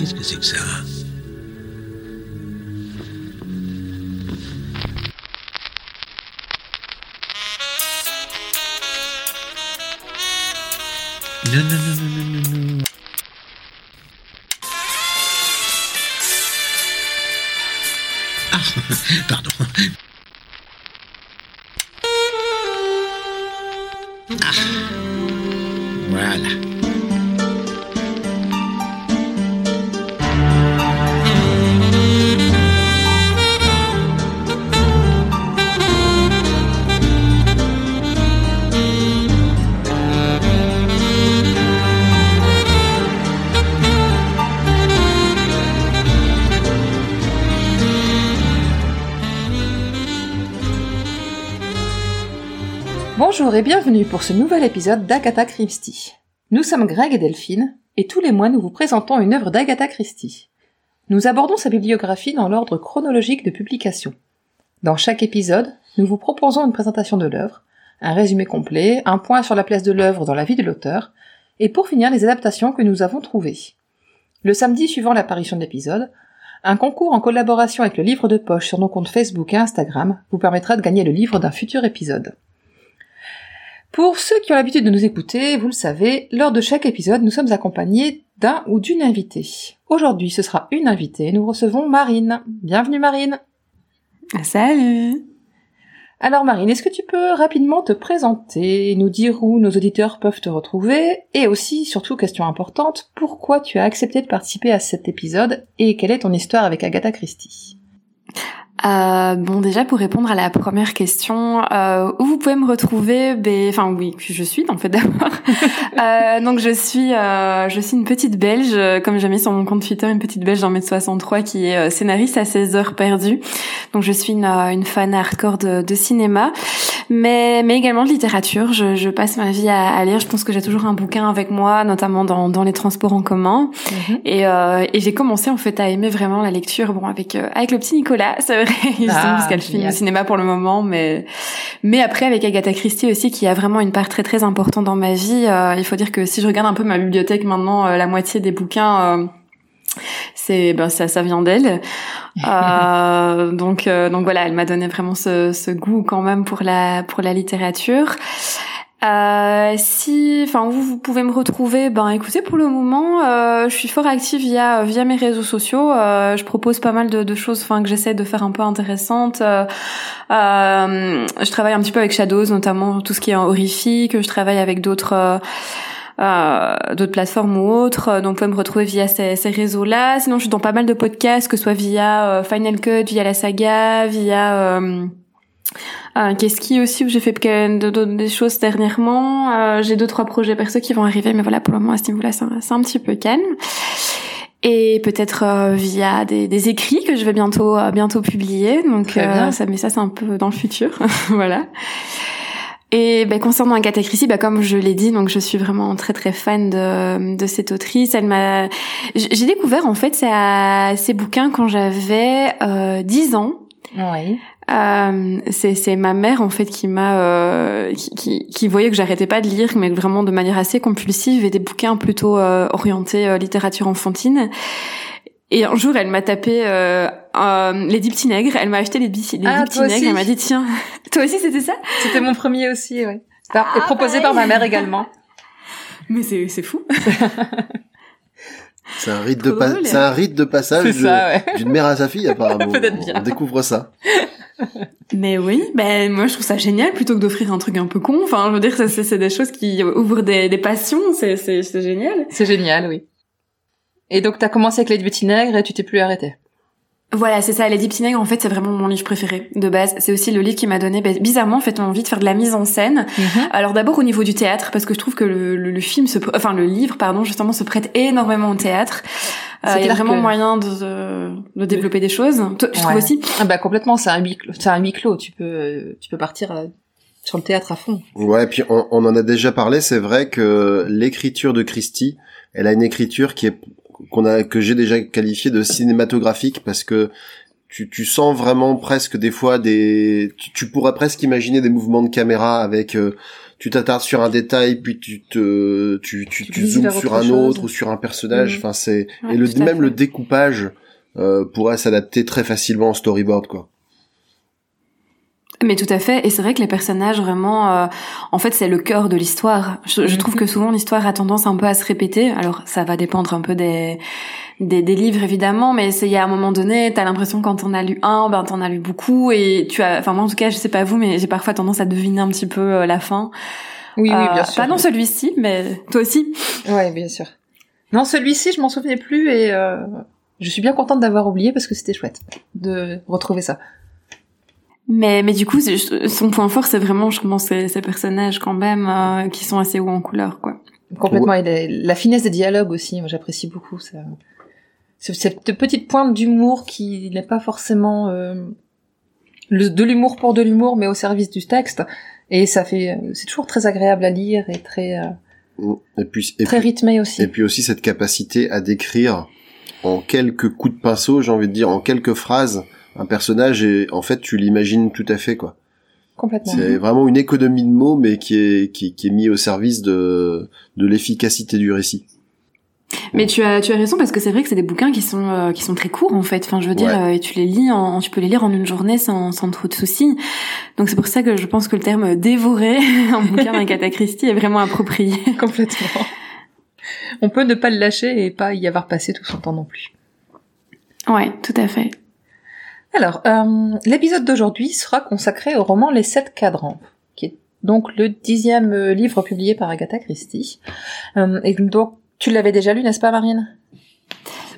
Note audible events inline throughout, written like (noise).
Qu'est-ce que c'est que ça Non, non, non, non, non, non, non. Ah, (laughs) pardon. Bienvenue pour ce nouvel épisode d'Agatha Christie. Nous sommes Greg et Delphine, et tous les mois nous vous présentons une œuvre d'Agatha Christie. Nous abordons sa bibliographie dans l'ordre chronologique de publication. Dans chaque épisode, nous vous proposons une présentation de l'œuvre, un résumé complet, un point sur la place de l'œuvre dans la vie de l'auteur, et pour finir les adaptations que nous avons trouvées. Le samedi suivant l'apparition de l'épisode, un concours en collaboration avec le livre de poche sur nos comptes Facebook et Instagram vous permettra de gagner le livre d'un futur épisode. Pour ceux qui ont l'habitude de nous écouter, vous le savez, lors de chaque épisode, nous sommes accompagnés d'un ou d'une invitée. Aujourd'hui, ce sera une invitée. Nous recevons Marine. Bienvenue Marine. Salut Alors Marine, est-ce que tu peux rapidement te présenter, nous dire où nos auditeurs peuvent te retrouver, et aussi, surtout question importante, pourquoi tu as accepté de participer à cet épisode et quelle est ton histoire avec Agatha Christie? Euh, bon, déjà pour répondre à la première question, euh, où vous pouvez me retrouver ben, Enfin oui, je suis en fait (laughs) d'abord. euh, donc je suis, euh, je suis une petite Belge, comme j'ai mis sur mon compte Twitter, une petite Belge d'un mètre 63 qui est euh, scénariste à 16 heures perdues. Donc je suis une, euh, une fan hardcore de, de cinéma, mais, mais également de littérature. Je, je passe ma vie à, à lire. Je pense que j'ai toujours un bouquin avec moi, notamment dans, dans les transports en commun. Et, euh, et j'ai commencé en fait à aimer vraiment la lecture. Bon, avec euh, avec le petit Nicolas, c'est justement, (laughs) Ah, parce qu'elle filme au cinéma pour le moment, mais mais après avec Agatha Christie aussi, qui a vraiment une part très très importante dans ma vie. euh, il faut dire que si je regarde un peu ma bibliothèque maintenant, euh, la moitié des bouquins. euh, c'est ben ça ça vient d'elle (laughs) Euh, donc euh, donc voilà elle m'a donné vraiment ce, ce goût quand même pour la pour la littérature euh, si, enfin, où vous pouvez me retrouver, ben, écoutez, pour le moment, euh, je suis fort active via via mes réseaux sociaux. Euh, je propose pas mal de, de choses, enfin, que j'essaie de faire un peu intéressantes. Euh, je travaille un petit peu avec Shadows, notamment tout ce qui est horrifique. Je travaille avec d'autres. euh, d'autres plateformes ou autres, donc vous pouvez me retrouver via ces, réseaux-là. Sinon, je suis dans pas mal de podcasts, que ce soit via Final Cut, via la saga, via euh, Qu'est-ce qui aussi où j'ai fait des choses dernièrement. Euh, j'ai deux trois projets perso qui vont arriver, mais voilà pour le moment à ce niveau-là c'est un, un petit peu calme. Et peut-être euh, via des, des écrits que je vais bientôt euh, bientôt publier. Donc bien. ça, mais ça c'est un peu dans le futur, (laughs) voilà. Et ben, concernant Agatha Christie, ben, comme je l'ai dit, donc je suis vraiment très très fan de, de cette autrice. Elle m'a, j'ai découvert en fait ses bouquins quand j'avais euh, 10 ans. Oui. Euh, c'est ma mère en fait qui m'a euh, qui, qui, qui voyait que j'arrêtais pas de lire mais vraiment de manière assez compulsive et des bouquins plutôt euh, orientés euh, littérature enfantine et un jour elle m'a tapé euh, euh, les dix petits nègres elle m'a acheté les, dix- les Ah, dix petits nègres elle m'a dit tiens (laughs) toi aussi c'était ça? C'était mon premier aussi, oui. Par- et Ah, proposé pareil. par ma mère également. (laughs) mais c'est c'est fou (laughs) C'est un rite de Trop pa- drôle. c'est un rite de passage ouais. d'une mère à sa fille apparemment. (laughs) Peut-être bien. On découvre ça. mais oui ben moi je trouve ça génial plutôt que d'offrir un truc un peu con enfin je veux dire ça, c'est c'est des choses qui ouvrent des, des passions c'est c'est c'est génial C'est génial, oui. Et donc t'as commencé avec les petits nègres et tu t'es plus arrêté. Voilà, c'est ça. Les Nègres, en fait, c'est vraiment mon livre préféré de base. C'est aussi le livre qui m'a donné, ben, bizarrement, en fait, envie de faire de la mise en scène. Alors d'abord au niveau du théâtre, parce que je trouve que le, le, le film, se, enfin le livre, pardon, justement, se prête énormément au théâtre. Euh, C'est Il y a vraiment que- moyen de, de, de développer des choses. Toi, tu trouves Ouais. aussi Ah bah complètement, c'est un huis clos. C'est un huis clos. Tu peux, tu peux partir euh, sur le théâtre à fond. Ouais, puis on, on en a déjà parlé. C'est vrai que l'écriture de Christie, elle a une écriture qui est qu'on a que j'ai déjà qualifiée de cinématographique parce que tu, tu sens vraiment presque des fois des tu, tu pourrais presque imaginer des mouvements de caméra avec euh, tu t'attardes sur un détail, puis tu te, tu, tu, Tu zoomes sur un chose. autre ou sur un personnage. Mhm. Enfin, c'est Ouais, et le même le découpage euh, pourrait s'adapter très facilement en storyboard, quoi. Mais tout à fait, et c'est vrai que les personnages vraiment, euh, en fait, c'est le cœur de l'histoire. Je, je Mhm. trouve que souvent l'histoire a tendance un peu à se répéter. Alors ça va dépendre un peu des des, des livres évidemment, mais c'est il y a un moment donné, t'as l'impression quand t'en as lu un, ben t'en as lu beaucoup, et tu as, enfin moi en tout cas, je sais pas vous, mais j'ai parfois tendance à deviner un petit peu euh, la fin. Oui, oui, Euh, bien sûr. Pas dans celui-ci, mais toi aussi. Ouais, bien sûr. Non, celui-ci, je m'en souvenais plus et euh, je suis bien contente d'avoir oublié parce que c'était chouette de retrouver ça. Mais mais du coup, son point fort, c'est vraiment, je pense, ces, ces personnages quand même euh, qui sont assez hauts en couleur, quoi. Complètement. Et la, la finesse des dialogues aussi, moi j'apprécie beaucoup ça. Cette petite pointe d'humour qui n'est pas forcément euh, le, de l'humour pour de l'humour, mais au service du texte. Et ça fait, euh, c'est toujours très agréable à lire et très, euh, Et puis, et très puis, rythmé aussi. et puis aussi cette capacité à décrire en quelques coups de pinceau, j'ai envie de dire, en quelques phrases, un personnage et en fait tu l'imagines tout à fait, quoi. Complètement. C'est vraiment une économie de mots, mais qui est qui, qui est mis au service de de l'efficacité du récit. Mais tu as tu as raison parce que c'est vrai que c'est des bouquins qui sont euh, qui sont très courts en fait. Enfin, je veux dire, Ouais. euh, et tu les lis en tu peux les lire en une journée sans sans trop de soucis. Donc c'est pour ça que je pense que le terme dévorer (laughs) un bouquin d'Agatha Christie est vraiment approprié. (laughs) Complètement. On peut ne pas le lâcher et pas y avoir passé tout son temps non plus. Ouais, tout à fait. Alors, euh, l'épisode d'aujourd'hui sera consacré au roman Les Sept Cadrans, qui est donc le dixième euh, livre publié par Agatha Christie. Euh, et donc, tu l'avais déjà lu, n'est-ce pas, Marine?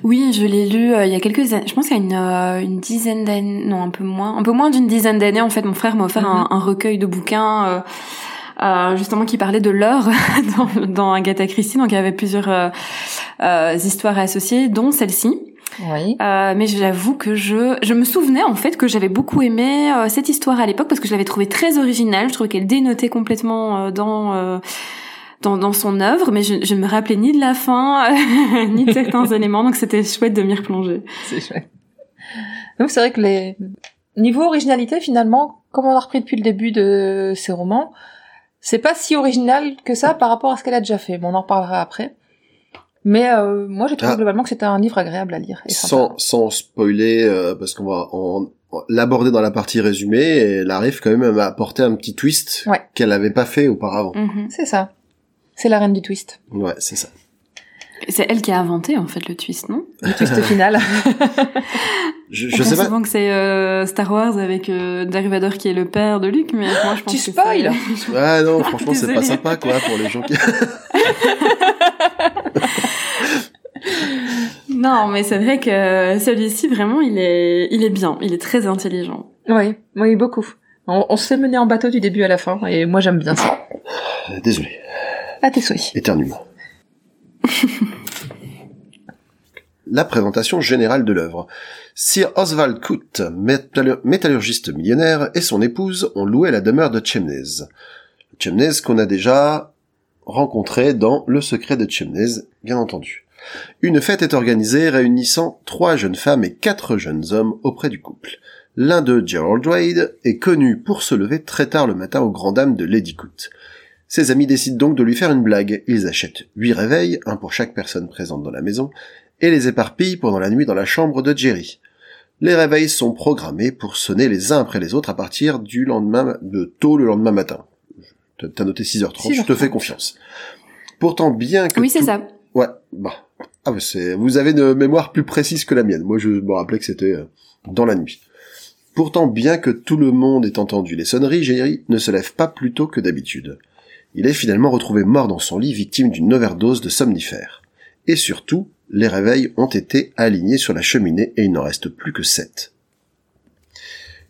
Oui, je l'ai lu euh, il y a quelques années. Je pense qu'il y a une, euh, une dizaine d'années, non un peu moins, un peu moins d'une dizaine d'années. En fait, mon frère m'a offert un, un recueil de bouquins. euh, justement qui parlait de l'heure (laughs) dans, dans Agatha Christie, donc il y avait plusieurs histoires associées, dont celle-ci. Oui. Euh, mais j'avoue que je, je me souvenais en fait que j'avais beaucoup aimé euh, cette histoire à l'époque parce que je l'avais trouvée très originale. Je trouvais qu'elle dénotait complètement euh, dans, euh, dans dans son œuvre, mais je, je me rappelais ni de la fin (laughs) ni de certains (laughs) éléments, donc c'était chouette de m'y replonger. C'est chouette. Donc, c'est vrai que les... Niveau originalité, finalement, comme on a repris depuis le début de ces romans, c'est pas si original que ça par rapport à ce qu'elle a déjà fait. Bon, on en reparlera après. Mais euh, moi, j'ai trouvé Ah. globalement que c'était un livre agréable à lire. Et. Sans sans spoiler, euh, parce qu'on va en, en- l'aborder dans la partie résumée, et elle arrive quand même à apporter un petit twist Ouais. qu'elle avait pas fait auparavant. Mhm. C'est ça. C'est la reine du twist. Ouais, c'est ça. C'est elle qui a inventé en fait le twist, non? Le twist final. (laughs) Je, On je pense sais pas. souvent que c'est euh, Star Wars avec euh, Darth Vader qui est le père de Luke, mais moi je pense Tu que spoil Ah (laughs) non, (laughs) franchement, c'est pas sympa, quoi, pour les gens qui. Non, mais c'est vrai que celui-ci vraiment il est il est bien, il est très intelligent. oui, oui, beaucoup. On, on se fait mener en bateau du début à la fin, et moi j'aime bien ça. Euh, Désolé, À tes souhaits. éternuement. (laughs) La présentation générale de l'œuvre. Sir Oswald Coote, métallur- métallurgiste millionnaire, et son épouse ont loué la demeure de Chemnez. Chemnez qu'on a déjà rencontré dans Le secret de Chemnez, bien entendu. Une fête est organisée réunissant trois jeunes femmes et quatre jeunes hommes auprès du couple. L'un d'eux, Gerald Wade, est connu pour se lever très tard le matin aux grandes dames de Lady Coote. Ses amis décident donc de lui faire une blague. Ils achètent huit réveils, un pour chaque personne présente dans la maison, et les éparpillent pendant la nuit dans la chambre de Jerry. Les réveils sont programmés pour sonner les uns après les autres à partir du lendemain, de tôt le lendemain matin. T'as noté 6h30, je te 6h30. fais confiance. Pourtant, bien que Oui, c'est tout- ça. Ouais, bah. Ah, c'est, vous avez une mémoire plus précise que la mienne. Moi, je me rappelais que c'était euh, dans la nuit. Pourtant, bien que tout le monde ait entendu les sonneries, Jerry ne se lève pas plus tôt que d'habitude. Il est finalement retrouvé mort dans son lit, victime d'une overdose de somnifères. Et surtout, les réveils ont été alignés sur la cheminée et il n'en reste plus que sept.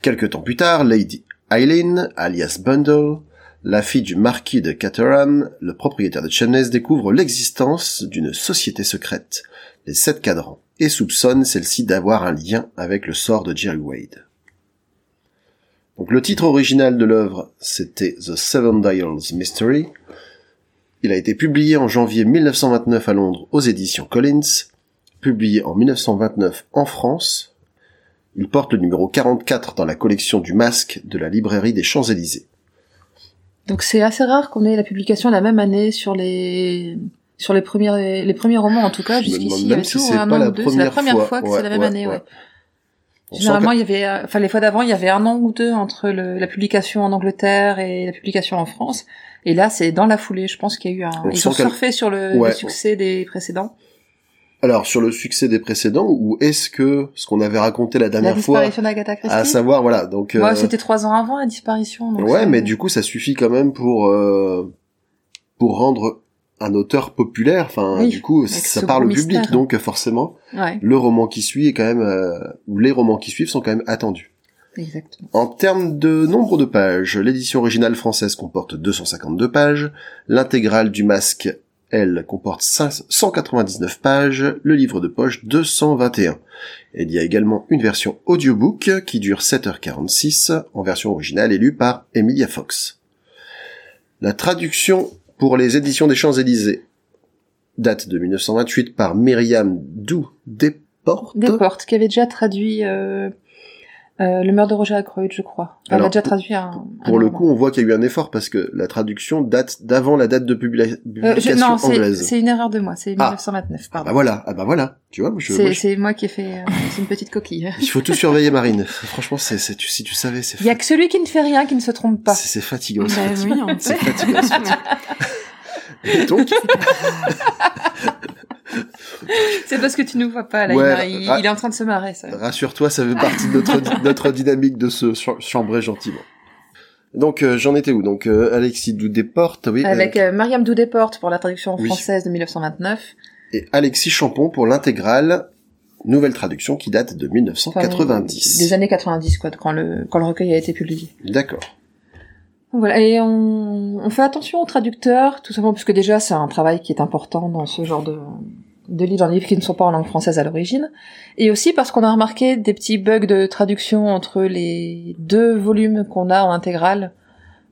Quelque temps plus tard, Lady Eileen, alias Bundle, la fille du marquis de Caterham, le propriétaire de Chemnez, découvre l'existence d'une société secrète, les Sept Cadrans, et soupçonne celle-ci d'avoir un lien avec le sort de Jerry Wade. Donc le titre original de l'œuvre, c'était The Seven Dials Mystery. Il a été publié en janvier 1929 à Londres aux éditions Collins, publié en 1929 en France. Il porte le numéro 44 dans la collection du Masque de la librairie des Champs-Élysées. Donc c'est assez rare qu'on ait la publication la même année sur les sur les premiers les premiers romans en tout cas jusqu'ici même si c'est pas la deux. Première fois. fois, que Ouais, c'est la même ouais, année, ouais. Généralement, il y avait, enfin, les fois d'avant, il y avait un an ou deux entre le- la publication en Angleterre et la publication en France. Et là, c'est dans la foulée. Je pense qu'il y a eu un, On ils ont surfé sur le succès des précédents. Alors, sur le succès des précédents, ou est-ce que ce qu'on avait raconté la La dernière fois, disparition d'Agatha Christie. à savoir, voilà, donc... Moi, euh, c'était trois ans avant la disparition. donc ouais, mais du coup, ça suffit quand même pour euh, pour rendre un auteur populaire. Enfin, Oui, du coup, ça parle au public, mystère. donc forcément, Ouais, le roman qui suit est quand même, euh, ou les romans qui suivent sont quand même attendus. exactement. En termes de nombre de pages, l'édition originale française comporte 252 pages, l'intégrale du masque, elle, comporte 5 199 pages, le livre de poche 221. Et il y a également une version audiobook qui dure 7h46, en version originale et lue par Emilia Fox. La traduction pour les éditions des Champs-Élysées date de 1928 par Myriam Dou Desportes. Desportes, qui avait déjà traduit euh, euh, le meurtre de Roger Ackroyd, je crois. Elle Alors, a déjà pour- traduit un. Pour un le roman. coup, on voit qu'il y a eu un effort parce que la traduction date d'avant la date de publi- Euh, je- publication non, c'est anglaise. c'est une erreur de moi. C'est Ah. 1929, Ah pardon. bah voilà, ah bah voilà. Tu vois, c'est moi, je- c'est moi qui ai fait. euh, c'est une petite coquille. (laughs) il faut tout surveiller, Marine. Franchement, c'est, si tu savais, c'est, Il y a que celui qui ne fait rien qui ne se trompe pas. c'est, c'est fatigant. C'est fatigant. oui, en fait. fatigant, c'est (laughs) fatigant. Et donc, (laughs) C'est parce que tu nous vois pas là. Ouais, il, est en train de se marrer. Ça. rassure-toi, ça fait partie de notre, (laughs) notre dynamique de se ch- chambrer gentiment. Donc, euh, j'en étais où? Donc, euh, Alexis Doudéporte, oui, Avec euh, euh, Mariam Doudeporte pour la traduction Oui. française de 1929. et Alexis Champon pour l'intégrale, nouvelle traduction qui date de Enfin, 1990. Des années 90, quoi, quand le, quand le recueil a été publié. D'accord. Voilà, et on, on fait attention aux traducteurs, tout simplement parce que déjà c'est un travail qui est important dans ce genre de, de livres, dans les livres qui ne sont pas en langue française à l'origine, et aussi parce qu'on a remarqué des petits bugs de traduction entre les deux volumes qu'on a en intégrale.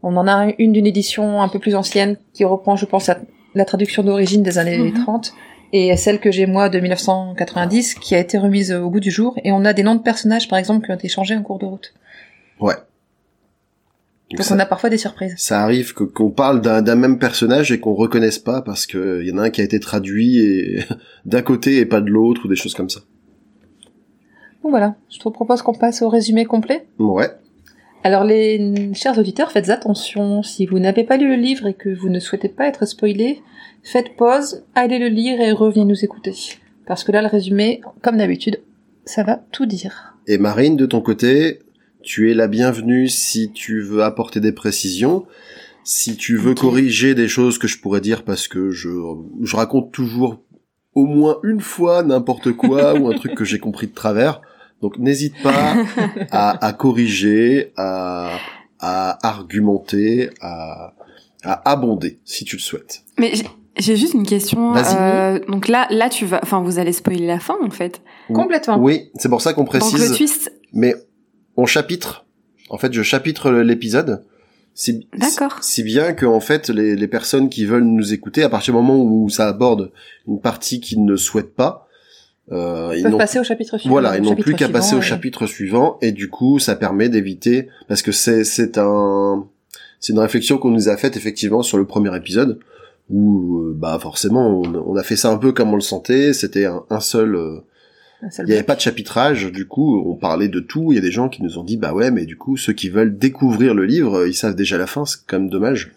On en a une d'une édition un peu plus ancienne qui reprend, je pense, la, la traduction d'origine des années Mhm. 30, et celle que j'ai moi de 1990 qui a été remise au goût du jour, et on a des noms de personnages par exemple qui ont été changés en cours de route. Ouais. Donc Donc ça, on a parfois des surprises. ça arrive que qu'on parle d'un même personnage et qu'on reconnaisse pas parce que il y en a un qui a été traduit et (laughs) d'un côté et pas de l'autre ou des choses comme ça. Donc voilà, je te propose qu'on passe au résumé complet. Ouais. Alors les chers auditeurs, faites attention, si vous n'avez pas lu le livre et que vous ne souhaitez pas être spoilé, faites pause, allez le lire et revenez nous écouter. Parce que là, le résumé, comme d'habitude, ça va tout dire. Et Marine, de ton côté, tu es la bienvenue si tu veux apporter des précisions, si tu veux corriger des choses que je pourrais dire parce que je, je raconte toujours au moins une fois n'importe quoi (laughs) ou un truc que j'ai compris de travers. Donc n'hésite pas (laughs) à, à corriger, à, à argumenter, à, à abonder si tu le souhaites. Mais j'ai- j'ai juste une question. Vas-y. euh, donc là, là, tu vas, enfin, vous allez spoiler la fin en fait. Complètement. Oui, c'est pour ça qu'on Donc le précise. twist, mais on chapitre. En fait, je chapitre l'épisode. Si, bien que en fait, les, les personnes qui veulent nous écouter, à partir du moment où ça aborde une partie qu'ils ne souhaitent pas, euh, Ils ils peuvent passer au chapitre suivant. voilà, ils n'ont plus qu'à passer au chapitre suivant, et du coup, ça permet d'éviter, parce que c'est c'est un c'est une réflexion qu'on nous a faite effectivement sur le premier épisode, où euh, bah forcément on, on a fait ça un peu comme on le sentait, c'était un, un seul euh, un seul il n'y avait pas de chapitrage, du coup, on parlait de tout. Il y a des gens qui nous ont dit, bah ouais, mais du coup, ceux qui veulent découvrir le livre, ils savent déjà la fin, c'est quand même dommage.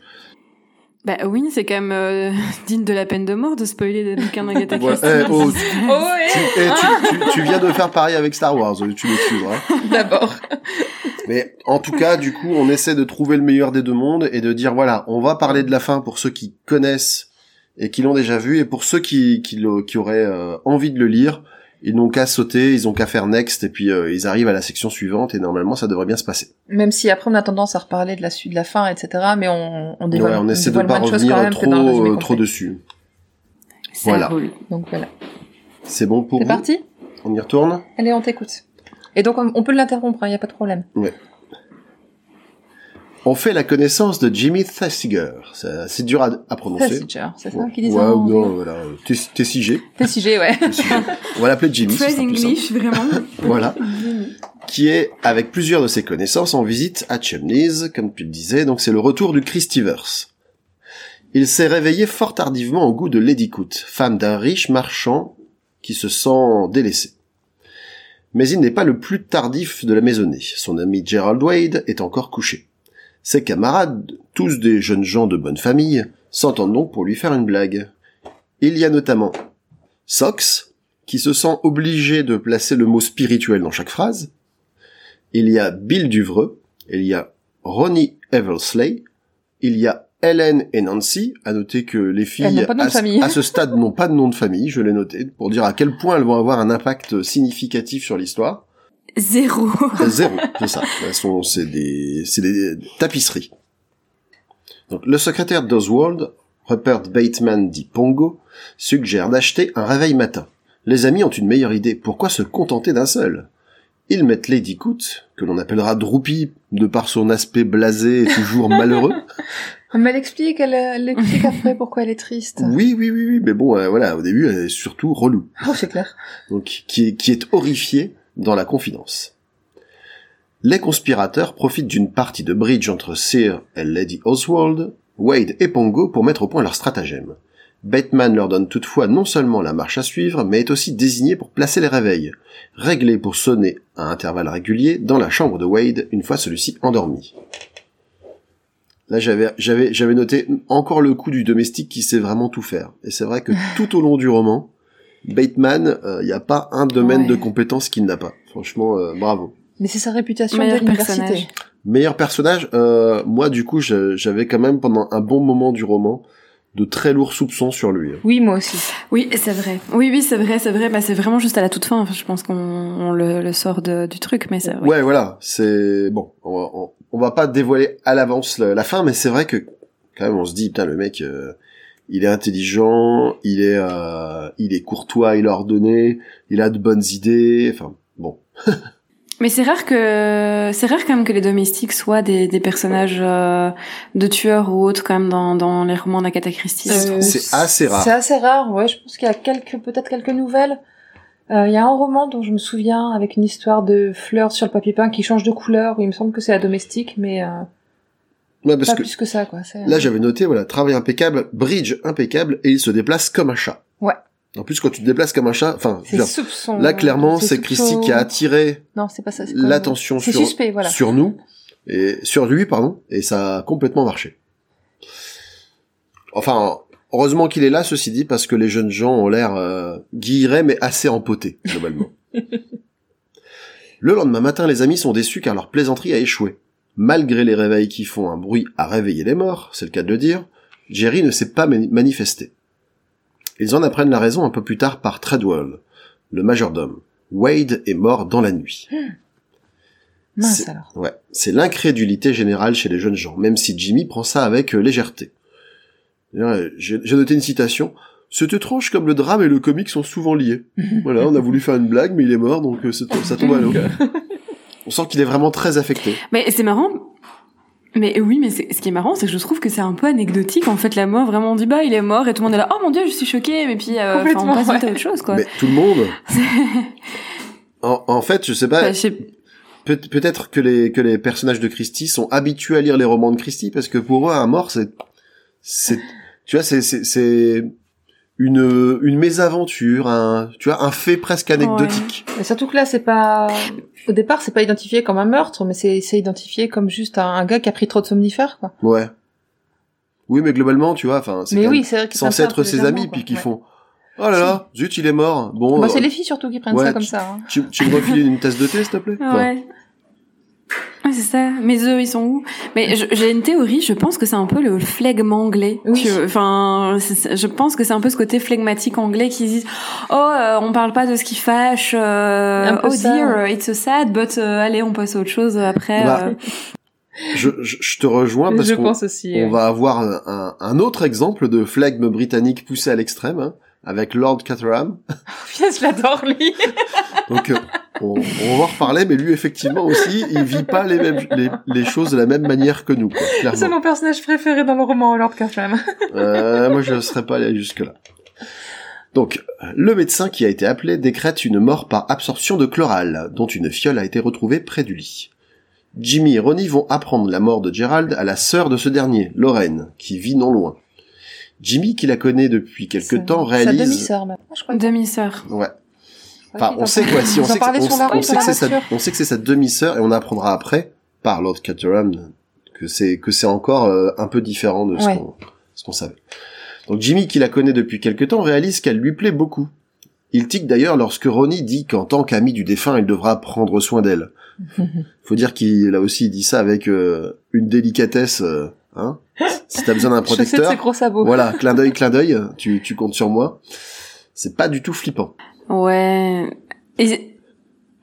bah oui, c'est quand même euh, (laughs) digne de la peine de mort de spoiler des bouquins d'Agatha. (laughs) Christie. Eh, oh, (laughs) Oh tu, ouais eh, tu, tu- tu viens de faire pareil avec Star Wars, tu m'excuses. Hein. D'abord. Mais en tout cas, du coup, on essaie de trouver le meilleur des deux mondes et de dire, voilà, on va parler de la fin pour ceux qui connaissent et qui l'ont déjà vu, et pour ceux qui, qui, qui auraient euh, envie de le lire, ils n'ont qu'à sauter, ils ont qu'à faire next, et puis euh, ils arrivent à la section suivante, et normalement, ça devrait bien se passer. Même si après on a tendance à reparler de la suite, de la fin, etc. Mais on, on dévoile, ouais, on essaie de pas revenir même trop, euh, trop dessus. Ça Voilà. roule. Donc voilà. C'est bon pour C'est vous? parti? On y retourne? Allez, on t'écoute. Et donc on, on peut l'interrompre, il n'y a pas de problème. On fait la connaissance de Jimmy Thesiger. C'est dur à, à prononcer. Thesiger, c'est ça Ouais, qui disait ouais, en non, voilà. T- TCG. Thesiger, ouais. On va l'appeler Jimmy. Très English, vraiment. Voilà. (laughs) qui est, avec plusieurs de ses connaissances, en visite à Chimneys, comme tu le disais, donc c'est le retour du Christiverse. Il s'est réveillé fort tardivement au goût de Lady Coot, femme d'un riche marchand qui se sent délaissé. Mais il n'est pas le plus tardif de la maisonnée. Son ami Gerald Wade est encore couché. Ses camarades, tous des jeunes gens de bonne famille, s'entendent donc pour lui faire une blague. Il y a notamment Sox, qui se sent obligé de placer le mot spirituel dans chaque phrase. Il y a Bill Duvreux, il y a Ronnie Eversley, il y a Helen et Nancy, à noter que les filles à ce stade n'ont pas de nom de famille, je l'ai noté, pour dire à quel point elles vont avoir un impact significatif sur l'histoire. Zéro. Zéro, (laughs) c'est ça. Elles sont, c'est des, c'est des tapisseries. Donc, le secrétaire d'Oswald, Rupert Bateman dit Pongo, suggère d'acheter un réveil matin. Les amis ont une meilleure idée. Pourquoi se contenter d'un seul? Ils mettent Lady Coot, que l'on appellera Droopy de par son aspect blasé et toujours malheureux. (laughs) Mais elle explique, elle, elle explique après pourquoi elle est triste. Oui, oui, oui, oui, mais bon, euh, voilà, au début, elle est surtout relou. Oh, c'est clair. donc qui est, qui est horrifié dans la confidence. Les conspirateurs profitent d'une partie de bridge entre Sir et Lady Oswald, Wade et Pongo pour mettre au point leur stratagème. Bateman leur donne toutefois non seulement la marche à suivre, mais est aussi désigné pour placer les réveils, réglés pour sonner à intervalles réguliers dans la chambre de Wade une fois celui-ci endormi. Là, j'avais, j'avais, j'avais noté encore le coup du domestique qui sait vraiment tout faire. Et c'est vrai que (laughs) tout au long du roman, Bateman, il n'y a pas un domaine Ouais. de compétences qu'il n'a pas. Franchement, euh, bravo. Mais c'est sa réputation Meilleur de l'université. personnage. Meilleur personnage, euh, moi du coup, j'avais quand même pendant un bon moment du roman de très lourds soupçons sur lui. hein. Oui, moi aussi. Oui, c'est vrai. Oui, oui, c'est vrai, c'est vrai. Bah, c'est vraiment juste à la toute fin. Enfin, je pense qu'on on le, le sort de- du truc, mais c'est vrai. Ouais, voilà, c'est bon. On va, on, on va pas dévoiler à l'avance la, la fin, mais c'est vrai que quand même, on se dit, putain, le mec, euh, il est intelligent, il est, euh, il est courtois, il est ordonné, il a de bonnes idées. Enfin, bon. (laughs) Mais c'est rare que c'est rare quand même que les domestiques soient des, des personnages euh, de tueurs ou autres quand même dans, dans les romans d'Agatha Christie. Euh. C'est assez rare. C'est assez rare, ouais. Je pense qu'il y a quelques, peut-être quelques nouvelles. Euh, Il y a un roman dont je me souviens avec une histoire de fleurs sur le papier peint qui change de couleur. où Il me semble que c'est la domestique, mais euh, Ouais, parce pas que plus que ça, quoi. Là, j'avais noté, voilà, travail impeccable, bridge impeccable, et il se déplace comme un chat. Ouais. En plus, quand tu te déplaces comme un chat, enfin, là, clairement, c'est Christy qui a attiré l'attention sur, suspect, voilà. sur nous, et sur lui, pardon, et ça a complètement marché. Enfin, heureusement qu'il est là, ceci dit, parce que les jeunes gens ont l'air euh, guillerets, mais assez empotés, globalement. (laughs) Le lendemain matin, les amis sont déçus car leur plaisanterie a échoué. Malgré les réveils qui font un bruit à réveiller les morts, c'est le cas de le dire, Jerry ne s'est pas mani- manifesté. Ils en apprennent la raison un peu plus tard par Treadwell, le majordome. Wade est mort dans la nuit. (gasps) Mince C'est- alors. Ouais, c'est l'incrédulité générale chez les jeunes gens, même si Jimmy prend ça avec euh, légèreté. Euh, J'ai noté une citation. C'est étrange comme le drame et le comique sont souvent liés. (laughs) voilà, on a voulu faire une blague, mais il est mort, donc euh, ça tombe à l'eau. (laughs) On sent qu'il est vraiment très affecté. Mais c'est marrant. Mais oui, mais c'est- ce qui est marrant, c'est que je trouve que c'est un peu anecdotique. En fait, la mort, vraiment, on dit bah il est mort et tout le monde est là. Oh mon dieu, je suis choquée. Mais puis, euh, on passe vite à ouais. autre chose, quoi. Mais tout le monde. (laughs) En, en fait, je sais pas. Enfin, je sais- Peut- peut-être que les que les personnages de Christie sont habitués à lire les romans de Christie parce que pour eux un mort c'est c'est tu vois c'est c'est c'est une une mésaventure un tu vois un fait presque anecdotique. Et surtout que là, c'est pas. Au départ, c'est pas identifié comme un meurtre, mais c'est c'est identifié comme juste un, un gars qui a pris trop de somnifères, quoi. Ouais. Oui mais globalement tu vois enfin c'est oui, c'est censé être ses amis puis qui Ouais. font oh là là zut il est mort bon Bah, c'est euh, les filles surtout qui prennent ouais, ça comme tu- ça. hein. tu, tu me refiles une tasse de thé s'il te plaît? Enfin, Ouais. C'est ça. Mes œufs, ils sont où? Mais j'ai une théorie. Je pense que c'est un peu le flegme anglais. Oui. Enfin, je pense que c'est un peu ce côté flegmatique anglais qui disent oh euh, on parle pas de ce qui fâche. euh, oh ça, dear, it's so sad, but euh, allez on passe à autre chose après. Bah, euh. je, je, je te rejoins parce qu'on. On ouais. va avoir un, un- un autre exemple de flegme britannique poussé à l'extrême, hein, avec Lord Caterham. (laughs) Je l'adore lui. (laughs) Donc, euh, on, on va en reparler, mais lui, effectivement, aussi, il vit pas les mêmes, les, les choses de la même manière que nous, C'est mon personnage préféré dans le roman Lord Cartram. Euh, moi, je ne serais pas allé jusque-là. Donc, le médecin qui a été appelé décrète une mort par absorption de chloral, dont une fiole a été retrouvée près du lit. Jimmy et Ronnie vont apprendre la mort de Gerald à la sœur de ce dernier, Lorraine, qui vit non loin. Jimmy, qui la connaît depuis quelque Sa- temps, Sa réalise... demi-sœur, maintenant, je crois. Demi-sœur. Ouais. Enfin, on sait quoi, si on sait que, c'est sa, voiture. on sait que c'est sa demi-sœur et on apprendra après, par Lord Caterham, que c'est, que c'est encore euh, un peu différent de ce Ouais. qu'on, ce qu'on savait. Donc Jimmy, qui la connaît depuis quelque temps, réalise qu'elle lui plaît beaucoup. Il tique d'ailleurs lorsque Ronnie dit qu'en tant qu'ami du défunt, il devra prendre soin d'elle. (laughs) Faut dire qu'il a aussi dit ça avec euh, une délicatesse, euh, hein. Si t'as besoin d'un (laughs) de protecteur, ses gros sabots. voilà, clin d'œil, clin d'œil, tu, tu comptes sur moi. C'est pas du tout flippant. Ouais. Ils,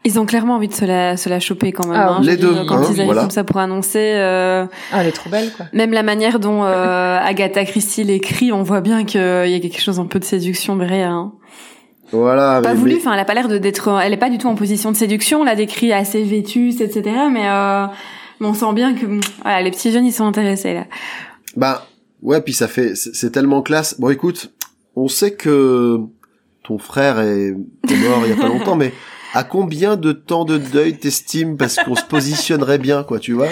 ils ont clairement envie de se la, se la choper quand même. Ah, hein. Les deux, Quand hein, ils arrivent voilà. comme ça pour annoncer, euh, Ah, elle est trop belle, quoi. même la manière dont euh, (laughs) Agatha Christie l'écrit, on voit bien qu'il y a quelque chose un peu de séduction derrière. Hein. Voilà. Pas mais- voulu, mais- enfin, elle a pas l'air de d'être, elle est pas du tout en position de séduction. On l'a décrit assez vétuste, etc. Mais, euh, mais on sent bien que, bon, voilà, les petits jeunes, ils sont intéressés là. Bah ouais, puis ça fait c'est tellement classe. Bon écoute, on sait que ton frère est, est mort il y a pas (laughs) longtemps, mais à combien de temps de deuil t'estimes parce qu'on se positionnerait bien quoi, tu vois?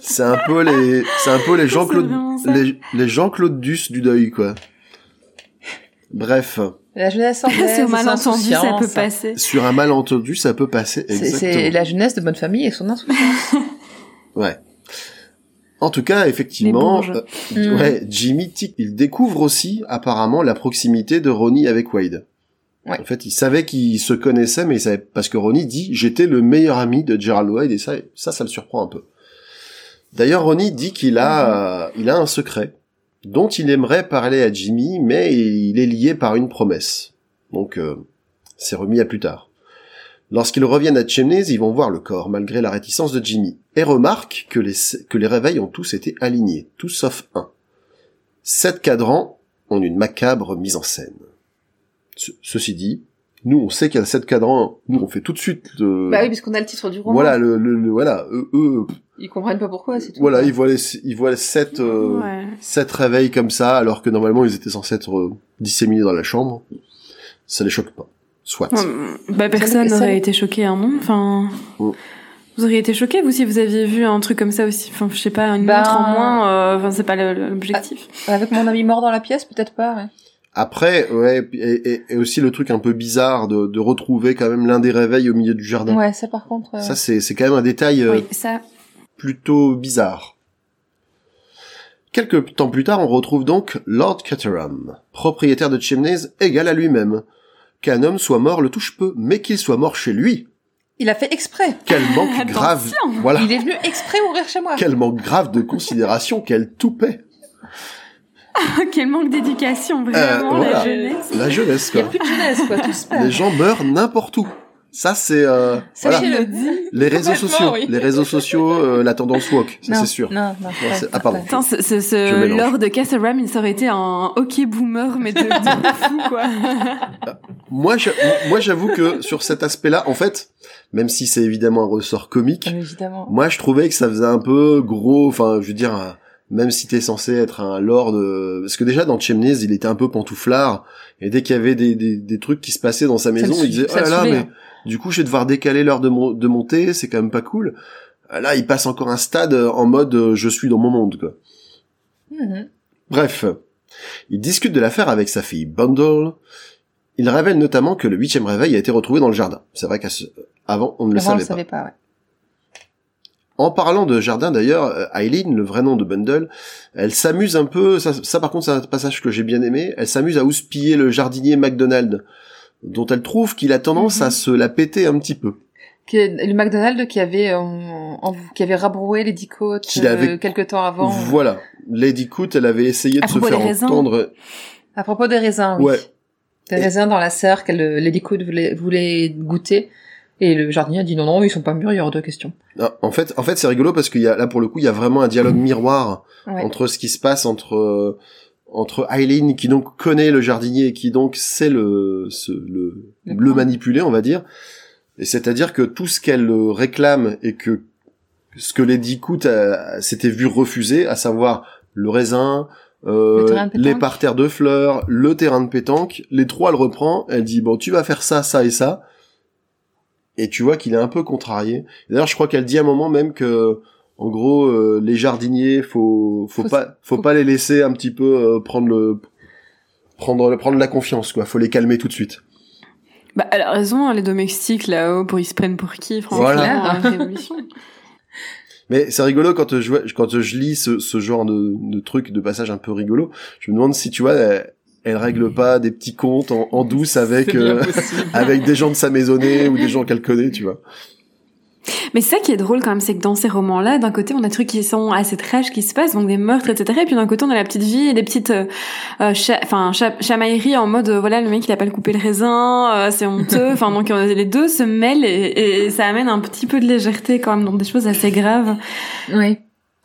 C'est un peu les c'est un peu les Jean-Claude les, les Jean-Claude Duss du deuil quoi. Bref, La jeunesse anglaise, (laughs) C'est au sans malentendu, ça peut passer. sur un malentendu, ça peut passer C'est- la jeunesse de bonne famille et son insouciance. (laughs) Ouais. En tout cas, effectivement, euh, Mm. ouais, Jimmy tic, il découvre aussi apparemment la proximité de Ronnie avec Wade. Ouais. En fait, il savait qu'ils se connaissaient, mais il savait parce que Ronnie dit j'étais le meilleur ami de Gerald Wade et ça, ça, ça le surprend un peu. D'ailleurs, Ronnie dit qu'il a, euh, il a un secret dont il aimerait parler à Jimmy, mais il est lié par une promesse. Donc, euh, c'est remis à plus tard. Lorsqu'ils reviennent à Chimneys, ils vont voir le corps, malgré la réticence de Jimmy, et remarquent que les, que les réveils ont tous été alignés, tous sauf un. Sept cadrans ont une macabre mise en scène. Ce- ceci dit, nous, on sait qu'il y a sept cadrans, nous, on fait tout de suite le... bah oui, puisqu'on a le titre du roman. voilà, le, le- le- voilà, eux, eux, Ils comprennent pas pourquoi, c'est tout. voilà, ils voient les, ils voient les sept, euh, Ouais. sept réveils comme ça, alors que normalement, ils étaient censés être euh, disséminés dans la chambre. Ça les choque pas. Soit. Ouais, bah personne n'aurait été choqué, hein, non? Enfin, vous auriez été choqué vous si vous aviez vu un truc comme ça aussi. Enfin, je sais pas, une Ben- montre en moins. euh, Enfin, c'est pas l'objectif. Avec mon ami mort dans la pièce, peut-être pas, ouais. Après, ouais, et, et- et aussi le truc un peu bizarre de, de retrouver quand même l'un des réveils au milieu du jardin. Ouais, ça par contre. euh, Ça, c'est, c'est quand même un détail euh, Oui, ça. plutôt bizarre. Quelques temps plus tard, on retrouve donc Lord Caterham, propriétaire de Chimneys égal à lui-même. Qu'un homme soit mort le touche peu, mais qu'il soit mort chez lui. Il a fait exprès. Quel manque (laughs) grave, voilà, Il est venu exprès mourir chez moi. quel manque grave de considération, quel toupet. (laughs) Quel manque d'éducation, Euh, vraiment, voilà. la jeunesse. La jeunesse, Il y a quoi. plus de jeunesse, quoi, tout se perd. Les gens meurent n'importe où. Ça, c'est, euh, voilà. Sachez-le. Les réseaux sociaux, oui. les réseaux sociaux, euh, la tendance woke, ça c'est sûr. Non, non. Non, ah, pardon. Attends, ce, ce, ce. Lord de Casterham, il aurait été un hockey boomer, mais de, de (laughs) fou, quoi. Moi, j'a- moi, j'avoue que sur cet aspect-là, en fait, même si c'est évidemment un ressort comique, Euh, Évidemment. moi je trouvais que ça faisait un peu gros. Enfin, je veux dire, euh, même si t'es censé être un lord, euh, parce que déjà dans Chimneys, il était un peu pantouflard, et dès qu'il y avait des, des, des trucs qui se passaient dans sa maison, il disait oh là là, mais hein. du coup, je vais devoir décaler l'heure de, mon- de montée, c'est quand même pas cool. Là, il passe encore un stade euh, en mode euh, je suis dans mon monde, quoi. Mhm. Bref, il discute de l'affaire avec sa fille Bundle. Il révèle notamment que le huitième réveil a été retrouvé dans le jardin. C'est vrai qu'avant, on ne le on savait pas. savait pas, ouais. En parlant de jardin d'ailleurs, euh, Eileen, le vrai nom de Bundle, elle s'amuse un peu, ça, ça par contre c'est un passage que j'ai bien aimé, elle s'amuse à houspiller le jardinier McDonald, dont elle trouve qu'il a tendance Mhm. à se la péter un petit peu. Que- le McDonald's qui avait, euh, en- qui avait rabroué les côtes Qu'il avait- euh, quelques temps avant. Voilà. Lady Coot, elle avait essayé de se faire entendre. À propos des raisins, oui. Ouais. Des Et- raisins dans la serre euh, Lady Coot voulait, voulait goûter. Et le jardinier a dit non, non, ils sont pas mûrs, il y aura deux questions. Non, en fait, en fait, c'est rigolo parce qu'il y a là pour le coup, il y a vraiment un dialogue miroir Ouais. entre ce qui se passe entre euh, entre Eileen qui donc connaît le jardinier et qui donc sait le ce, le, Le le plan. manipuler, on va dire. Et c'est-à-dire que tout ce qu'elle euh, réclame et que ce que Lady Coot s'était vu refuser, à savoir le raisin, euh, Le de les parterres de fleurs, le terrain de pétanque. Les trois, elle reprend. Elle dit bon, tu vas faire ça, ça et ça. Et tu vois qu'il est un peu contrarié. D'ailleurs, je crois qu'elle dit à un moment même que, en gros, euh, les jardiniers, faut, faut, Faut- pas, faut, faut- pas les laisser un petit peu euh, prendre le, prendre, prendre la confiance, quoi. Faut les calmer tout de suite. Bah, elle a raison, hein, les domestiques là-haut, pour ils se prennent pour qui, franchement, Voilà. révolution. (laughs) Mais c'est rigolo quand je quand je lis ce, ce genre de, de trucs, de passages un peu rigolos. Je me demande si tu vois, elle, elle règle pas des petits comptes en, en douce avec euh, (laughs) avec des gens de sa maisonnée ou des gens qu'elle connaît, tu vois. Mais c'est ça qui est drôle quand même, c'est que dans ces romans-là, d'un côté, on a des trucs qui sont assez trash qui se passent, donc des meurtres, etc. Et puis d'un côté, on a la petite vie et des petites, euh, euh, cha- enfin, cha- chamailleries en mode, euh, voilà, le mec il a pas le coupé le raisin, euh, c'est honteux. Enfin, donc euh, les deux se mêlent et, et ça amène un petit peu de légèreté quand même dans des choses assez graves. Oui.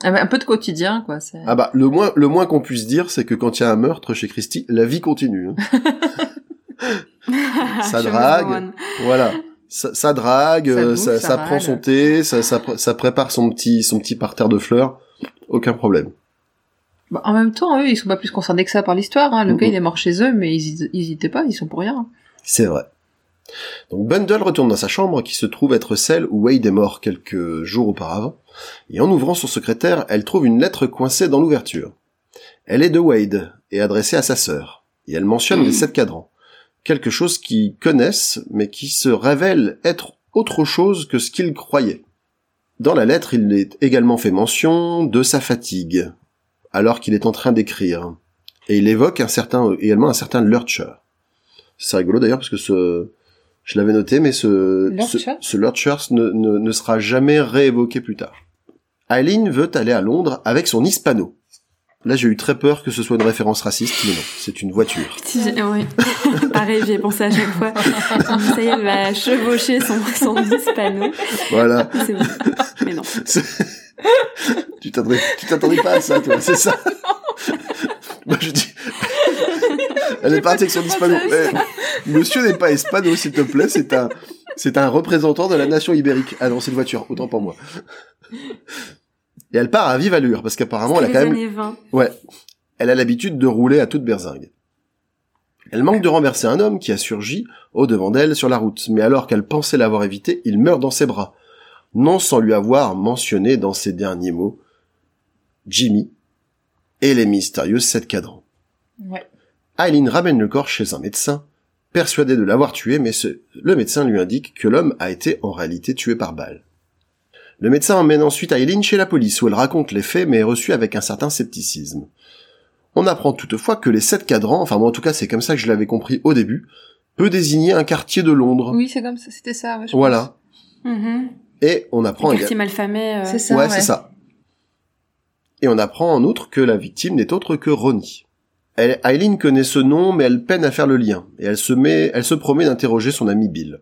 Ah, Un peu de quotidien, quoi. c'est- Ah bah le moins le moins qu'on puisse dire, c'est que quand il y a un meurtre chez Christie, la vie continue. hein. (laughs) Ça drague. voilà. Ça, ça drague, Ça euh, bouffe, ça, ça ça prend son thé, ça, ça, pr- ça prépare son petit son petit parterre de fleurs, aucun problème. Bah, en même temps, eux, ils sont pas plus concernés que ça par l'histoire. Hein. Le gars, il est mort chez eux, mais ils, ils hésitaient pas, ils sont pour rien. C'est vrai. Donc Bundle retourne dans sa chambre qui se trouve être celle où Wade est mort quelques jours auparavant, et en ouvrant son secrétaire, elle trouve une lettre coincée dans l'ouverture. Elle est de Wade et adressée à sa sœur, et elle mentionne les sept cadrans, quelque chose qu'ils connaissent mais qui se révèle être autre chose que ce qu'ils croyaient. Dans la lettre, il est également fait mention de sa fatigue, alors qu'il est en train d'écrire, et il évoque un certain, également un certain Lurcher. C'est rigolo d'ailleurs parce que ce, je l'avais noté, mais ce, Lurcher ce, ne, ne, ne sera jamais réévoqué plus tard. Eileen veut aller à Londres avec son hispano. Là, j'ai eu très peur que ce soit une référence raciste, mais non, c'est une voiture. J'ai- oui. (laughs) Pareil, j'y ai pensé à chaque fois. Ça y est, elle va chevaucher son, son hispano. Voilà. C'est bon. Mais non. (laughs) Tu t'attendais, tu t'attendais pas à ça, toi, c'est ça? (laughs) Moi, je dis, (laughs) elle est partie avec son hispano. Eh, monsieur n'est pas hispano, s'il te plaît, c'est un, c'est un représentant de la nation ibérique. Ah non, c'est une voiture, autant pour moi. Et elle part à vive allure, parce qu'apparemment, elle a quand même, années 20. Ouais. Elle a l'habitude de rouler à toute berzingue. Elle manque de renverser un homme qui a surgi au devant d'elle sur la route, mais alors qu'elle pensait l'avoir évité, il meurt dans ses bras. Non sans lui avoir mentionné dans ses derniers mots Jimmy et les mystérieux sept cadrans. Ouais. Eileen ramène le corps chez un médecin, persuadé de l'avoir tué, mais ce- le médecin lui indique que l'homme a été en réalité tué par balle. Le médecin emmène ensuite Eileen chez la police, où elle raconte les faits, mais est reçue avec un certain scepticisme. On apprend toutefois que les sept cadrans, enfin moi en tout cas c'est comme ça que je l'avais compris au début, peut désigner un quartier de Londres. Oui, c'est comme ça, c'était ça. ouais, je Voilà. Mhm. Et on apprend quartier malfamé. euh. C'est ça. ouais, ouais. c'est ça. Et on apprend en outre que la victime n'est autre que Ronnie. Elle, Eileen connaît ce nom, mais elle peine à faire le lien. Et elle se met, elle se promet d'interroger son ami Bill.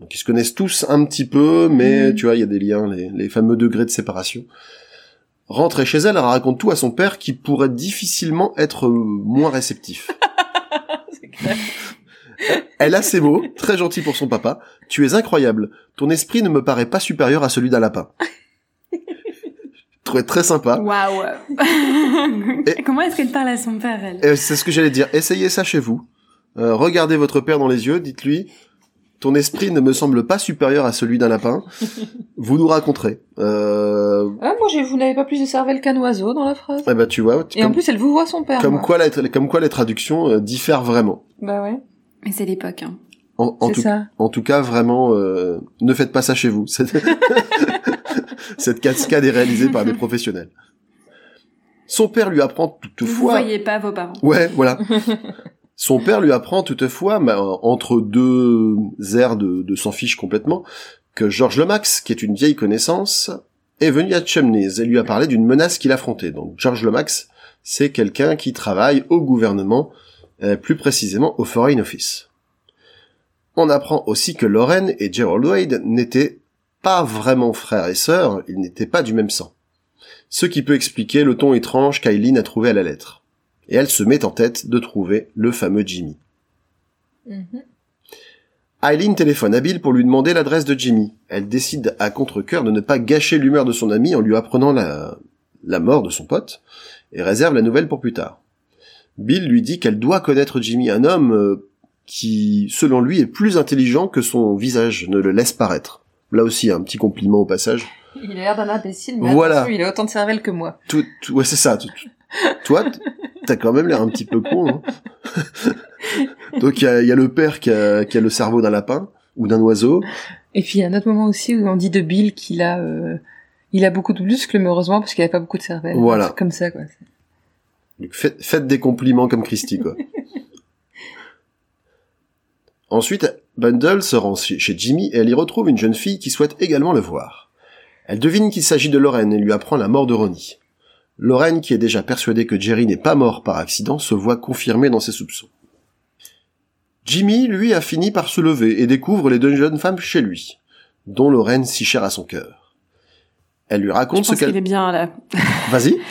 Donc ils se connaissent tous un petit peu, mais Mhm. tu vois, il y a des liens, les, les fameux degrés de séparation. Rentrée chez elle, elle raconte tout à son père qui pourrait difficilement être euh, moins réceptif. (laughs) Clair. Elle a ces mots, très gentil pour son papa. Tu es incroyable. Ton esprit ne me paraît pas supérieur à celui d'un lapin. Trouvais très sympa. Waouh. Et- (laughs) Comment est-ce qu'elle parle à son père, elle? C'est ce que j'allais dire. Essayez ça chez vous. Euh, regardez votre père dans les yeux, dites-lui ton esprit ne me semble pas supérieur à celui d'un lapin. (laughs) Vous nous raconterez. Euh... Ah, moi, j'ai- vous n'avez pas plus de cervelle qu'un oiseau dans la phrase. Eh ben, tu vois, Et en plus, elle vous voit son père. comme moi. quoi, la, comme quoi les traductions euh, diffèrent vraiment. Bah ouais. Mais c'est l'époque. Hein. En, en C'est tout, ça. en tout cas, vraiment, euh, ne faites pas ça chez vous. (laughs) Cette, cascade est réalisée par des (laughs) professionnels. Son père lui apprend Vous toutefois... voyez pas vos parents. Ouais, voilà. (laughs) Son père lui apprend toutefois, euh, entre deux airs de, de s'en fiche complètement, que George Lomax, qui est une vieille connaissance, est venu à Chumneys et lui a parlé d'une menace qu'il affrontait. Donc George Lomax, c'est quelqu'un qui travaille au gouvernement, euh, plus précisément au Foreign Office. On apprend aussi que Lauren et Gerald Wade n'étaient pas vraiment frères et sœurs, ils n'étaient pas du même sang. Ce qui peut expliquer le ton étrange qu'Eileen a trouvé à la lettre et elle se met en tête de trouver le fameux Jimmy. Mhm. Eileen téléphone à Bill pour lui demander l'adresse de Jimmy. Elle décide à contre-cœur de ne pas gâcher l'humeur de son ami en lui apprenant la, la mort de son pote, et réserve la nouvelle pour plus tard. Bill lui dit qu'elle doit connaître Jimmy, un homme euh, qui, selon lui, est plus intelligent que son visage ne le laisse paraître. Là aussi, un petit compliment au passage. Il a l'air d'un imbécile, mais Voilà. il a autant de cervelle que moi. Tout, tout- ouais, c'est ça. Tout- toi, t'as quand même l'air un petit peu con. hein. (laughs) Donc il y a, il y a le père qui a, qui a le cerveau d'un lapin ou d'un oiseau. Et puis il y a un autre moment aussi où on dit de Bill qu'il a, euh, il a beaucoup de muscles, mais heureusement parce qu'il a pas beaucoup de cervelle. Voilà. Comme ça, quoi. Donc faites, faites des compliments comme Christy, quoi. (laughs) Ensuite, Bundle se rend chez Jimmy et elle y retrouve une jeune fille qui souhaite également le voir. Elle devine qu'il s'agit de Lorraine et lui apprend la mort de Ronnie. Lorraine, qui est déjà persuadée que Jerry n'est pas mort par accident, se voit confirmée dans ses soupçons. Jimmy, lui, a fini par se lever et découvre les deux jeunes femmes chez lui, dont Lorraine si chère à son cœur. Elle lui Je raconte ce pense qu'il qu'elle... est bien là. Vas-y. (laughs)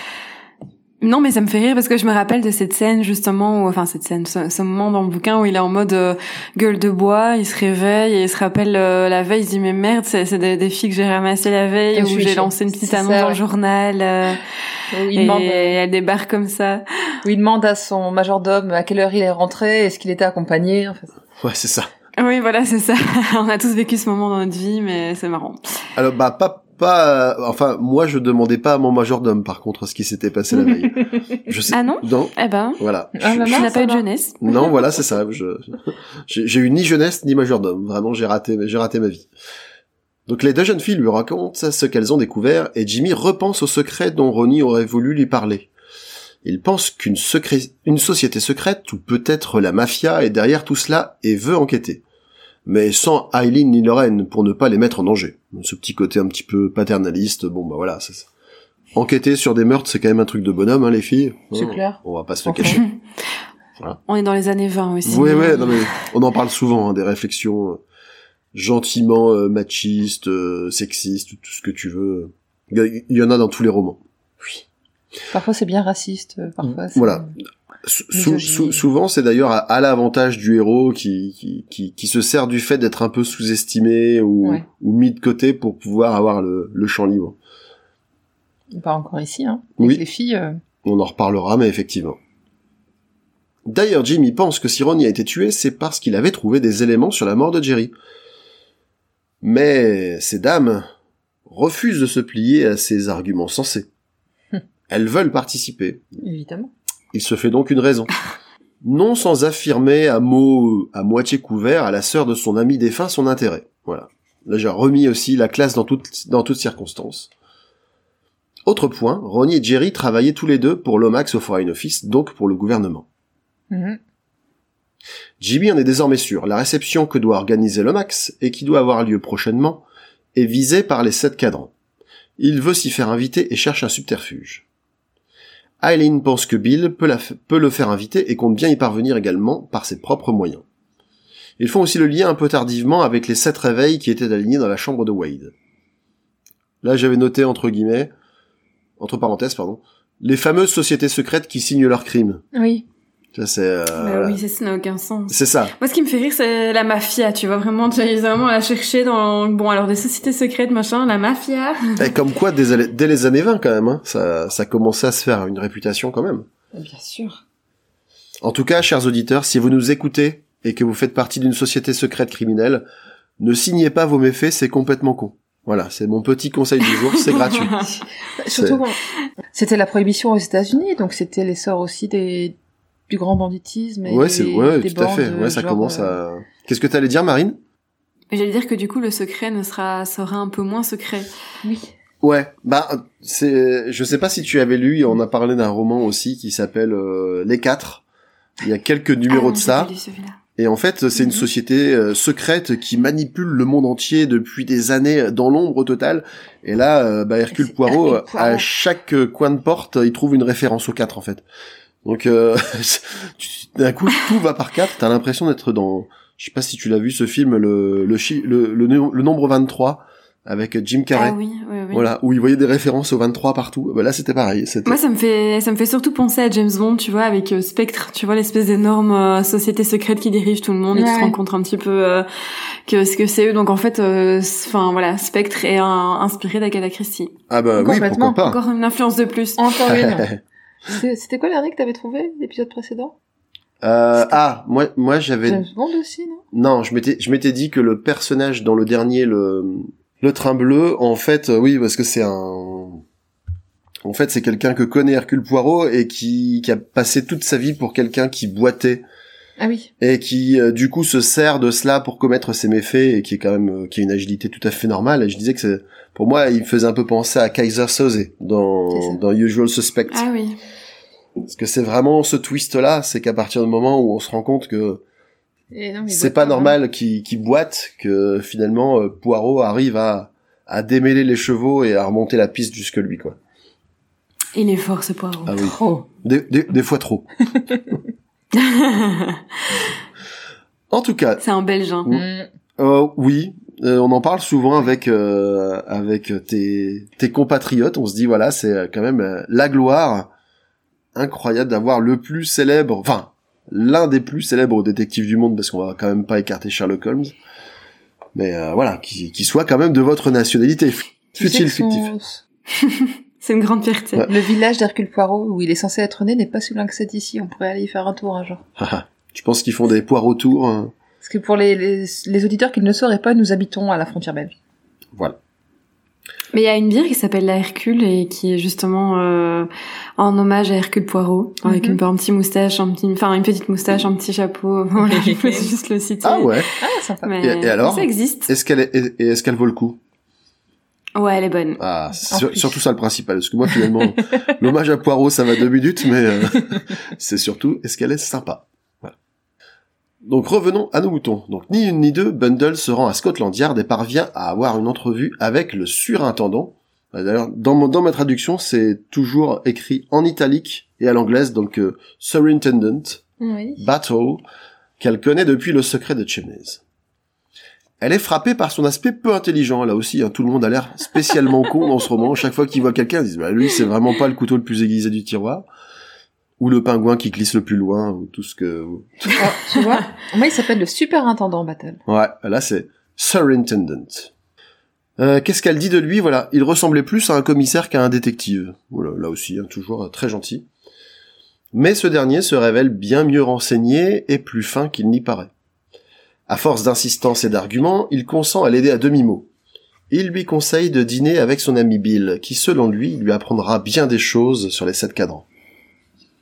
Non, mais ça me fait rire parce que je me rappelle de cette scène justement, où, enfin cette scène, ce, ce moment dans le bouquin où il est en mode euh, gueule de bois, il se réveille et il se rappelle euh, la veille, il se dit mais merde, c'est c'est des, des filles que j'ai ramassées la veille Je où j'ai lancé une petite annonce ça, dans le journal euh, Où il, et demande, euh, elle débarque comme ça. où il demande à son majordome à quelle heure il est rentré, est-ce qu'il était accompagné. Enfin, Ouais, c'est ça. Oui, voilà, c'est ça. (laughs) On a tous vécu ce moment dans notre vie, mais c'est marrant. Alors bah pas pas euh, enfin moi je demandais pas à mon majordome par contre ce qui s'était passé la veille. (laughs) Je sais Ah non non Eh ben, voilà. Ah, Je- Non, n'as ça pas eu de jeunesse. non voilà c'est ça. Je j'ai j'ai eu ni jeunesse ni majordome. Vraiment j'ai raté j'ai raté ma vie. Donc les deux jeunes filles lui racontent ce qu'elles ont découvert et Jimmy repense au secret dont Ronnie aurait voulu lui parler. Il pense qu'une secré- une société secrète ou peut-être la mafia est derrière tout cela et veut enquêter. Mais sans Eileen ni Lorraine pour ne pas les mettre en danger. Ce petit côté un petit peu paternaliste, bon bah voilà. c'est ça. Enquêter sur des meurtres, c'est quand même un truc de bonhomme, hein, les filles. C'est Hein, clair. On va pas se le cacher. (laughs) On est dans les années 20 aussi. Ouais, ouais, non mais on en parle souvent, hein, des réflexions euh, gentiment euh, machistes, euh, sexistes, tout ce que tu veux. Il y, en a dans tous les romans. Parfois c'est bien raciste, euh, parfois. c'est- Voilà. Sou- sou- souvent, c'est d'ailleurs à, à l'avantage du héros qui, qui, qui, qui se sert du fait d'être un peu sous-estimé ou, Ouais. ou mis de côté pour pouvoir avoir le, le champ libre. Pas encore ici, hein. Oui. Les filles. euh, On en reparlera, mais effectivement. D'ailleurs, Jimmy pense que si Ronnie a été tué, c'est parce qu'il avait trouvé des éléments sur la mort de Jerry. Mais ces dames refusent de se plier à ces arguments sensés. Elles veulent participer. évidemment. Il se fait donc une raison. (laughs) Non sans affirmer à mots à moitié couverts à la sœur de son ami défunt son intérêt. Voilà. Là, j'ai remis aussi la classe dans toutes, dans toutes circonstances. Autre point, Ronnie et Jerry travaillaient tous les deux pour l'OMAX au Foreign Office, donc pour le gouvernement. Mhm. Jimmy en est désormais sûr. La réception que doit organiser l'OMAX, et qui doit avoir lieu prochainement, est visée par les sept cadrans. Il veut s'y faire inviter et cherche un subterfuge. Eileen pense que Bill peut, peut le faire inviter et compte bien y parvenir également par ses propres moyens. Ils font aussi le lien un peu tardivement avec les sept réveils qui étaient alignés dans la chambre de Wade. Là, j'avais noté entre guillemets, entre parenthèses, pardon, les fameuses sociétés secrètes qui signent leurs crimes. Oui. Ça, c'est, euh, voilà. oui, ça, ça n'a aucun sens. c'est ça. Moi, ce qui me fait rire, c'est la mafia, tu vois, vraiment, tu vas vraiment la chercher dans, bon, alors des sociétés secrètes, machin, la mafia. (laughs) Et comme quoi, dès, les- dès les années 20 quand même, hein, ça, ça commençait à se faire une réputation quand même. Bien sûr. En tout cas, chers auditeurs, si vous nous écoutez et que vous faites partie d'une société secrète criminelle, ne signez pas vos méfaits, c'est complètement con. Voilà, c'est mon petit conseil du jour, c'est (laughs) gratuit. Surtout c'était la prohibition aux États-Unis, donc c'était l'essor aussi des du grand banditisme et Ouais, c'est des, ouais, des tout à bandes, fait. Ouais, ça genre, commence euh, à. Qu'est-ce que t'allais dire, Marine? J'allais dire que du coup, le secret ne sera, sera un peu moins secret. Oui. Ouais, bah c'est. Je sais pas si tu avais lu, on a parlé d'un roman aussi qui s'appelle euh, Les Quatre. Il y a quelques numéros Ah non, de ça. lu. Et en fait, c'est une Mhm. société euh, secrète qui manipule le monde entier depuis des années euh, dans l'ombre totale. Et là, euh, bah, Hercule Poirot, Hercule euh, à Poirot. chaque euh, coin de porte, il trouve une référence aux quatre en fait. Donc, euh, (laughs) tu- d'un coup, tout va par quatre. T'as l'impression d'être dans. Je sais pas si tu l'as vu ce film, le le, chi- le, le, le nombre 23 avec Jim Carrey. Ah oui, oui, oui. Voilà, où il voyait des références au 23 partout. Bah là, c'était pareil. Moi, ça me fait, ça me fait surtout penser à James Bond, tu vois, avec euh, Spectre, tu vois, l'espèce d'énorme euh, société secrète qui dirige tout le monde et qui Ouais. se rencontre un petit peu euh, que ce que c'est eux. Donc en fait, euh, enfin voilà, Spectre est un, inspiré d'Agatha Christie. Ah bah oui, Complètement. pourquoi pas. Encore une influence de plus. Encore une. (laughs) C'était quoi dernier que t'avais trouvé, l'épisode précédent? Euh, ah, moi, moi j'avais. James Bond aussi, non? Non, je m'étais, je m'étais dit que le personnage dans le dernier, le, le train bleu, en fait, euh, oui, parce que c'est un, en fait, c'est quelqu'un que connaît Hercule Poirot et qui, qui a passé toute sa vie pour quelqu'un qui boitait Ah oui. et qui, euh, du coup, se sert de cela pour commettre ses méfaits et qui est quand même, euh, qui a une agilité tout à fait normale. Et je disais que c'est, pour moi, il me faisait un peu penser à Kaiser Soze dans, dans Usual Suspect. Ah oui. Parce que c'est vraiment ce twist-là, c'est qu'à partir du moment où on se rend compte que c'est pas pas, normal qu'il qu'il boite que finalement euh, Poirot arrive à, à démêler les chevaux et à remonter la piste jusque lui quoi. Il est fort ce poireau. Ah oui. Trop. Des, des, des fois trop. (laughs) (laughs) En tout cas, c'est un belge. Hein. Mm. euh, oui, euh, on en parle souvent avec euh, avec tes tes compatriotes. On se dit voilà, c'est quand même euh, la gloire incroyable d'avoir le plus célèbre, enfin l'un des plus célèbres détectives du monde parce qu'on va quand même pas écarter Sherlock Holmes. Mais euh, voilà, qui, qui soit quand même de votre nationalité, fut-il fictif. (laughs) C'est une grande fierté. Ouais. Le village d'Hercule Poirot, où il est censé être né, n'est pas si loin que c'est d'ici. On pourrait aller y faire un tour un jour. Tu penses qu'ils font des poires autour hein Parce que pour les, les, les auditeurs qui ne le sauraient pas, nous habitons à la frontière belge. Voilà. Mais il y a une bière qui s'appelle la Hercule et qui est justement euh, en hommage à Hercule Poirot, avec Mhm. une, un petit moustache, un petit, enfin une petite moustache, un petit chapeau. (laughs) Voilà, je peux (laughs) juste le citer. Ah ouais. Ah, sympa. Mais Et- et alors ça existe. Est-ce qu'elle est, est-ce qu'elle vaut le coup? Ouais, elle est bonne. Ah, c'est sur- surtout ça le principal. Parce que moi, finalement, (laughs) l'hommage à Poirot, ça va deux minutes, mais euh, (laughs) c'est surtout, est-ce qu'elle est sympa? Voilà. Donc revenons à nos moutons. Donc ni une ni deux, Bundle se rend à Scotland Yard et parvient à avoir une entrevue avec le surintendant. Euh, D'ailleurs, dans, mon- dans ma traduction, c'est toujours écrit en italique et à l'anglaise, donc euh, Surintendant Oui. Battle, qu'elle connaît depuis le secret de Chimneys. Elle est frappée par son aspect peu intelligent, là aussi, hein, tout le monde a l'air spécialement con dans ce roman, chaque fois qu'ils voient quelqu'un, ils disent, bah lui, c'est vraiment pas le couteau le plus aiguisé du tiroir, ou le pingouin qui glisse le plus loin, ou tout ce que... Tu vois Moi, il s'appelle le superintendant Battle. Ouais, là c'est Surintendant. Euh, Qu'est-ce qu'elle dit de lui? Voilà, il ressemblait plus à un commissaire qu'à un détective. Voilà, là aussi, hein, toujours euh, très gentil. Mais ce dernier se révèle bien mieux renseigné et plus fin qu'il n'y paraît. À force d'insistance et d'arguments, il consent à l'aider à demi-mot. Il lui conseille de dîner avec son ami Bill, qui selon lui lui apprendra bien des choses sur les sept cadrans.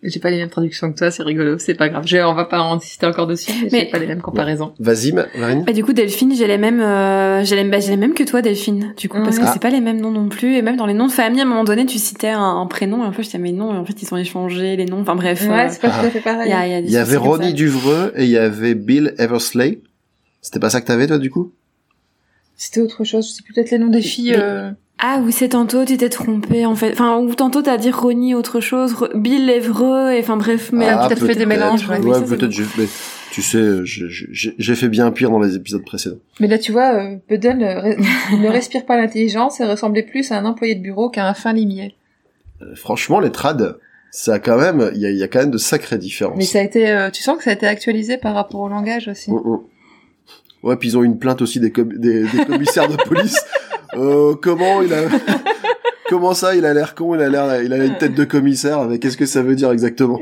J'ai pas les mêmes traductions que toi, c'est rigolo, c'est pas grave. Je, on va pas en insister encore dessus, mais, Mais- j'ai pas les mêmes comparaisons. Vas-y, Ma- Marine. Bah, du coup, Delphine, j'ai les mêmes, euh, j'ai les, bah, j'ai les mêmes que toi, Delphine. Du coup, parce que Ah. c'est pas les mêmes noms non plus. Et même dans les noms de famille, à un moment donné, tu citais un, un prénom, et en fait, je disais, mais non, et en fait, ils ont échangé les noms. Enfin, bref. Ouais, euh, c'est pas Ah. tout à fait pareil. il y y avait. Ronnie Duvreux et il y avait Bill Eversley. C'était pas ça que t'avais, toi, du coup? C'était autre chose, je sais plus, peut-être les noms des filles. Euh, Ah, ou c'est tantôt, tu t'es trompé, en fait. Enfin, ou tantôt, t'as dit Ronnie autre chose, Bill Évreux, et enfin, bref, mais. Ah, peut-être fait des mélanges, ouais. Oui, Ouais, c'est peut-être. mais Tu sais, j'ai- j'ai j'ai fait bien pire dans les épisodes précédents. Mais là, tu vois, euh, Budden euh, re- (laughs) ne respire pas l'intelligence et ressemblait plus à un employé de bureau qu'à un fin limier. Euh, franchement, les trades, ça a quand même, il y a, il y a quand même de sacrées différences. Mais ça a été, euh, tu sens que ça a été actualisé par rapport au langage aussi. Mm, mm. Ouais, puis ils ont une plainte aussi des, com- des, des commissaires de police. (laughs) Euh, comment il a, (laughs) comment ça, il a l'air con, il a l'air, il a une tête de commissaire, mais qu'est-ce que ça veut dire exactement?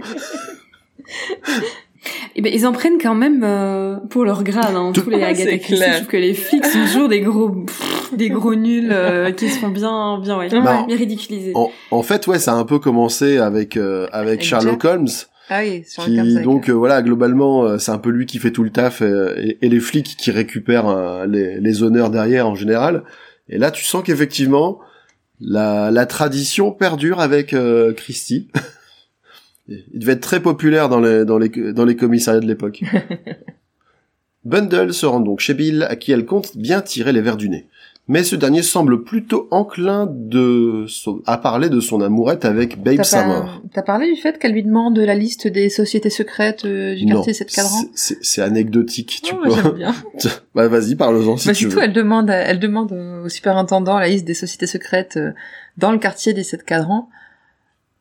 Eh ben, ils en prennent quand même euh, pour leur grade, hein, tous les (laughs) Agatha Christie. Je trouve que les flics sont toujours des gros, pff, des gros nuls euh, qui se font bien, bien, ouais, Bah, bien ridiculisés. En, en fait, ouais, ça a un peu commencé avec, euh, avec Avec Sherlock Holmes. Ah oui, sur qui donc euh, voilà globalement euh, c'est un peu lui qui fait tout le taf euh, et, et les flics qui récupèrent les, les honneurs derrière en général. Et là tu sens qu'effectivement la, la tradition perdure avec Christie. (laughs) Il devait être très populaire dans les dans les dans les commissariats de l'époque. (laughs) Bundle se rend donc chez Bill à qui elle compte bien tirer les verres du nez mais ce dernier semble plutôt enclin de son- à parler de son amourette avec Babe T'as Samore pas- T'as parlé du fait qu'elle lui demande la liste des sociétés secrètes euh, du quartier 7 cadrans c'est- anecdotique tu Oh, peux bien. (laughs) Bah vas-y, parle-en si bah, tu surtout, veux. elle demande, elle demande au superintendant la liste des sociétés secrètes euh, dans le quartier des 7 cadrans.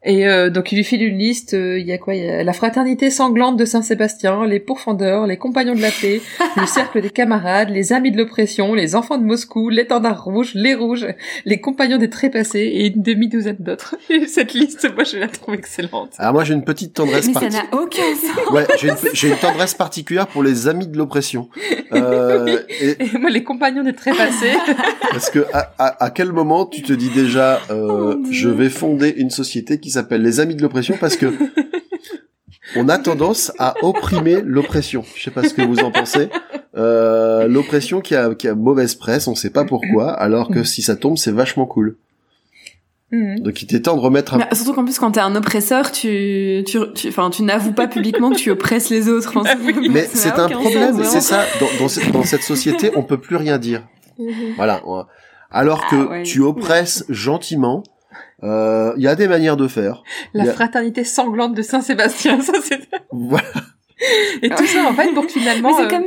Et euh, donc il lui file une liste, euh, il y a quoi Il y a la fraternité sanglante de Saint-Sébastien, les pourfendeurs, les compagnons de la paix, (laughs) le cercle des camarades, les amis de l'oppression, les enfants de Moscou, l'étendard rouge, les rouges, les compagnons des trépassés et une demi-douzaine d'autres. (laughs) Et Cette liste, moi je la trouve excellente. Alors moi j'ai une petite tendresse Mais ça particulière. n'a aucun sens. Ouais, j'ai une, tendresse particulière pour les amis de l'oppression. Euh, (laughs) et Et moi les compagnons des trépassés, parce que à, à, à quel moment tu te dis déjà, euh, Oh, je vais fonder une société qui s'appelle les amis de l'oppression parce que (laughs) on a tendance à opprimer l'oppression. Je sais pas ce que vous en pensez. Euh, l'oppression qui a, qui a mauvaise presse, on sait pas pourquoi, alors que si ça tombe, c'est vachement cool. Mhm. Donc il était temps de remettre un Mais surtout qu'en plus, quand t'es un oppresseur, tu, tu, tu, enfin, tu n'avoues pas publiquement que tu oppresses les autres. Ah oui. Mais c'est un problème, c'est ça. Dans, dans, ce- dans cette société, on peut plus rien dire. Voilà. ouais. Alors que Ah ouais. tu oppresses gentiment, euh, il y a des manières de faire. la a- fraternité sanglante de Saint-Sébastien, (laughs) ça c'est... Voilà. Et tout ça en fait pour que Mais finalement... c'est euh, comme,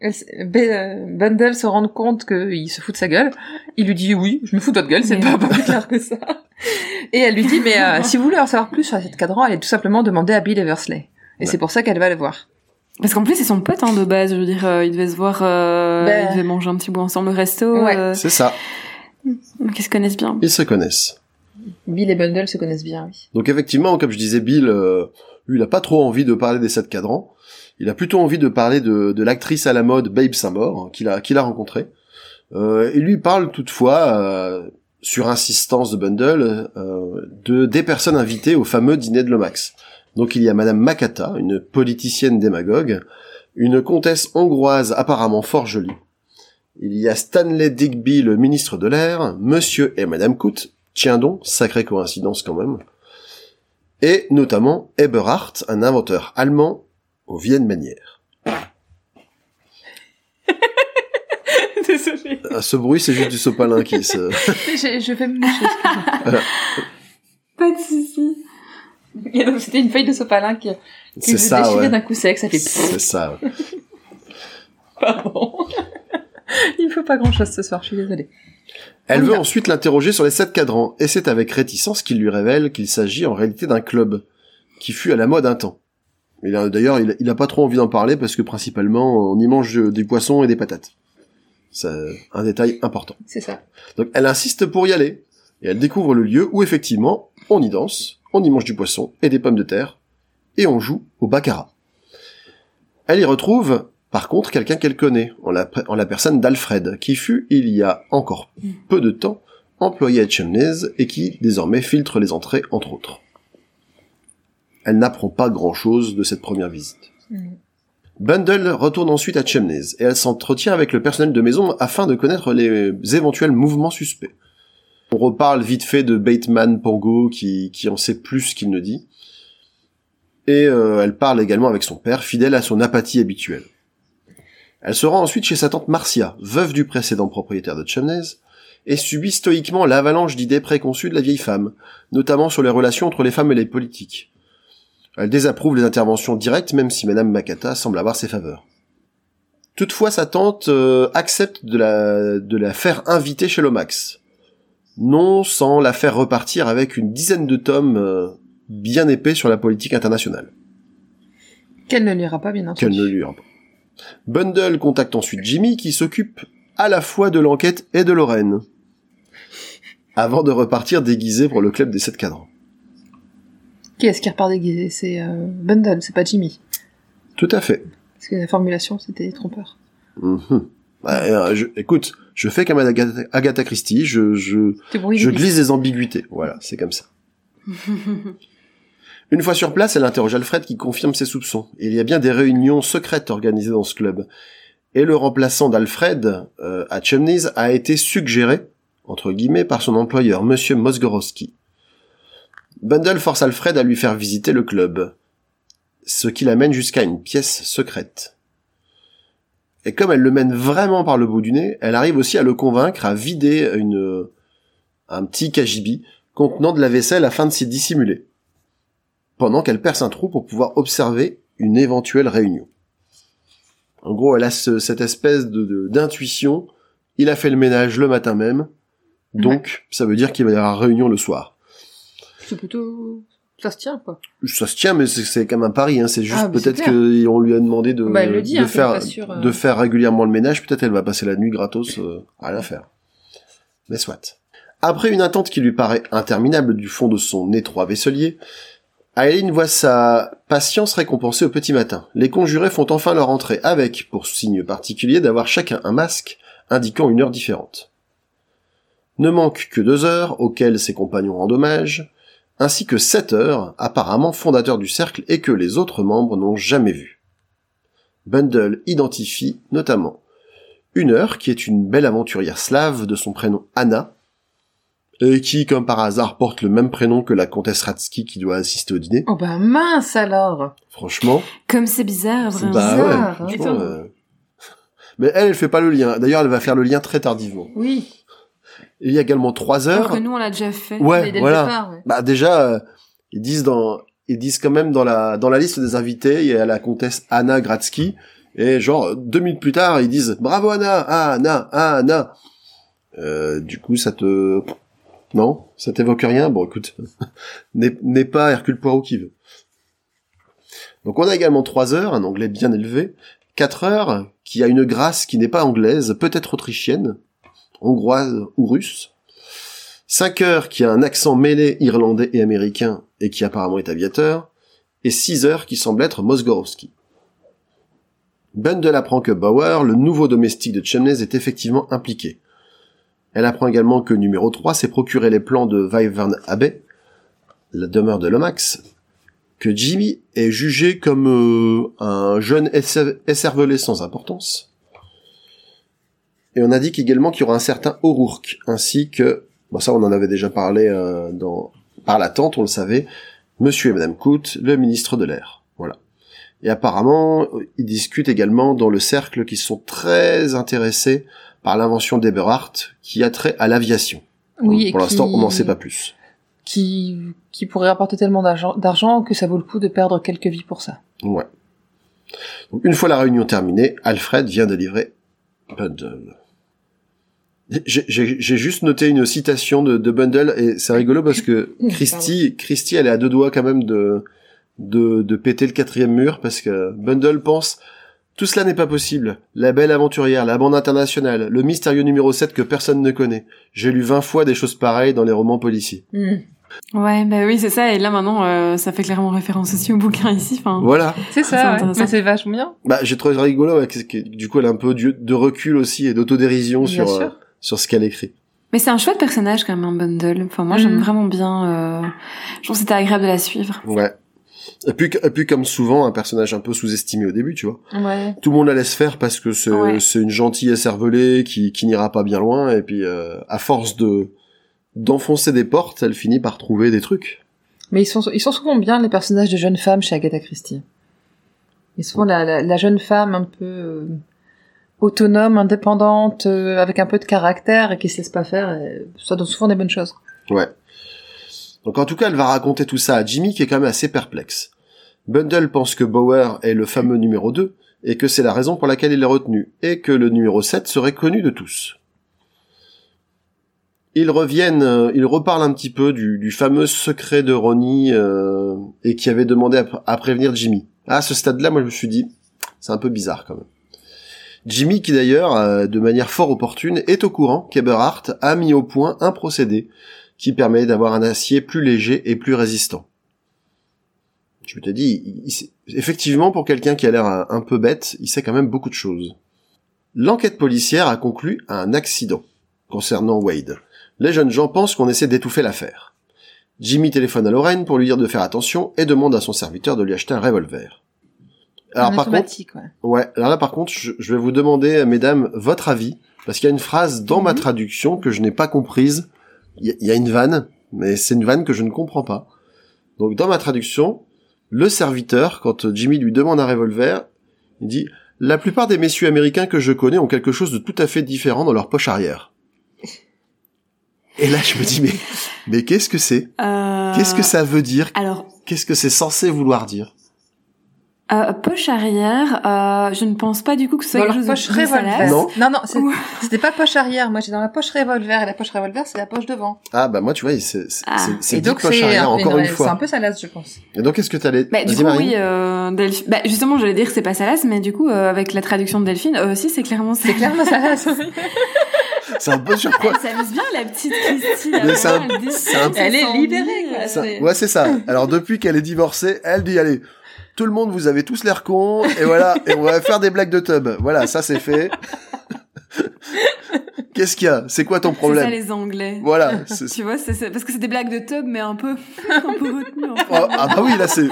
Elle s- B- euh, Bundle se rend compte qu'il se fout de sa gueule. Il lui dit oui, je me fous de votre gueule, c'est Mais- pas, pas plus clair que ça. Et elle lui dit mais euh, si vous voulez en savoir plus sur cette cadran, elle est tout simplement demander à Bill Eversley. Et Ouais. c'est pour ça qu'elle va le voir. parce qu'en plus, c'est son pote, hein, de base. Je veux dire, euh, ils devaient se voir, euh, Ben. ils devaient manger un petit bout ensemble au resto. Ouais. euh, C'est ça. donc ils se connaissent bien. Ils se connaissent. Bill et Bundle se connaissent bien, oui. Donc effectivement, comme je disais, Bill, euh, lui, il a pas trop envie de parler des sept cadrans. Il a plutôt envie de parler de, de l'actrice à la mode Babe Samore, hein, qu'il a, qu'il a rencontrée. Euh, il lui parle toutefois, euh, sur insistance de Bundle, euh, de des personnes invitées au fameux dîner de Lomax. Donc il y a Madame Makata, une politicienne démagogue, une comtesse hongroise apparemment fort jolie. Il y a Stanley Digby, le ministre de l'air, Monsieur et Madame Coote, tiens donc, sacrée coïncidence quand même, et notamment Eberhardt, un inventeur allemand aux viennes manières. (laughs) Désolée. Ah, Ce bruit, c'est juste du sopalin qui se... je, je vais me moucher. Pas de soucis. Et donc, C'était une feuille de sopalin qui, qui se déchirait ouais. d'un coup sec, ça fait C'est ça. ouais. pardon. (laughs) Il me faut pas grand chose ce soir, je suis désolée. Elle veut ensuite l'interroger sur les sept cadrans, et c'est avec réticence qu'il lui révèle qu'il s'agit en réalité d'un club, qui fut à la mode un temps. D'ailleurs, il, il a pas trop envie d'en parler parce que principalement, on y mange des poissons et des patates. C'est un détail important. C'est ça. Donc elle insiste pour y aller, et elle découvre le lieu où effectivement, on y danse, on y mange du poisson et des pommes de terre, et on joue au baccarat. Elle y retrouve, par contre, quelqu'un qu'elle connaît, en la, en la personne d'Alfred, qui fut, il y a encore peu de temps, employé à Chimneys et qui, désormais, filtre les entrées, entre autres. Elle n'apprend pas grand-chose de cette première visite. Mhm. Bundle retourne ensuite à Chimneys et elle s'entretient avec le personnel de maison afin de connaître les éventuels mouvements suspects. On reparle vite fait de Bateman Pongo qui, qui en sait plus qu'il ne dit. Et euh, elle parle également avec son père, fidèle à son apathie habituelle. Elle se rend ensuite chez sa tante Marcia, veuve du précédent propriétaire de Chimneys, et subit stoïquement l'avalanche d'idées préconçues de la vieille femme, notamment sur les relations entre les femmes et les politiques. Elle désapprouve les interventions directes, même si Madame Makata semble avoir ses faveurs. Toutefois, sa tante euh, accepte de la, de la faire inviter chez Lomax. Non sans la faire repartir avec une dizaine de tomes euh, bien épais sur la politique internationale, Qu'elle ne lira pas, bien qu'elle entendu. ne lui pas. Bundle contacte ensuite Jimmy, qui s'occupe à la fois de l'enquête et de Lorraine, avant de repartir déguisé pour le club des sept cadrans. Qui est-ce qui repart déguisé? C'est euh, Bundle, c'est pas Jimmy. Tout à fait. Parce que la formulation, c'était trompeur. Mhm. Bah, euh, je- écoute, je fais comme Agatha, Agatha Christie, je, je, je glisse des ambiguïtés. Voilà, c'est comme ça. (laughs) Une fois sur place, elle interroge Alfred qui confirme ses soupçons. Il y a bien des réunions secrètes organisées dans ce club. Et le remplaçant d'Alfred euh, à Chumneys a été suggéré, entre guillemets, par son employeur, Monsieur Mosgorowski. Bundle force Alfred à lui faire visiter le club, ce qui l'amène jusqu'à une pièce secrète. Et comme elle le mène vraiment par le bout du nez, elle arrive aussi à le convaincre à vider une, un petit cagibi contenant de la vaisselle afin de s'y dissimuler, pendant qu'elle perce un trou pour pouvoir observer une éventuelle réunion. En gros, elle a ce- cette espèce de d'intuition. Il a fait le ménage le matin même, donc ça veut dire qu'il va y avoir réunion le soir. C'est plutôt... Ça se tient, quoi. Ça se tient, mais c'est c'est quand même un pari. Hein. C'est juste Ah, peut-être qu'on lui a demandé de, Bah, dit, de hein, faire euh. de faire régulièrement le ménage. Peut-être elle va passer la nuit gratos euh, à rien faire. Mais soit. Après une attente qui lui paraît interminable du fond de son étroit vaisselier, Aileen voit sa patience récompensée au petit matin. Les conjurés font enfin leur entrée avec, pour signe particulier, d'avoir chacun un masque indiquant une heure différente. Ne manquent que deux heures auxquelles ses compagnons rendent hommage, ainsi que sept heures, apparemment fondateurs du cercle et que les autres membres n'ont jamais vu. Bundle identifie notamment une heure qui est une belle aventurière slave de son prénom Anna, et qui, comme par hasard, porte le même prénom que la comtesse Ratsky qui doit assister au dîner. Oh bah mince alors Franchement, Comme c'est bizarre, C'est vraiment. bah bizarre, ouais, hein. euh, Mais elle, elle fait pas le lien. D'ailleurs, elle va faire le lien très tardivement. Oui. Il y a également trois Alors heures. que nous, on l'a déjà fait. Ouais, dès voilà. le départ, ouais. Bah déjà, euh, ils disent dans, ils disent quand même dans la dans la liste des invités, il y a la comtesse Anna Gratsky et genre deux minutes plus tard, ils disent bravo Anna, ah, Anna, ah, Anna. Euh, du coup, ça te non, ça t'évoque rien. Bon, écoute, (laughs) n'est pas Hercule Poirot qui veut. Donc on a également trois heures, un anglais bien élevé, quatre heures qui a une grâce qui n'est pas anglaise, peut-être autrichienne, hongroise ou russe. 5 heures qui a un accent mêlé irlandais et américain et qui apparemment est aviateur, et 6 heures qui semble être Mosgorowski. Bundle apprend que Bauer, le nouveau domestique de Chumney, est effectivement impliqué. Elle apprend également que numéro 3 s'est procuré les plans de Wyvern Abbey, la demeure de Lomax, que Jimmy est jugé comme euh, un jeune écervelé sans importance, et on indique également qu'il y aura un certain O'Rourke, ainsi que Bon, ça, on en avait déjà parlé euh, dans par la tante, on le savait. Monsieur et Madame Coote, le ministre de l'air. Voilà. Et apparemment, ils discutent également dans le cercle qui sont très intéressés par l'invention d'Eberhardt qui a trait à l'aviation. Oui, Pour l'instant, qui- on n'en sait pas plus. Qui, qui pourrait rapporter tellement d'argent que ça vaut le coup de perdre quelques vies pour ça. Ouais. Donc, une fois la réunion terminée, Alfred vient de livrer Bundle. J'ai- juste noté une citation de, de Bundle et c'est rigolo parce que (laughs) Christy, Christy, elle est à deux doigts quand même de, de, de péter le quatrième mur parce que Bundle pense tout cela n'est pas possible. La belle aventurière, la bande internationale, le mystérieux numéro 7 que personne ne connaît. J'ai lu 20 fois des choses pareilles dans les romans policiers. Hmm. Ouais, bah oui, c'est ça. Et là, maintenant, euh, ça fait clairement référence aussi au bouquin ici. Enfin, Voilà. C'est ça, ouais. mais c'est vachement bien. Bah, j'ai trouvé ça rigolo, ouais, que- que- du coup, elle a un peu de, de recul aussi et d'autodérision sur, euh, sur ce qu'elle écrit. Mais c'est un chouette personnage quand même, un bundle. Enfin, moi, j'aime vraiment bien. Euh... Je trouve que c'était agréable de la suivre. Ouais. Et puis, et puis, comme souvent, un personnage un peu sous-estimé au début, tu vois. Ouais. Tout le monde la laisse faire parce que c'est Ouais. une gentille écervelée qui, qui n'ira pas bien loin, et puis, euh, à force de d'enfoncer des portes, elle finit par trouver des trucs. Mais ils sont, ils sont souvent bien les personnages de jeunes femmes chez Agatha Christie. Et souvent la, la, la jeune femme un peu euh, autonome, indépendante, euh, avec un peu de caractère et qui se laisse pas faire, euh, ça donne souvent des bonnes choses. Ouais. Donc en tout cas, elle va raconter tout ça à Jimmy qui est quand même assez perplexe. Bundle pense que Bauer est le fameux numéro 2 et que c'est la raison pour laquelle il est retenu et que le numéro 7 serait connu de tous. Ils reviennent, euh, ils reparlent un petit peu du, fameux secret de Ronnie euh, et qui avait demandé à, à prévenir Jimmy. À ce stade-là, moi je me suis dit, c'est un peu bizarre quand même. Jimmy, qui d'ailleurs, euh, de manière fort opportune, est au courant qu'Eberhardt a mis au point un procédé qui permet d'avoir un acier plus léger et plus résistant. Je te dis, il- il effectivement, pour quelqu'un qui a l'air un, un peu bête, il sait quand même beaucoup de choses. L'enquête policière a conclu à un accident concernant Wade. Les jeunes gens pensent qu'on essaie d'étouffer l'affaire. Jimmy téléphone à Lorraine pour lui dire de faire attention et demande à son serviteur de lui acheter un revolver. Alors Un par contre, automatique, ouais. Ouais, alors là par contre, je, je vais vous demander, mesdames, votre avis, parce qu'il y a une phrase dans ma Mhm. traduction que je n'ai pas comprise. Il y, a- une vanne, mais c'est une vanne que je ne comprends pas. Donc dans ma traduction, le serviteur, quand Jimmy lui demande un revolver, il dit « La plupart des messieurs américains que je connais ont quelque chose de tout à fait différent dans leur poche arrière. (laughs) » Et là je me dis « Mais, mais qu'est-ce que c'est? Euh... Qu'est-ce que ça veut dire? Alors, Qu'est-ce que c'est censé vouloir dire ?» Euh, poche arrière, euh, je ne pense pas du coup que ce soit Dans quelque chose poche de revolver. Non. non, non, c'est- c'était pas poche arrière. Moi, j'ai dans la poche revolver. Et la poche revolver, c'est la poche devant. Ah bah moi tu vois, c'est c'est Ah. c'est- c'est poche c'est arrière un- encore une C'est un fois. peu salace, je pense. Et donc qu'est-ce que t'allais Bah, du coup, Marine. oui, euh, Delphi- bah, justement, j'allais dire que c'est pas salace, mais du coup, euh, avec la traduction de Delphine, euh, aussi, c'est clairement C'est salace. clairement salace. (laughs) C'est un peu surprenant. Elle s'amuse bien, la petite Christy. là, Mais c'est un- vraiment, elle c'est est libérée, ennuyer, quoi. Ça- c'est- ouais, c'est ça. Alors depuis qu'elle est divorcée, elle dit allez, tout le monde, vous avez tous l'air cons, et voilà, (laughs) et on va faire des blagues de tub. Voilà, ça c'est fait. (laughs) Qu'est-ce qu'il y a? C'est quoi ton C'est ça problème? les Anglais. Voilà. (laughs) c'est- Tu vois, c'est, parce que c'est des blagues de tub, mais un peu, un peu retenues. en fait. Oh, ah bah oui, là c'est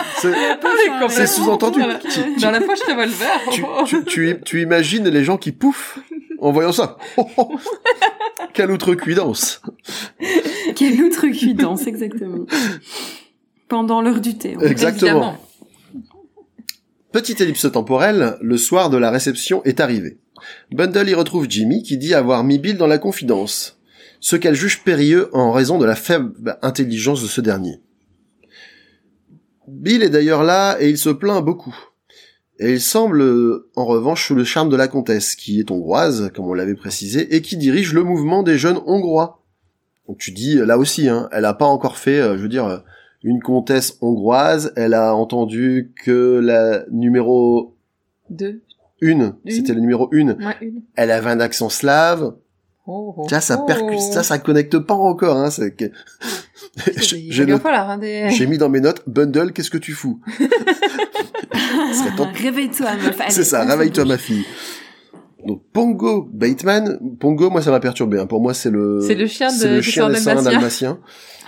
c'est sous-entendu. Dans la poche revolver. tu, tu, tu, tu imagines les gens qui pouffent en voyant ça. Oh, oh. Quelle outrecuidance. Quelle outrecuidance, exactement. Pendant l'heure du thé. Exactement. Évidemment. Petite ellipse temporelle, le soir de la réception est arrivé. Bundle y retrouve Jimmy qui dit avoir mis Bill dans la confidence, ce qu'elle juge périlleux en raison de la faible intelligence de ce dernier. Bill est d'ailleurs là et il se plaint beaucoup. Et il semble, en revanche, sous le charme de la comtesse, qui est hongroise, comme on l'avait précisé, et qui dirige le mouvement des jeunes hongrois. Donc tu dis, là aussi, hein, elle a pas encore fait, euh, je veux dire, euh, une comtesse hongroise, elle a entendu que la numéro Deux. une, c'était le numéro une, Ouais, une. elle avait un accent slave, Oh, oh, ça, ça oh. percute, ça, ça connecte pas encore, hein, c'est que... (laughs) Il J'ai hein, des- j'ai mis dans mes notes, Bundle, qu'est-ce que tu fous? (laughs) Réveille-toi, meuf. Allez, C'est ça, réveille-toi ma fille. Donc Pongo Bateman, Pongo, moi ça m'a perturbé. hein. Pour moi c'est le C'est le chien c'est de- le chien sang des saints dalmatien. dalmatien.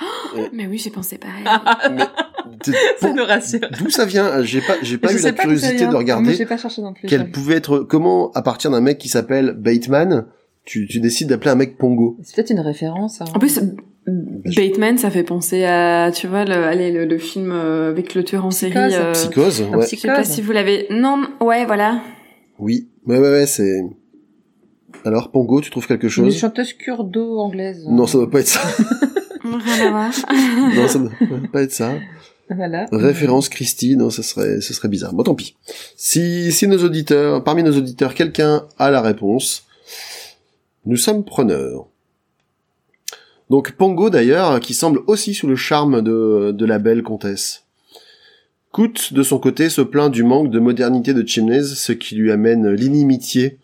(gasps) Mais oui, j'ai pensé pareil. (laughs) Mais Ça nous rassure. D'où ça vient J'ai pas j'ai pas Je eu la pas curiosité de regarder j'ai pas cherché non plus. quel pouvait être comment à partir d'un mec qui s'appelle Bateman, tu, tu décides d'appeler un mec Pongo. C'est peut-être une référence. hein. En plus, Bateman, ça fait penser à, tu vois, le, allez, le, le film euh, avec le tueur en série. Psychose. euh, Psychose, ouais. Je sais pas psychose. si vous l'avez. Non, ouais, voilà. Oui. Ouais ouais ouais, c'est Alors Pongo, tu trouves quelque Une chose chanteuse kurdo anglaise. Non, ça doit pas être ça. (laughs) Rien à voir. (laughs) non, ça doit pas être ça. Voilà. Référence Christie, non, ce serait, ce serait bizarre. Bon, tant pis. Si, si nos auditeurs, parmi nos auditeurs, quelqu'un a la réponse, nous sommes preneurs. Donc Pongo d'ailleurs, qui semble aussi sous le charme de, de la belle comtesse. Coot, de son côté, se plaint du manque de modernité de Chimneys, ce qui lui amène l'inimitié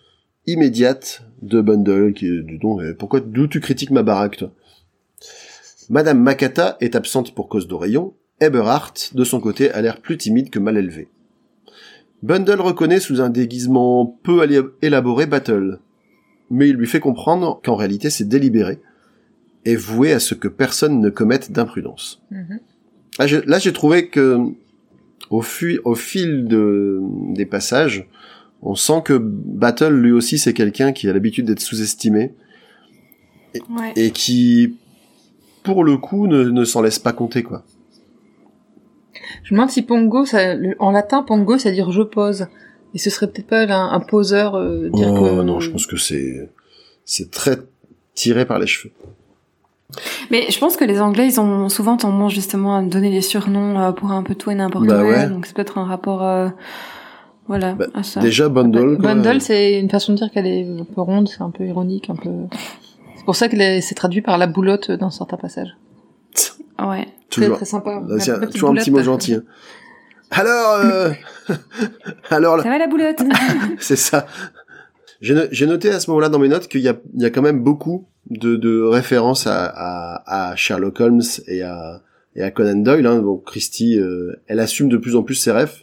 immédiate de Bundle, qui est, donc, euh, pourquoi, d'où tu critiques ma baraque, toi? Madame Makata est absente pour cause d'Oreillon, Eberhardt, de son côté, a l'air plus timide que mal élevé. Bundle reconnaît sous un déguisement peu élaboré Battle, mais il lui fait comprendre qu'en réalité c'est délibéré, et voué à ce que personne ne commette d'imprudence. Mhm. Là, j'ai- là, j'ai trouvé que, au, fu- au fil de, des passages, on sent que Battle, lui aussi, c'est quelqu'un qui a l'habitude d'être sous-estimé, Ouais. et qui, pour le coup, ne, ne s'en laisse pas compter, quoi. Je me demande si pongo, ça, en latin, pongo, ça veut dire je pose. Et ce serait peut-être pas un, un poseur euh, dire Oh, que... non, je pense que c'est c'est très tiré par les cheveux. Mais je pense que les Anglais, ils ont souvent tendance justement à donner des surnoms euh, pour un peu tout et n'importe Bah quoi. ouais. Donc c'est peut-être un rapport, euh, voilà, Bah, à ça. Déjà Bundle. quoi. Bundle, c'est une façon de dire qu'elle est un peu ronde, c'est un peu ironique, un peu... C'est pour ça que c'est traduit par la boulotte dans certains passages. Ouais. Très, toujours, très sympa. c'est toujours un petit mot gentil. hein. Alors, euh... (laughs) (laughs) alors là, Ça va la boulotte? (laughs) C'est ça. J'ai no- j'ai noté à ce moment-là dans mes notes qu'il y y a quand même beaucoup de, de références à, à, à Sherlock Holmes et à, et à Conan Doyle. Hein. Bon, Christie, euh, elle assume de plus en plus ses rêves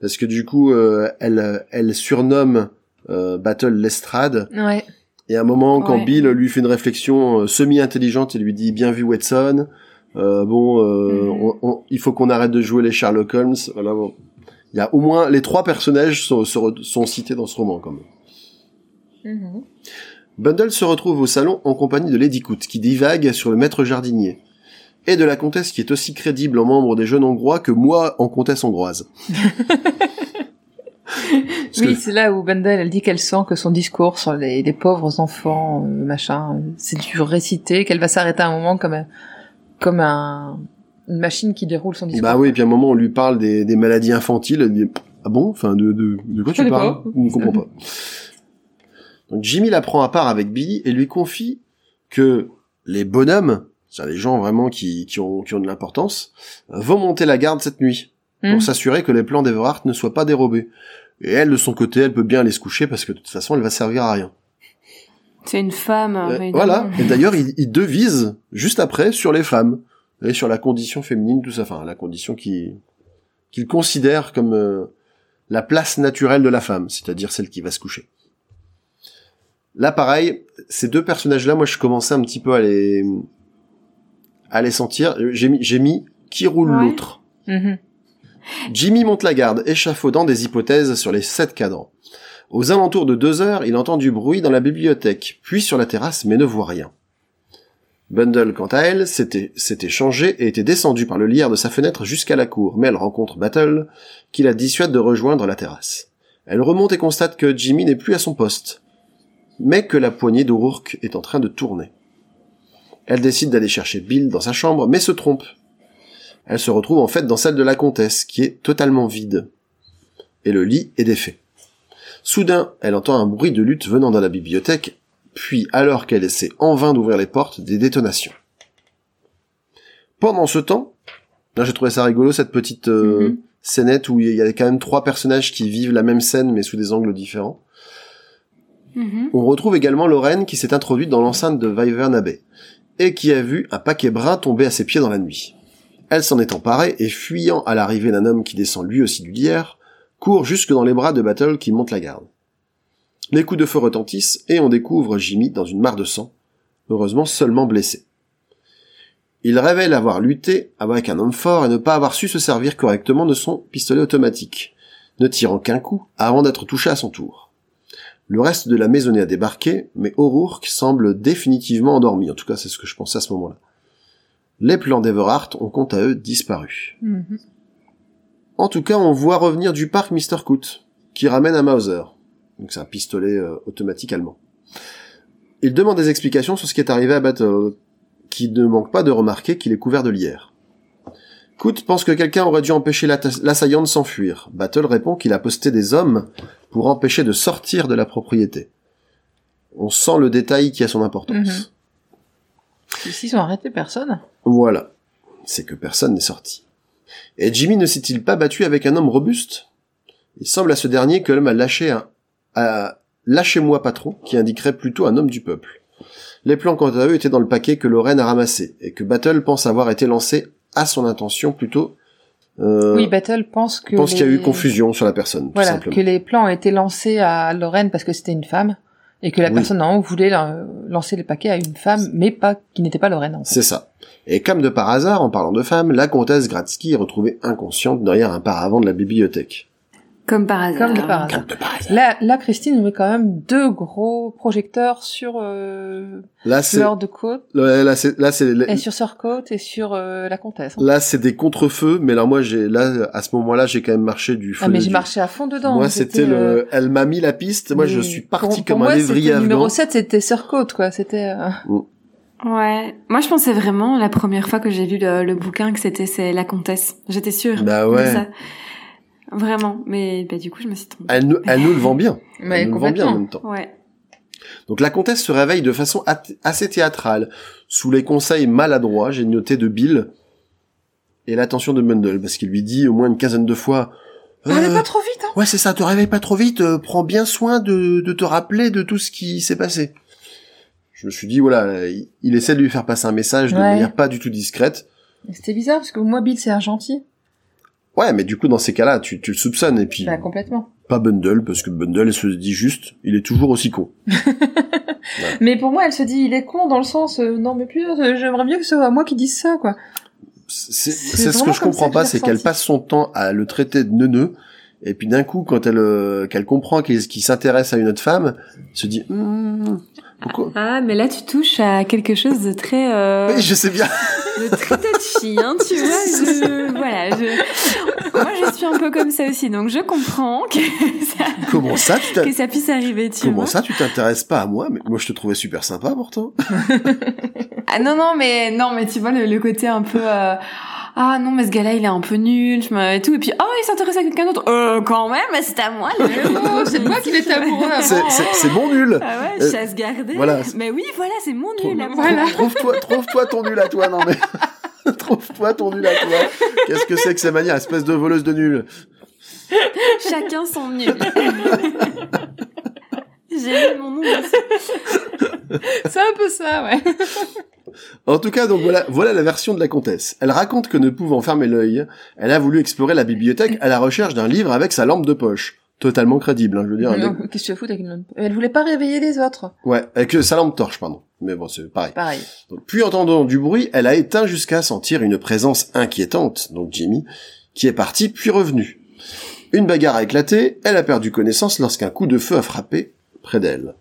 parce que du coup, euh, elle, elle surnomme euh, Battle Lestrade. Ouais. Et à un moment, quand Ouais. Bill lui fait une réflexion euh, semi-intelligente, il lui dit bien vu Watson. Euh, bon, euh, Mhm. on- on- il faut qu'on arrête de jouer les Sherlock Holmes. Voilà, bon. Il y a au moins les trois personnages sont, sont cités dans ce roman quand même. Mhm. Bundle se retrouve au salon en compagnie de Lady Coot, qui divague sur le maître jardinier, et de la comtesse qui est aussi crédible en membre des jeunes hongrois que moi en comtesse hongroise. (laughs) Oui, que- c'est là où Bundle, elle dit qu'elle sent que son discours sur les, les pauvres enfants, euh, machin, c'est du récité, qu'elle va s'arrêter à un moment comme un, comme un, une machine qui déroule son discours. Bah oui, et puis à un moment on lui parle des, des maladies infantiles, elle dit Ah bon Enfin, de, de, de quoi tu parles. On ne comprend pas. Donc Jimmy la prend à part avec Billy et lui confie que les bonhommes, c'est-à-dire les gens vraiment qui, qui, ont, qui ont de l'importance, euh, vont monter la garde cette nuit pour Hmm. s'assurer que les plans d'Everhart ne soient pas dérobés. Et elle, de son côté, elle peut bien aller se coucher parce que de toute façon, elle va servir à rien. C'est une femme. Euh, voilà. Et d'ailleurs, il, il devise juste après sur les femmes et sur la condition féminine, tout ça. Enfin, la condition qui qu'il considère comme euh, la place naturelle de la femme, c'est-à-dire celle qui va se coucher. Là, pareil, ces deux personnages-là, moi, je commençais un petit peu à les à les sentir. J'ai mis, j'ai mis qui roule Ouais. l'autre. Mhm. Jimmy monte la garde, échafaudant des hypothèses sur les sept cadrans. Aux alentours de deux heures, il entend du bruit dans la bibliothèque, puis sur la terrasse, mais ne voit rien. Bundle, quant à elle, s'était, s'était changée et était descendue par le lierre de sa fenêtre jusqu'à la cour, mais elle rencontre Battle, qui la dissuade de rejoindre la terrasse. Elle remonte et constate que Jimmy n'est plus à son poste, mais que la poignée d'O'Rourke est en train de tourner. Elle décide d'aller chercher Bill dans sa chambre, mais se trompe. Elle se retrouve en fait dans celle de la comtesse, qui est totalement vide. Et le lit est défait. Soudain, elle entend un bruit de lutte venant de la bibliothèque, puis alors qu'elle essaie en vain d'ouvrir les portes, des détonations. Pendant ce temps, là j'ai trouvé ça rigolo cette petite euh, Mhm. scénette où il y a quand même trois personnages qui vivent la même scène mais sous des angles différents. Mhm. On retrouve également Lorraine qui s'est introduite dans l'enceinte de Wyvern Abbey et qui a vu un paquet brun tomber à ses pieds dans la nuit. Elle s'en est emparée et fuyant à l'arrivée d'un homme qui descend lui aussi du lierre, court jusque dans les bras de Battle qui monte la garde. Les coups de feu retentissent et on découvre Jimmy dans une mare de sang, heureusement seulement blessé. Il révèle avoir lutté avec un homme fort et ne pas avoir su se servir correctement de son pistolet automatique, ne tirant qu'un coup avant d'être touché à son tour. Le reste de la maisonnée a débarqué, mais O'Rourke semble définitivement endormi. En tout cas, c'est ce que je pensais à ce moment-là. Les plans d'Everhart ont quant à eux disparu. Mhm. En tout cas, on voit revenir du parc Mr. Coot, qui ramène un Mauser. Donc c'est un pistolet euh, automatique allemand. Il demande des explications sur ce qui est arrivé à Battle, qui ne manque pas de remarquer qu'il est couvert de lierre. Coot pense que quelqu'un aurait dû empêcher l'assaillant de s'enfuir. Battle répond qu'il a posté des hommes pour empêcher de sortir de la propriété. On sent le détail qui a son importance. Mhm. Ici, ils ont arrêté personne. Voilà. C'est que personne n'est sorti. Et Jimmy ne s'est-il pas battu avec un homme robuste? Il semble à ce dernier que l'homme a lâché un, a lâchez-moi patron, qui indiquerait plutôt un homme du peuple. Les plans quant à eux étaient dans le paquet que Lorraine a ramassé, et que Battle pense avoir été lancé à son intention plutôt, euh, oui, Battle pense que. pense qu'il y a eu confusion sur la personne, tout Voilà, simplement. que les plans ont été lancés à Lorraine parce que c'était une femme, et que la Oui. personne en haut voulait lancer les paquets à une femme, mais pas qui n'était pas Lorraine. En fait. C'est ça. Et comme de par hasard, en parlant de femme, la comtesse Gratsky est retrouvée inconsciente derrière un paravent de la bibliothèque. Comme par hasard. Comme de par hasard. Comme de par hasard. Là, là, Christine met quand même deux gros projecteurs sur euh, Là, de Côte, là, là, c'est, là, c'est, et sur Sir Côte, et sur euh, la comtesse. Là, c'est des contre-feux, mais alors moi, j'ai là, à ce moment-là, j'ai quand même marché du feu. Ah, mais j'ai marché à fond dedans. Moi, c'était le. euh, Elle m'a mis la piste. Moi, je suis parti pour comme moi, un lévrier c'était afghan. Numéro 7, c'était Sir Côte, quoi. C'était. euh, Ouais. Moi, je pensais vraiment, la première fois que j'ai lu le, le bouquin, que c'était c'est la comtesse. J'étais sûre. Bah de ouais. ça. Vraiment. Mais bah, du coup, je me suis trompée. Elle nous, elle nous le vend bien. Mais (laughs) elle nous le vend bien en même temps. Ouais. Donc la comtesse se réveille de façon assez théâtrale, sous les conseils maladroits, j'ai noté de Bill, et l'attention de Mundle, parce qu'il lui dit au moins une quinzaine de fois. Euh, pas trop vite, hein. Ouais, c'est ça, te réveille pas trop vite, euh, prends bien soin de, de te rappeler de tout ce qui s'est passé. Je me suis dit, voilà, il, il essaie de lui faire passer un message de Ouais. manière pas du tout discrète. C'était bizarre parce que moi, Bill, c'est un gentil. Ouais, mais du coup, dans ces cas-là, tu, tu le soupçonnes, et puis Bah, complètement. pas Bundle, parce que Bundle, il se dit juste, il est toujours aussi con. (laughs) Mais pour moi, elle se dit, il est con dans le sens, euh, non, mais plus, euh, j'aimerais bien que ce soit moi qui dise ça, quoi. C'est ce que je comprends que pas, c'est qu'elle passe son temps à le traiter de neuneux, et puis d'un coup, quand elle euh, qu'elle comprend qu'il s'intéresse à une autre femme, elle se dit, Hmm, pourquoi Ah, mais là, tu touches à quelque chose de très, euh, Oui, je sais bien. de très touchy, hein, tu vois. (laughs) Je, voilà, je, moi, je suis un peu comme ça aussi, donc je comprends que ça, Comment ça, tu que ça puisse arriver, tu Comment vois. ça, tu t'intéresses pas à moi Mais moi, je te trouvais super sympa, pourtant. (laughs) Ah non non mais non mais tu vois le, le côté un peu euh, ah non mais ce gars-là il est un peu nul je me... et tout et puis oh il s'intéresse à quelqu'un d'autre euh quand même mais c'est à moi le (laughs) c'est moi qui l'étais amoureux C'est, avant. c'est, c'est mon nul. ah ouais Euh, chasse gardée voilà. mais oui voilà c'est mon Trouve- nul à moi. Voilà. Trouve-toi, trouve-toi ton nul à toi, non mais. (laughs) trouve-toi ton nul à toi. Qu'est-ce que c'est que ces manières, espèce de voleuse de nul? Chacun son nul (laughs) j'ai mis mon nom. (laughs) C'est un peu ça, ouais. En tout cas, donc voilà, voilà la version de la comtesse. Elle raconte que ne pouvant fermer l'œil, elle a voulu explorer la bibliothèque à la recherche d'un livre avec sa lampe de poche. Totalement crédible, hein, je veux dire. elle Non, Qu'est-ce que tu foutre avec une lampe Elle voulait pas réveiller les autres. Ouais, avec euh, sa lampe torche, pardon. Mais bon, c'est pareil. Pareil. Donc, puis entendant du bruit, elle a éteint jusqu'à sentir une présence inquiétante, donc Jimmy, qui est parti puis revenu. Une bagarre a éclaté, elle a perdu connaissance lorsqu'un coup de feu a frappé près d'elle.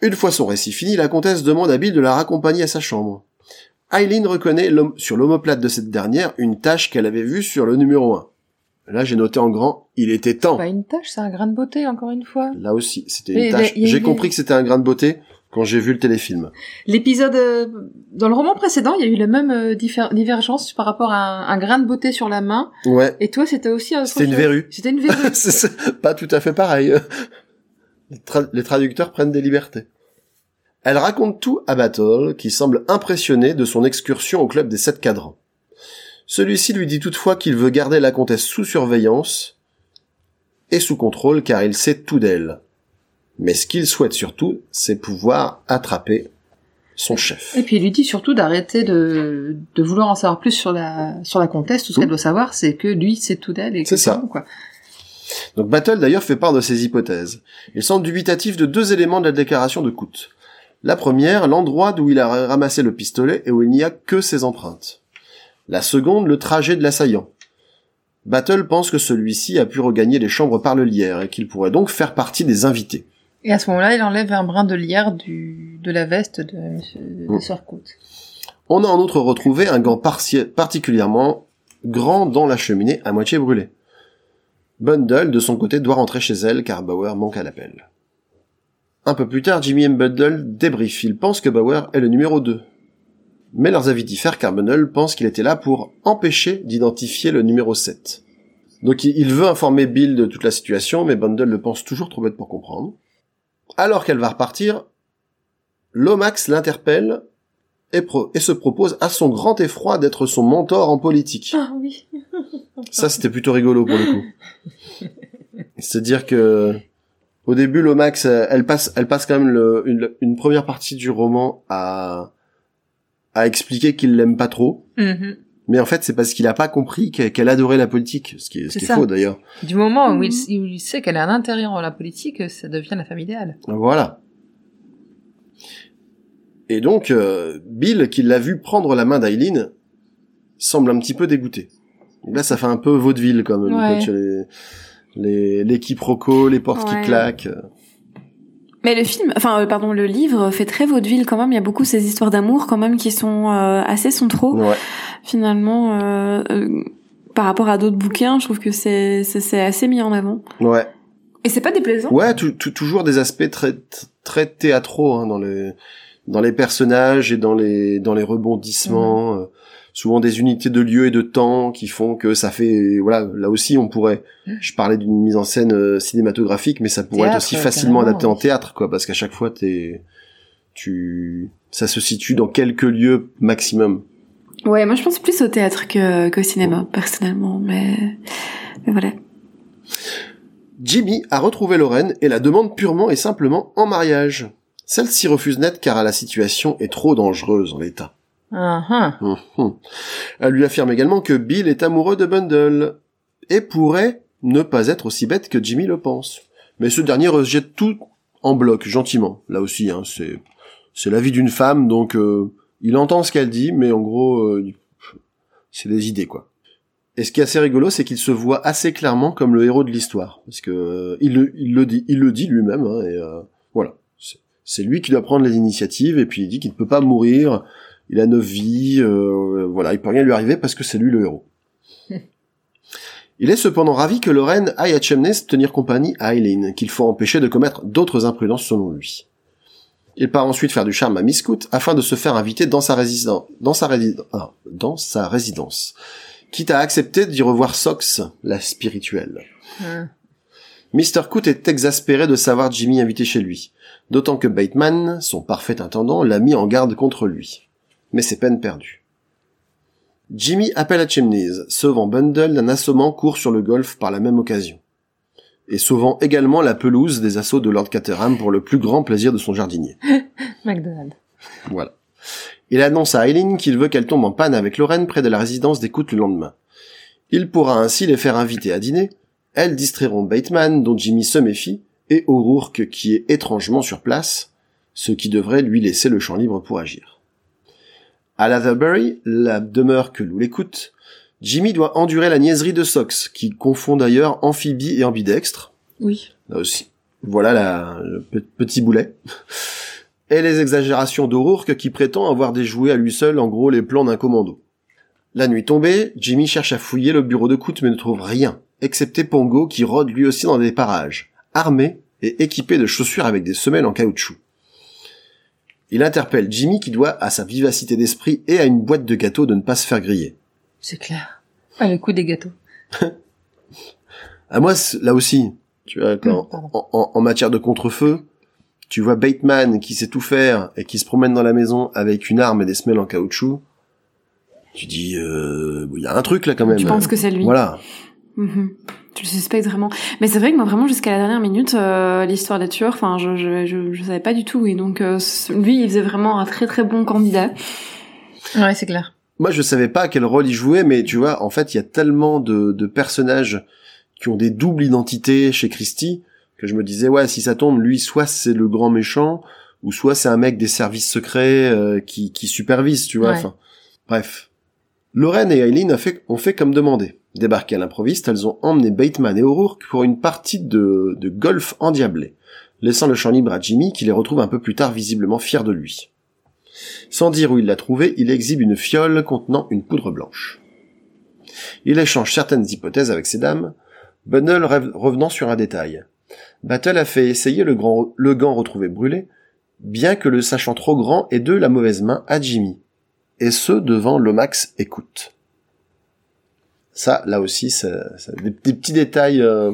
Une fois son récit fini, la comtesse demande à Bill de la raccompagner à sa chambre. Eileen reconnaît sur l'omoplate de cette dernière une tache qu'elle avait vue sur le numéro 1. Là, j'ai noté en grand, il était temps. Pas une tâche, c'est un grain de beauté, encore une fois. Là aussi, c'était une tache. J'ai compris que c'était un grain de beauté quand j'ai vu le téléfilm. L'épisode euh, dans le roman précédent, il y a eu la même euh, divergence par rapport à un, un grain de beauté sur la main. Ouais, Et toi, c'était aussi autre C'était une verrue. C'était une verrue. (laughs) c'est pas tout à fait pareil. Les, tra- les traducteurs prennent des libertés. Elle raconte tout à Battle, qui semble impressionné de son excursion au club des sept cadrans. Celui-ci lui dit toutefois qu'il veut garder la comtesse sous surveillance et sous contrôle car il sait tout d'elle. Mais ce qu'il souhaite surtout, c'est pouvoir attraper son chef. Et puis il lui dit surtout d'arrêter de, de vouloir en savoir plus sur la sur la comtesse. Tout ce qu'elle doit savoir, c'est que lui, c'est tout d'elle et C'est ça. quoi. Donc Battle d'ailleurs fait part de ses hypothèses. Il semble dubitatif de deux éléments de la déclaration de Coot. La première, l'endroit d'où il a ramassé le pistolet et où il n'y a que ses empreintes. La seconde, le trajet de l'assaillant. Battle pense que celui-ci a pu regagner les chambres par le lierre et qu'il pourrait donc faire partie des invités. Et à ce moment-là, il enlève un brin de lierre du de la veste de, monsieur- de Mm. Sir Coot. On a en outre retrouvé un gant parti- particulièrement grand dans la cheminée à moitié brûlée. Bundle, de son côté, doit rentrer chez elle car Bauer manque à l'appel. Un peu plus tard, Jimmy et Bundle débriefent. Ils pensent que Bauer est le numéro 2. Mais leurs avis diffèrent car Bundle pense qu'il était là pour empêcher d'identifier le numéro 7. Donc il veut informer Bill de toute la situation, mais Bundle le pense toujours trop bête pour comprendre. Alors qu'elle va repartir, Lomax l'interpelle et, se propose à son grand effroi d'être son mentor en politique. Ah. Ça, c'était plutôt rigolo pour le coup. (laughs) C'est-à-dire que au début, Lomax, euh, elle passe, elle passe quand même le- une, une première partie du roman à à expliquer qu'il l'aime pas trop. Mhm. Mais en fait, c'est parce qu'il a pas compris qu'elle adorait la politique, ce qui est, ce C'est qui est ça. faux d'ailleurs. Du moment où il, Mhm. où il sait qu'elle a un intérêt en la politique, ça devient la femme idéale. Voilà. Et donc, euh, Bill, qui l'a vu prendre la main d'Aileen, semble un petit peu dégoûté. Là, ça fait un peu vaudeville quand même. Ouais. quand tu as les, les, les quiproquos, les portes Ouais. qui claquent. Mais le film, enfin euh, pardon, le livre fait très vaudeville quand même. Il y a beaucoup ces histoires d'amour quand même qui sont euh, assez sont trop Ouais. finalement euh, euh, par rapport à d'autres bouquins. Je trouve que c'est c'est assez mis en avant. Ouais. Et c'est pas déplaisant. Ouais, tou- tou- toujours des aspects très, très théâtraux hein, dans les, dans les personnages et dans les, dans les rebondissements. Mhm. Souvent des unités de lieu et de temps qui font que ça fait, voilà, là aussi on pourrait, je parlais d'une mise en scène euh, cinématographique, mais ça pourrait être aussi facilement adapté en théâtre, quoi, parce qu'à chaque fois t'es, tu, ça se situe dans quelques lieux maximum. Ouais, moi je pense plus au théâtre que qu'au cinéma personnellement, mais mais voilà. Jimmy a retrouvé Lorraine et la demande purement et simplement en mariage. Celle-ci refuse net car la situation est trop dangereuse en l'état. Ah. Mhm. Elle lui affirme également que Bill est amoureux de Bundle et pourrait ne pas être aussi bête que Jimmy le pense. Mais ce dernier rejette tout en bloc, gentiment. Là aussi, hein, c'est c'est la vie d'une femme, donc euh, il entend ce qu'elle dit, mais en gros, euh, c'est des idées quoi. Et ce qui est assez rigolo, c'est qu'il se voit assez clairement comme le héros de l'histoire, parce que euh, il, le, il le dit, il le dit lui-même, hein, et euh, voilà. C'est lui qui doit prendre les initiatives, et puis il dit qu'il ne peut pas mourir il a neuf vies, euh, voilà, il peut rien lui arriver parce que c'est lui le héros. (laughs) Il est cependant ravi que Lorraine aille à Chemney tenir compagnie à Eileen, qu'il faut empêcher de commettre d'autres imprudences selon lui. Il part ensuite faire du charme à Miss Scout afin de se faire inviter dans sa résidence, dans sa résidence, ah, dans sa résidence. Quitte à accepter d'y revoir Sox, la spirituelle. Hum. Mr. Coot est exaspéré de savoir Jimmy invité chez lui, d'autant que Bateman, son parfait intendant, l'a mis en garde contre lui. Mais c'est peine perdue. Jimmy appelle à Chimneys, sauvant Bundle d'un assommant court sur le golf par la même occasion. Et sauvant également la pelouse des assauts de Lord Caterham pour le plus grand plaisir de son jardinier. (laughs) McDonald. Voilà. Il annonce à Eileen qu'il veut qu'elle tombe en panne avec Lorraine près de la résidence d'écoute le lendemain. Il pourra ainsi les faire inviter à dîner. Elles distrairont Bateman, dont Jimmy se méfie, et O'Rourke, qui est étrangement sur place, ce qui devrait lui laisser le champ libre pour agir. À Latherbury, la demeure que Lou l'écoute, Jimmy doit endurer la niaiserie de Sox, qui confond d'ailleurs amphibie et ambidextre. Oui. Là aussi. Voilà la, le pe- petit boulet. (laughs) Et les exagérations d'O'Rourke qui prétend avoir déjoué à lui seul en gros les plans d'un commando. La nuit tombée, Jimmy cherche à fouiller le bureau de Coot mais ne trouve rien, excepté Pongo qui rôde lui aussi dans des parages, armé et équipé de chaussures avec des semelles en caoutchouc. Il interpelle Jimmy qui doit à sa vivacité d'esprit et à une boîte de gâteaux de ne pas se faire griller. C'est clair. Ah, le coup des gâteaux. (laughs) À moi, là aussi, tu vois, quand, Hum, pardon. en, en- en matière de contre-feu, tu vois Bateman qui sait tout faire et qui se promène dans la maison avec une arme et des semelles en caoutchouc. Tu dis, euh, il y a un truc là quand même. Tu penses que c'est lui Voilà. Mhm. Tu le suspectes vraiment. Mais c'est vrai que moi, vraiment, jusqu'à la dernière minute, euh, l'histoire des tueurs, enfin, je, je, je, je savais pas du tout. Et donc, euh, lui, il faisait vraiment un très très bon candidat. Ouais, c'est clair. Moi, je savais pas quel rôle il jouait, mais tu vois, en fait, il y a tellement de, de personnages qui ont des doubles identités chez Christie que je me disais, ouais, si ça tombe, lui, soit c'est le grand méchant, ou soit c'est un mec des services secrets euh, qui, qui supervise, tu vois. Ouais. Enfin, bref. Lorraine et Eileen ont fait, ont fait comme demandé. Débarquées à l'improviste, elles ont emmené Bateman et O'Rourke pour une partie de, golf endiablé, laissant le champ libre à Jimmy qui les retrouve un peu plus tard visiblement fier de lui. Sans dire où il l'a trouvé, il exhibe une fiole contenant une poudre blanche. Il échange certaines hypothèses avec ces dames, rêve- revenant sur un détail. Battle a fait essayer le gant retrouvé brûlé, bien que le sachant trop grand et de la mauvaise main à Jimmy. Et ce, devant Lomax écoute. Ça, là aussi, des, des petits détails euh,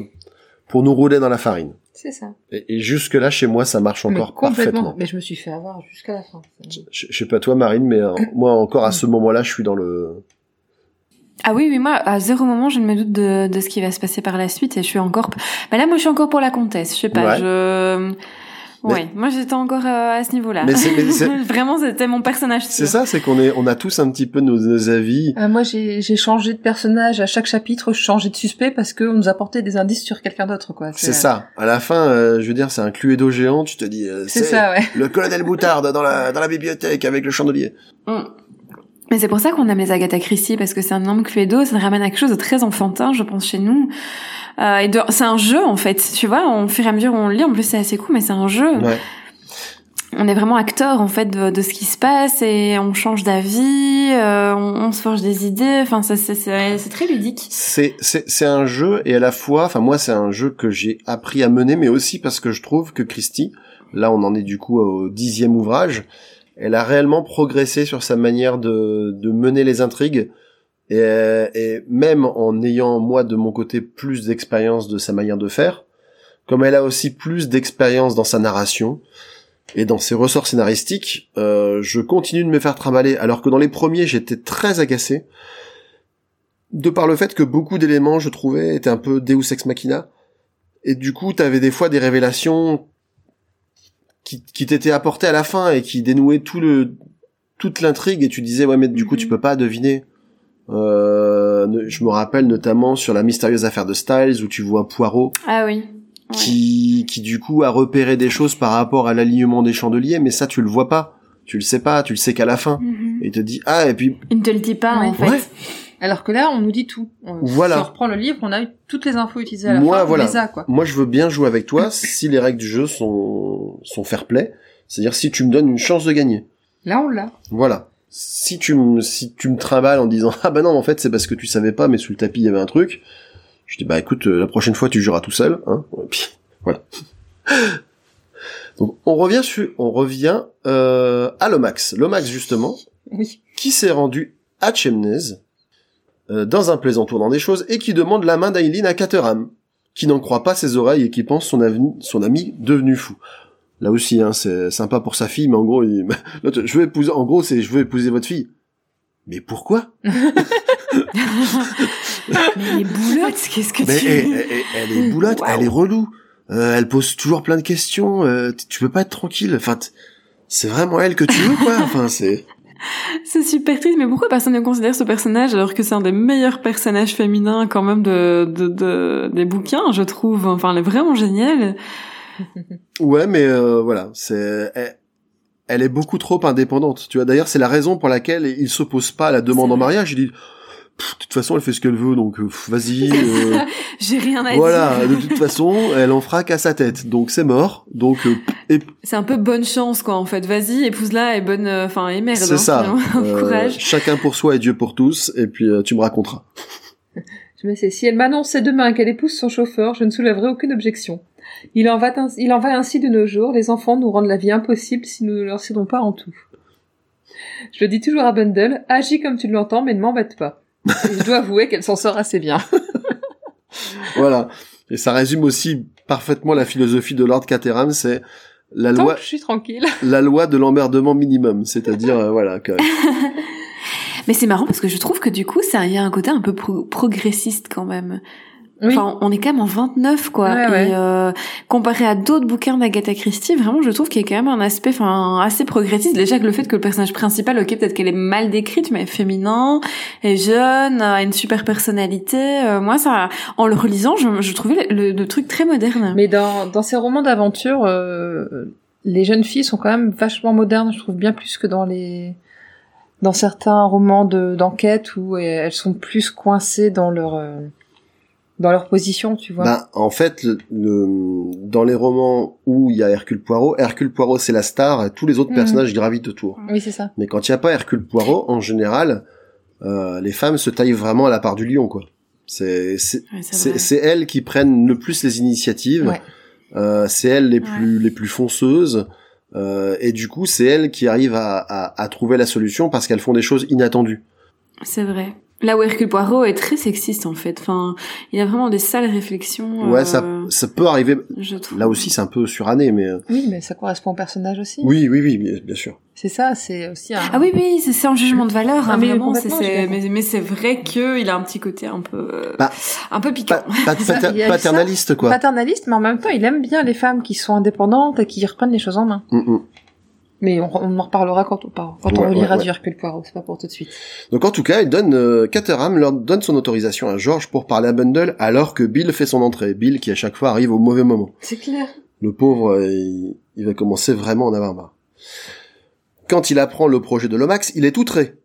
pour nous rouler dans la farine. C'est ça. Et, et jusque-là, chez moi, ça marche Mais encore complètement. parfaitement. Mais je me suis fait avoir jusqu'à la fin. Je, je sais pas toi, Marine, mais euh, (coughs) moi, encore à ce moment-là, je suis dans le... Ah oui, oui, moi, à zéro moment, je ne me doute de, de ce qui va se passer par la suite et je suis encore... Bah là, moi, je suis encore pour la comtesse, je sais pas, Ouais. je... Mais- Ouais, moi, j'étais encore euh, à ce niveau-là. Mais c'est- mais c'est- (laughs) Vraiment, c'était mon personnage. C'est ça, c'est qu'on est, on a tous un petit peu nos, nos avis. Euh, moi, j'ai j'ai changé de personnage à chaque chapitre, je changeais de suspect parce qu'on nous apportait des indices sur quelqu'un d'autre, quoi. C'est ça. À la fin, euh, je veux dire, c'est un cluedo géant. Tu te dis, euh, C'est ça, ouais. le colonel Moutarde dans la dans la bibliothèque avec le chandelier. Mm. Mais c'est pour ça qu'on aime les Agatha Christie, parce que c'est un énorme cluedo, ça ramène à quelque chose de très enfantin, je pense, chez nous. Euh, et de- c'est un jeu, en fait, tu vois, au fur et à mesure on le lit, en plus c'est assez cool, mais c'est un jeu. Ouais. On est vraiment acteur, en fait, de, de ce qui se passe, et on change d'avis, euh, on, on se forge des idées, enfin, c'est, c'est, c'est très ludique. C'est c'est c'est un jeu et à la fois, enfin moi, c'est un jeu que j'ai appris à mener, mais aussi parce que je trouve que Christie, là, on en est du coup au dixième ouvrage, elle a réellement progressé sur sa manière de de mener les intrigues. Et, même en ayant moi de mon côté plus d'expérience de sa manière de faire, comme elle a aussi plus d'expérience dans sa narration et dans ses ressorts scénaristiques, euh, je continue de me faire trimballer. Alors que dans les premiers, j'étais très agacé, de par le fait que beaucoup d'éléments, je trouvais, étaient un peu Deus ex machina. Et du coup, t'avais des fois des révélations qui, qui t'étaient apportées à la fin et qui dénouaient tout le toute l'intrigue et tu disais ouais mais du coup Mhm. tu peux pas deviner. Euh, je me rappelle notamment sur la mystérieuse affaire de Styles où tu vois Poirot Ah oui. Ouais. qui, qui du coup a repéré des choses par rapport à l'alignement des chandeliers, mais ça tu le vois pas, tu le sais pas, tu le sais qu'à la fin. Mhm. Et il te dit ah et puis Il ne te le dit pas, Ouais. en fait. Ouais. Alors que là, on nous dit tout. On, Voilà. Si on reprend le livre, on a eu toutes les infos utilisées à la Moi, fin, voilà. on les a, quoi. moi je veux bien jouer avec toi (coughs) si les règles du jeu sont sont fair play, c'est-à-dire si tu me donnes une chance de gagner. Là, on l'a. Voilà. Si tu me si tu me trimbales en disant ah bah non en fait c'est parce que tu savais pas mais sous le tapis il y avait un truc, je dis bah écoute euh, la prochaine fois tu joueras tout seul hein. Et puis (laughs) voilà. Donc on revient sur, on revient euh, à Lomax. Lomax justement, Oui. qui s'est rendu à Chemnez euh, dans un plaisant tournant des choses et qui demande la main d'Aileen à Caterham, qui n'en croit pas ses oreilles et qui pense son, son ami devenu fou. Là aussi, hein, c'est sympa pour sa fille, mais en gros, il... (laughs) Je veux épouser. En gros, c'est je veux épouser votre fille. Mais pourquoi? (laughs) Mais les boulottes, qu'est-ce que Mais tu... elle, elle- elle est boulotte, elle est relou. Euh, elle pose toujours plein de questions. euh, tu peux pas être tranquille. Enfin, c'est vraiment elle que tu veux, quoi. Enfin, c'est. (laughs) C'est super triste, mais pourquoi personne ne considère ce personnage alors que c'est un des meilleurs personnages féminins quand même de, de, de- des bouquins, je trouve. Enfin, elle est vraiment géniale. (laughs) Ouais, mais euh, voilà, c'est. Elle, elle est beaucoup trop indépendante. Tu vois. D'ailleurs, c'est la raison pour laquelle il s'oppose pas à la demande en mariage. Il dit. Pff, De toute façon, elle fait ce qu'elle veut, donc euh, pff, vas-y. (laughs) euh, J'ai rien à voilà, dire. de toute façon, elle en fera qu'à sa tête, donc c'est mort. Donc euh, et C'est un peu bonne chance, quoi, en fait. Vas-y, épouse-la et bonne, euh, enfin, et merde. c'est hein, ça. (laughs) Euh, Courage. chacun pour soi et Dieu pour tous. Et puis euh, tu me raconteras. Je me sais, si elle m'annonçait demain qu'elle épouse son chauffeur, je ne soulèverai aucune objection. Il en, va il en va ainsi de nos jours, les enfants nous rendent la vie impossible si nous ne leur cédons pas en tout. Je le dis toujours à Bundle, agis comme tu l'entends, mais ne m'embête pas. Et je dois avouer qu'elle s'en sort assez bien. (laughs) Voilà. Et ça résume aussi parfaitement la philosophie de Lord Caterham, c'est la Tant loi, que je suis tranquille. (laughs) la loi de l'emmerdement minimum, c'est-à-dire euh, voilà que (laughs) Mais c'est marrant parce que je trouve que du coup, ça, il y a un côté un peu pro- progressiste quand même. Oui. Enfin, on est quand même en 29, quoi. Ouais, ouais. Et euh, comparé à d'autres bouquins d'Agatha Christie, vraiment, je trouve qu'il y a quand même un aspect, enfin, assez progressiste. Déjà que le fait que le personnage principal, ok, peut-être qu'elle est mal décrite, mais féminin, est jeune, a une super personnalité. euh, moi, ça, en le relisant, je, je trouvais le, le truc très moderne. Mais dans, dans ces romans d'aventure, euh, les jeunes filles sont quand même vachement modernes, je trouve bien plus que dans les dans certains romans de d'enquête où elles sont plus coincées dans leur euh, dans leur position, tu vois. Ben, en fait, le, le- dans les romans où il y a Hercule Poirot, Hercule Poirot c'est la star, et tous les autres Mhm. personnages gravitent autour. Oui, c'est ça. Mais quand il n'y a pas Hercule Poirot, en général, euh, les femmes se taillent vraiment à la part du lion, quoi. C'est c'est Ouais, elles qui prennent le plus les initiatives. Ouais. Euh, c'est elles les Ouais. plus les plus fonceuses. Euh, et du coup, c'est elles qui arrivent à, à, à trouver la solution parce qu'elles font des choses inattendues. C'est vrai. Là où Hercule Poirot est très sexiste, en fait. Enfin, il y a vraiment des sales réflexions. Ouais, euh, ça ça peut arriver. je trouve. Là aussi, c'est un peu suranné, mais euh, Oui, mais ça correspond au personnage aussi. oui, oui, oui, bien, bien sûr. C'est ça, c'est aussi un. Ah oui, oui, c'est ça en jugement de valeur, Ah, hein, mais vraiment. Mais, mais c'est vrai que il a un petit côté un peu, Bah, un peu piquant. (laughs) Ça, pater- paternaliste, quoi. paternaliste, mais en même temps, il aime bien les femmes qui sont indépendantes et qui reprennent les choses en main. Mm, mm. Mais on, on en reparlera quand on parle, quand Ouais, on lira ouais, du Hercule Poirot, c'est pas pour tout de suite. Donc en tout cas, il donne euh, Caterham leur donne son autorisation à George pour parler à Bundle alors que Bill fait son entrée. Bill qui à chaque fois arrive au mauvais moment. C'est clair. Le pauvre, euh, il, il va commencer vraiment à en avoir marre. Quand il apprend le projet de Lomax, il est outré.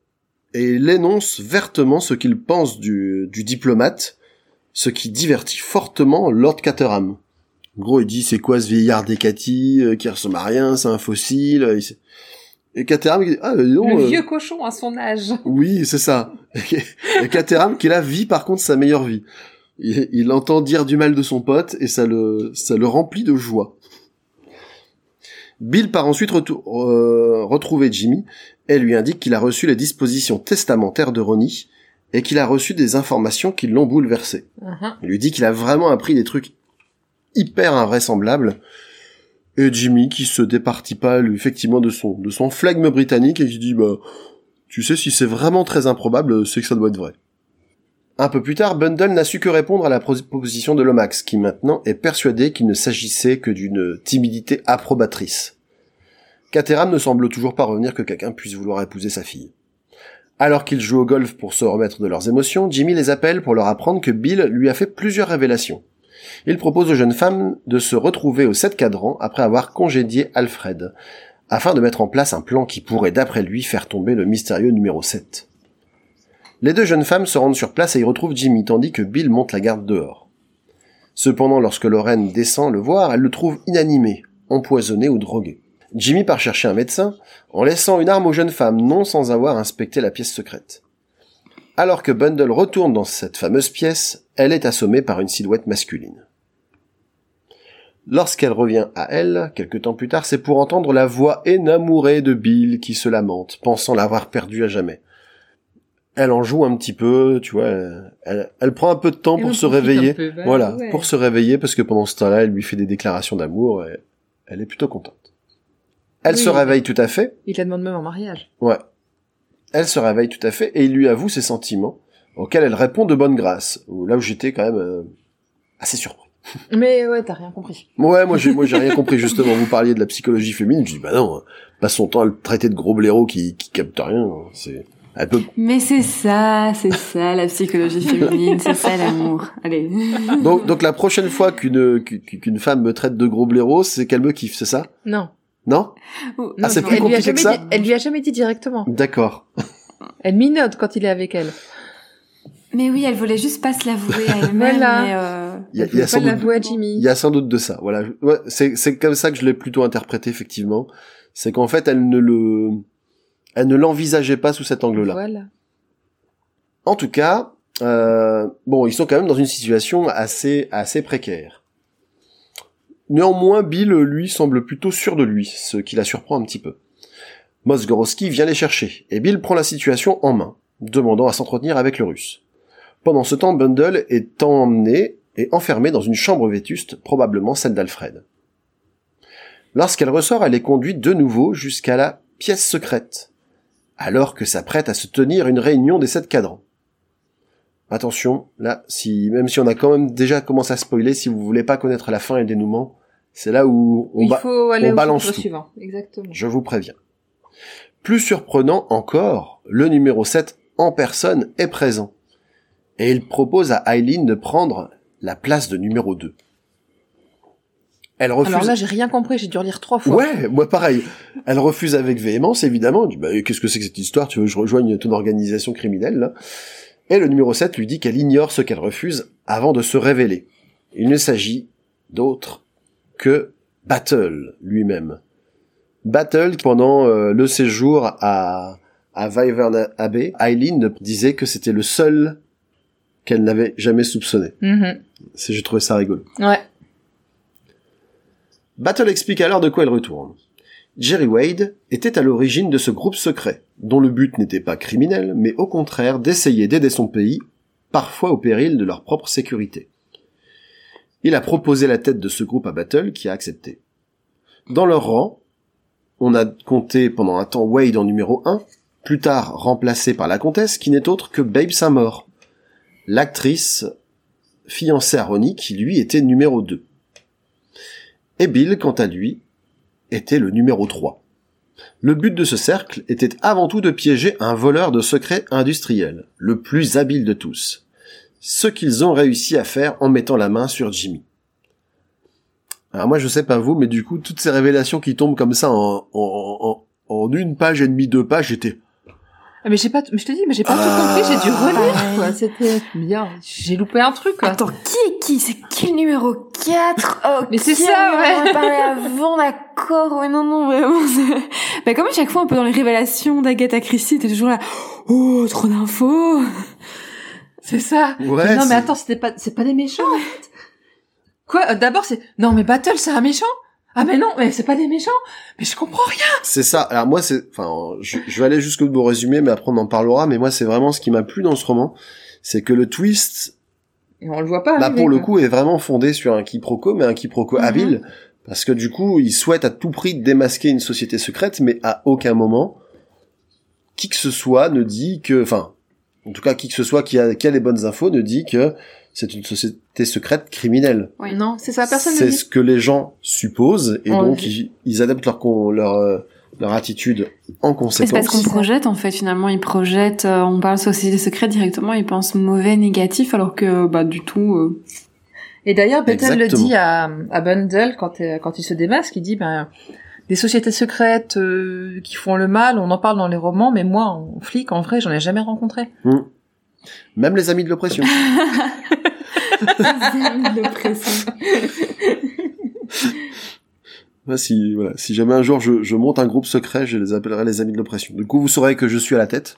Et il énonce vertement ce qu'il pense du, du diplomate, ce qui divertit fortement Lord Caterham. En gros, il dit, c'est quoi ce vieillard d'Ecati, euh, qui ressemble à rien, c'est un fossile. euh, il sait- Et Caterham, il dit, ah, donc, le euh, vieux cochon à son âge. (laughs) oui, c'est ça. Et Caterham qui la vit par contre sa meilleure vie. Il, il entend dire du mal de son pote et ça le, ça le remplit de joie. Bill part ensuite retour- euh, retrouver Jimmy et lui indique qu'il a reçu les dispositions testamentaires de Ronnie et qu'il a reçu des informations qui l'ont bouleversé. Mhm. Il lui dit qu'il a vraiment appris des trucs hyper invraisemblables. Et Jimmy qui se départit pas lui, effectivement de son de son flegme britannique et qui dit bah tu sais si c'est vraiment très improbable c'est que ça doit être vrai. Un peu plus tard, Bundle n'a su que répondre à la proposition de Lomax, qui maintenant est persuadé qu'il ne s'agissait que d'une timidité approbatrice. Caterham ne semble toujours pas revenir que quelqu'un puisse vouloir épouser sa fille. Alors qu'ils jouent au golf pour se remettre de leurs émotions, Jimmy les appelle pour leur apprendre que Bill lui a fait plusieurs révélations. Il propose aux jeunes femmes de se retrouver au 7 cadran après avoir congédié Alfred, afin de mettre en place un plan qui pourrait d'après lui faire tomber le mystérieux numéro 7. Les deux jeunes femmes se rendent sur place et y retrouvent Jimmy tandis que Bill monte la garde dehors. Cependant, lorsque Lorraine descend le voir, elle le trouve inanimé, empoisonné ou drogué. Jimmy part chercher un médecin, en laissant une arme aux jeunes femmes, non sans avoir inspecté la pièce secrète. Alors que Bundle retourne dans cette fameuse pièce, elle est assommée par une silhouette masculine. Lorsqu'elle revient à elle, quelque temps plus tard, c'est pour entendre la voix énamourée de Bill qui se lamente, pensant l'avoir perdu à jamais. Elle en joue un petit peu, tu vois, elle, prend un peu de temps Elle pour se réveiller. peu, bah voilà, ouais. pour se réveiller, parce que pendant ce temps-là, elle lui fait des déclarations d'amour et elle est plutôt contente. Elle Oui, se réveille tout à fait, Il la demande même en mariage. Ouais. Elle se réveille tout à fait et il lui avoue ses sentiments, auxquels elle répond de bonne grâce. Ou Là où j'étais quand même euh, assez surpris. Mais ouais, t'as rien compris. Ouais, moi j'ai moi j'ai rien compris justement. Vous parliez de la psychologie féminine, je dis bah non, passe son temps à le traiter de gros blaireau qui qui capte rien. C'est elle peut Mais c'est ça, c'est ça la psychologie féminine, c'est ça l'amour. Allez. donc donc la prochaine fois qu'une qu'une qu'une femme me traite de gros blaireau, c'est qu'elle me kiffe, c'est ça? Non. Non? Oh, Ah, c'est non, plus elle lui, a compliqué que ça dit, elle lui a jamais dit directement. D'accord. Elle minote quand il est avec elle. Mais oui, elle voulait juste pas se l'avouer à elle-même. (laughs) Voilà. mais, euh, Il y a, Elle il y a sans pas doute l'avouer à Il Jimmy. y a sans doute de ça. Voilà, ouais, c'est c'est comme ça que je l'ai plutôt interprété effectivement. C'est qu'en fait, elle ne le, elle ne l'envisageait pas sous cet angle-là. Voilà. En tout cas, euh, bon, ils sont quand même dans une situation assez assez précaire. Néanmoins, Bill lui semble plutôt sûr de lui, ce qui la surprend un petit peu. Mosgorowski vient les chercher et Bill prend la situation en main, demandant à s'entretenir avec le Russe. Pendant ce temps, Bundle est emmené et enfermé dans une chambre vétuste, probablement celle d'Alfred. Lorsqu'elle ressort, elle est conduite de nouveau jusqu'à la pièce secrète, alors que s'apprête à se tenir une réunion des sept cadrans. Attention, là, si, même si on a quand même déjà commencé à spoiler, si vous voulez pas connaître la fin et le dénouement, c'est là où on, Il ba- faut aller on au balance tout. suivant. Exactement. je vous préviens. Plus surprenant encore, le numéro 7 en personne est présent. Et il propose à Eileen de prendre la place de numéro 2. Elle refuse. Alors là, j'ai rien compris. J'ai dû relire trois fois. Ouais, moi pareil. Elle refuse avec véhémence, évidemment. Elle dit, bah, qu'est-ce que c'est que cette histoire? Tu veux que je rejoigne ton organisation criminelle, là? Et le numéro 7 lui dit qu'elle ignore ce qu'elle refuse avant de se révéler. Il ne s'agit d'autre que Battle lui-même. Battle, pendant euh, le séjour à, à Wyvern Abbey, Eileen disait que c'était le seul qu'elle n'avait jamais soupçonné. Mhm. C'est, j'ai trouvé ça rigolo. Ouais. Battle explique alors de quoi elle retourne. Jerry Wade était à l'origine de ce groupe secret, dont le but n'était pas criminel, mais au contraire d'essayer d'aider son pays, parfois au péril de leur propre sécurité. Il a proposé la tête de ce groupe à Battle, qui a accepté. Dans leur rang, on a compté pendant un temps Wade en numéro 1, plus tard remplacé par la comtesse, qui n'est autre que Babe Samore, l'actrice fiancée à Ronnie, qui lui était numéro 2. Et Bill, quant à lui, était le numéro 3. Le but de ce cercle était avant tout de piéger un voleur de secrets industriels, le plus habile de tous. Ce qu'ils ont réussi à faire en mettant la main sur Jimmy. Alors moi je sais pas vous, mais du coup toutes ces révélations qui tombent comme ça en, en, en, en une page et demie, deux pages, j'étais Ah, Mais j'ai pas, mais je te dis, mais j'ai pas Ah. tout compris. J'ai dû relire. Ouais. Quoi. C'était bien. J'ai loupé un truc. Quoi. Attends, qui est qui C'est qui le numéro 4 (laughs) Oh, Mais c'est ça, On ouais. en parlait avant, d'accord. Ouais, non, non, vraiment. (laughs) Bah, comme à chaque fois, un peu dans les révélations d'Agatha Christie, t'es toujours là. Oh, trop d'infos. C'est ça. Ouais, non, mais attends, c'était pas, c'est pas des méchants. en fait. Quoi euh, D'abord, c'est non, mais Battle, c'est un méchant? Ah mais non, mais c'est pas des méchants. Mais je comprends rien. C'est ça. Alors moi, c'est, enfin, je, je vais aller jusqu'au bout résumé, mais après on en parlera. Mais moi, c'est vraiment ce qui m'a plu dans ce roman, c'est que le twist, Et on le voit pas. là arriver, pour le coup, est vraiment fondé sur un quiproquo, mais un quiproquo Mhm. habile, parce que du coup, il souhaite à tout prix démasquer une société secrète, mais à aucun moment, qui que ce soit ne dit que, enfin, en tout cas, qui que ce soit qui a, qui a les bonnes infos ne dit que c'est une société secrète criminelle. Oui. Non, c'est ça. Personne ne C'est dit. ce que les gens supposent, et On donc ils, ils adaptent leur, leur, euh, leur attitude en Mais C'est conséquence. parce qu'on projette, en fait, finalement, ils projettent, euh, on parle société secrète directement, ils pensent mauvais, négatif, alors que, bah, du tout, euh, Et d'ailleurs, Bethel le dit à, à Bundle quand, quand il se démasque, il dit, ben, des sociétés secrètes euh, qui font le mal, on en parle dans les romans, mais moi, en flic, en vrai, j'en ai jamais rencontré. Même les amis de l'oppression. l'oppression. Moi, (laughs) si, voilà, si jamais un jour je, je monte un groupe secret, je les appellerai les amis de l'oppression. Du coup, vous saurez que je suis à la tête.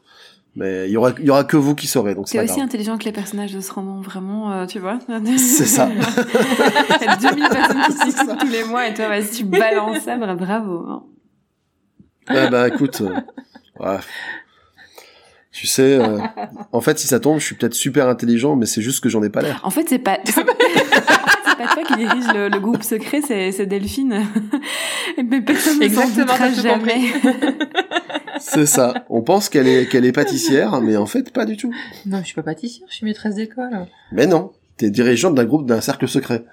Mais il y aura, il y aura que vous qui saurez, donc c'est aussi grave. intelligent que les personnages de ce roman, vraiment, euh, tu vois. (laughs) C'est ça. (laughs) Il y a 2000 personnes qui t'écoutent tous les mois et toi, vas-y, tu balances ça, bra- bravo. hein. Ouais, bah écoute, euh, ouais. tu sais, euh, en fait, si ça tombe, je suis peut-être super intelligent, mais c'est juste que j'en ai pas l'air. En fait, c'est pas, c'est (laughs) c'est pas toi qui dirige le, le groupe secret, c'est, c'est Delphine. Mais personne ne s'en jamais. C'est ça. On pense qu'elle est, qu'elle est pâtissière, mais en fait, pas du tout. Non, je suis pas pâtissière, je suis maîtresse d'école. Mais non, t'es dirigeante d'un groupe, d'un cercle secret.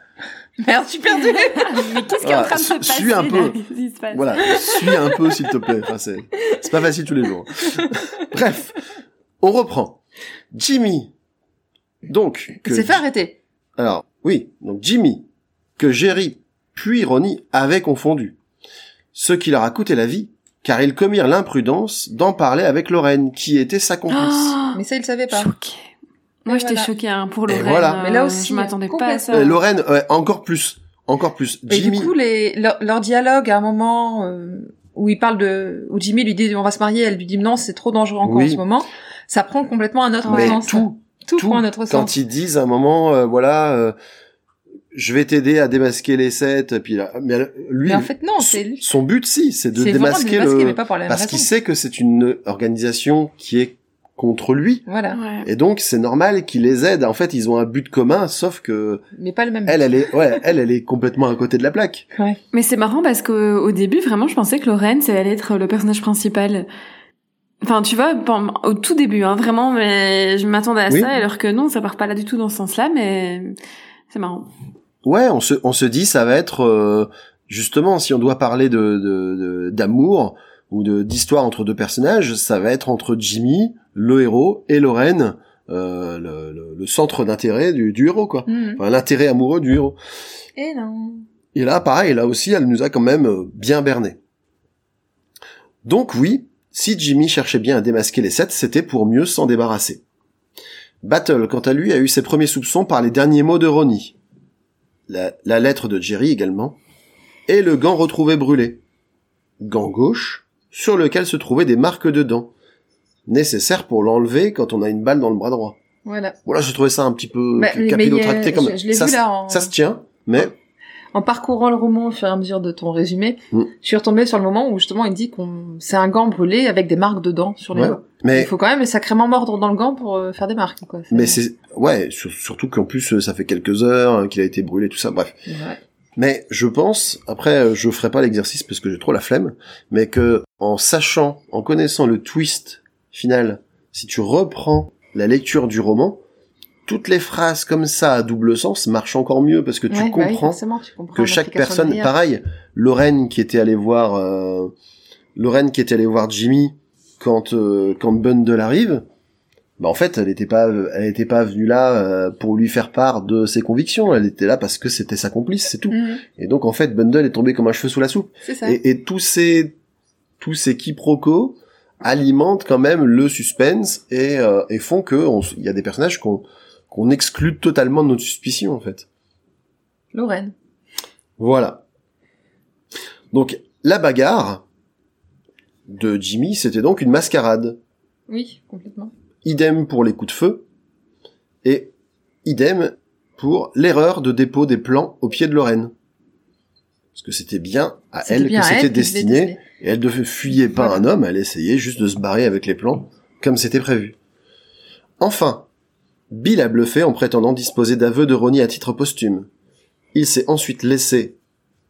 Merde, je suis perdue. (laughs) Mais qu'est-ce qui est en train de se suis- passer suis un peu. Voilà, suis un peu, s'il te plaît. Enfin, c'est, c'est pas facile tous les jours. (laughs) Bref, on reprend. Jimmy. Donc, que C'est fait arrêter. Alors, oui, donc Jimmy, que Jerry puis Ronnie avaient confondu. Ce qui leur a coûté la vie, car ils commirent l'imprudence d'en parler avec Lorraine, qui était sa complice. Oh, Mais ça, il le savait pas. choquée. Moi, j'étais voilà. choquée hein, pour Et Lorraine. voilà. Mais là euh, aussi, je m'attendais pas à ça. Euh, Lorraine, encore plus, encore plus. Et Jimmy, du coup, les, leur, leur dialogue à un moment euh, où il parle de, où Jimmy lui dit on va se marier, elle lui dit non, c'est trop dangereux encore Oui. en ce moment. Ça prend complètement un autre mais sens. tout, tout, tout, prend un autre quand sens. ils disent à un moment, euh, voilà, euh, je vais t'aider à démasquer les sept, puis là, mais lui, Mais en fait, non, son- c'est son but, si, c'est de C'est vraiment de démasquer démasquer, le, mais pas pour la même parce qu'il sait que c'est une organisation qui est contre lui. Voilà. Ouais. Et donc, c'est normal qu'ils les aident. En fait, ils ont un but commun, sauf que Mais pas le même. elle, elle est, ouais, elle, elle est complètement à côté de la plaque. (laughs) Ouais. Mais c'est marrant parce qu'au au début, vraiment, je pensais que Lorraine, ça allait être le personnage principal. Enfin, tu vois, au tout début, hein, vraiment, mais je m'attendais à Oui. ça, alors que non, ça part pas là du tout dans ce sens-là, mais c'est marrant. Ouais, on se, on se dit, ça va être, euh, justement, si on doit parler de, de, de- d'amour ou de, d'histoire entre deux personnages, ça va être entre Jimmy, le héros, et Lorraine, euh, le, le- le centre d'intérêt du, du héros, quoi. Mhm. Enfin, l'intérêt amoureux du héros. Et non. Et là, pareil, là aussi, elle nous a quand même euh, bien berné. Donc oui, si Jimmy cherchait bien à démasquer les sept, c'était pour mieux s'en débarrasser. Battle, quant à lui, a eu ses premiers soupçons par les derniers mots de Ronnie. La, la lettre de Jerry également. Et le gant retrouvé brûlé. Gant gauche, sur lequel se trouvaient des marques de dents. Nécessaires pour l'enlever quand on a une balle dans le bras droit. Voilà. Voilà, j'ai trouvé ça un petit peu Bah, capillotracté comme je- je ça. vu se- là en- Ça se tient, mais En parcourant le roman au fur et à mesure de ton résumé, Mm. je suis retombée sur le moment où justement il dit qu'on c'est un gant brûlé avec des marques dedans sur les Ouais. doigts. mais Il faut quand même sacrément mordre dans le gant pour euh, faire des marques. Quoi. Mais c'est ouais, sur- surtout qu'en plus euh, ça fait quelques heures hein, qu'il a été brûlé, tout ça. Bref. Ouais. Mais je pense, après euh, je ferai pas l'exercice parce que j'ai trop la flemme, mais que en sachant, en connaissant le twist final, si tu reprends la lecture du roman, toutes les phrases comme ça à double sens marchent encore mieux parce que tu Ouais, bah oui, comprends forcément, tu comprends que chaque personne, pareil, Lorraine qui était allée voir, euh, Lorraine qui était allée voir Jimmy quand euh, quand Bundle arrive, bah en fait elle était pas elle était pas venue là euh, pour lui faire part de ses convictions, elle était là parce que c'était sa complice, c'est tout. Mhm, Et donc en fait Bundle est tombé comme un cheveu sous la soupe. ça. Et, et tous ces tous ces quiproquos alimentent quand même le suspense et, euh, et font que il y a des personnages qu'on qu'on exclut totalement de notre suspicion en fait. Lorraine. Voilà. Donc, la bagarre de Jimmy, c'était donc une mascarade. Oui, complètement. Idem pour les coups de feu, et idem pour l'erreur de dépôt des plans au pied de Lorraine. Parce que c'était bien à elle bien que c'était destiné, et elle ne fuyait pas Voilà. un homme, elle essayait juste de se barrer avec les plans, comme c'était prévu. Enfin, Bill a bluffé en prétendant disposer d'aveux de Ronnie à titre posthume. Il s'est ensuite laissé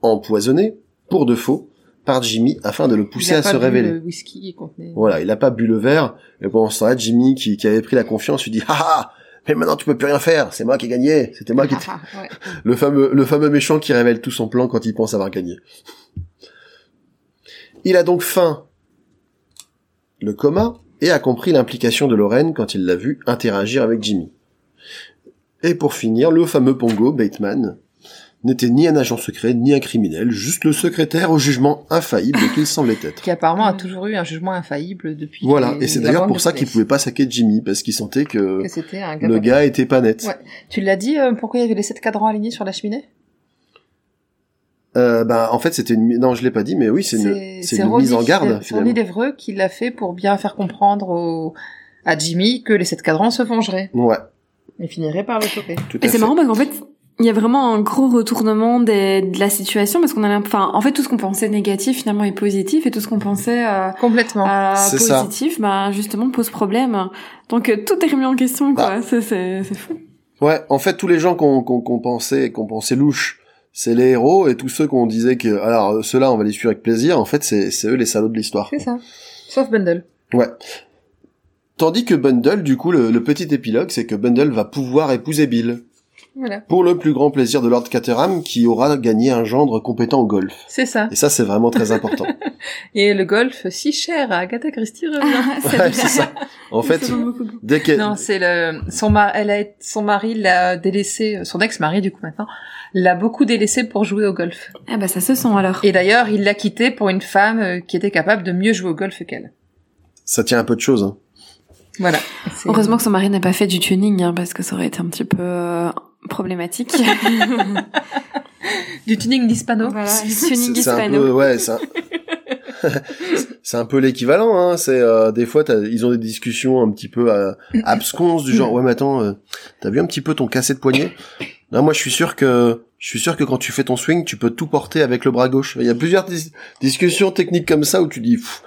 empoisonner, pour de faux, par Jimmy afin de le pousser Il a à pas se bu révéler. Le whisky contenait. Voilà, il a pas bu le verre, et pendant ce temps-là, Jimmy, qui, qui avait pris la confiance, lui dit, ah ah, mais maintenant tu peux plus rien faire, c'est moi qui ai gagné, c'était moi qui. Ah, ah, ouais. (laughs) Le fameux, le fameux méchant qui révèle tout son plan quand il pense avoir gagné. Il a donc faim le coma et a compris l'implication de Lorraine quand il l'a vu interagir avec Jimmy. Et pour finir, le fameux Pongo, Bateman, n'était ni un agent secret ni un criminel, juste le secrétaire au jugement infaillible qu'il semblait être. Qui apparemment a toujours eu un jugement infaillible depuis. Voilà, les- et c'est d'ailleurs pour ça qu'il pouvait pas saquer Jimmy, parce qu'il sentait que Que c'était un gars. le gars était pas net. Ouais. Tu l'as dit, euh, pourquoi il y avait les sept cadrans alignés sur la cheminée? Euh, bah, en fait, c'était une, non, je l'ai pas dit, mais oui, c'est une, c'est une mise en garde, c'est finalement. Devreux qui l'a fait pour bien faire comprendre au- à Jimmy que les sept cadrans se vengeraient Ouais, et finiraient par le choper. tout à Et c'est marrant parce qu'en fait, il y a vraiment un gros retournement des, de la situation parce qu'on a l'impression, enfin, en fait, tout ce qu'on pensait négatif finalement est positif et tout ce qu'on pensait euh, Complètement. euh, ça. positif, bah justement pose problème. Donc euh, tout est remis en question, quoi. Bah. C'est c'est c'est fou. Ouais, en fait, tous les gens qu'on qu'on qu'on pensait, qu'on pensait louches, c'est les héros, et tous ceux qu'on disait que, alors, ceux-là, on va les suivre avec plaisir, en fait, c'est c'est eux les salauds de l'histoire. C'est ça. Sauf Bundle. Ouais. Tandis que Bundle, du coup, le, le petit épilogue, c'est que Bundle va pouvoir épouser Bill. Voilà. Pour le plus grand plaisir de Lord Caterham, qui aura gagné un gendre compétent au golf. C'est ça. Et ça, c'est vraiment très important. (laughs) Et le golf, si cher à Agatha Christie revient. (laughs) ouais, c'est ça. En fait, dès qu'elle... Non, c'est le son mari. Elle a son mari l'a délaissé, son ex-mari du coup maintenant l'a beaucoup délaissé pour jouer au golf. Ah bah ça se sent alors. Et d'ailleurs, il l'a quitté pour une femme euh, qui était capable de mieux jouer au golf qu'elle. Ça tient un peu de choses. Hein. Voilà. Heureusement que son mari n'a pas fait du tuning, hein, parce que ça aurait été un petit peu euh, problématique. (laughs) du tuning d'hispano. voilà, du C'est- tuning c'est un hispano. peu, ouais, c'est un... (laughs) (laughs) c'est un peu l'équivalent, hein. C'est euh, des fois, ils ont des discussions un petit peu euh, absconses du genre, ouais, mais attends, euh, t'as vu un petit peu ton cassé de poignet? Non, moi, je suis sûr que je suis sûr que quand tu fais ton swing, tu peux tout porter avec le bras gauche. Il y a plusieurs dis- discussions techniques comme ça où tu dis, pff,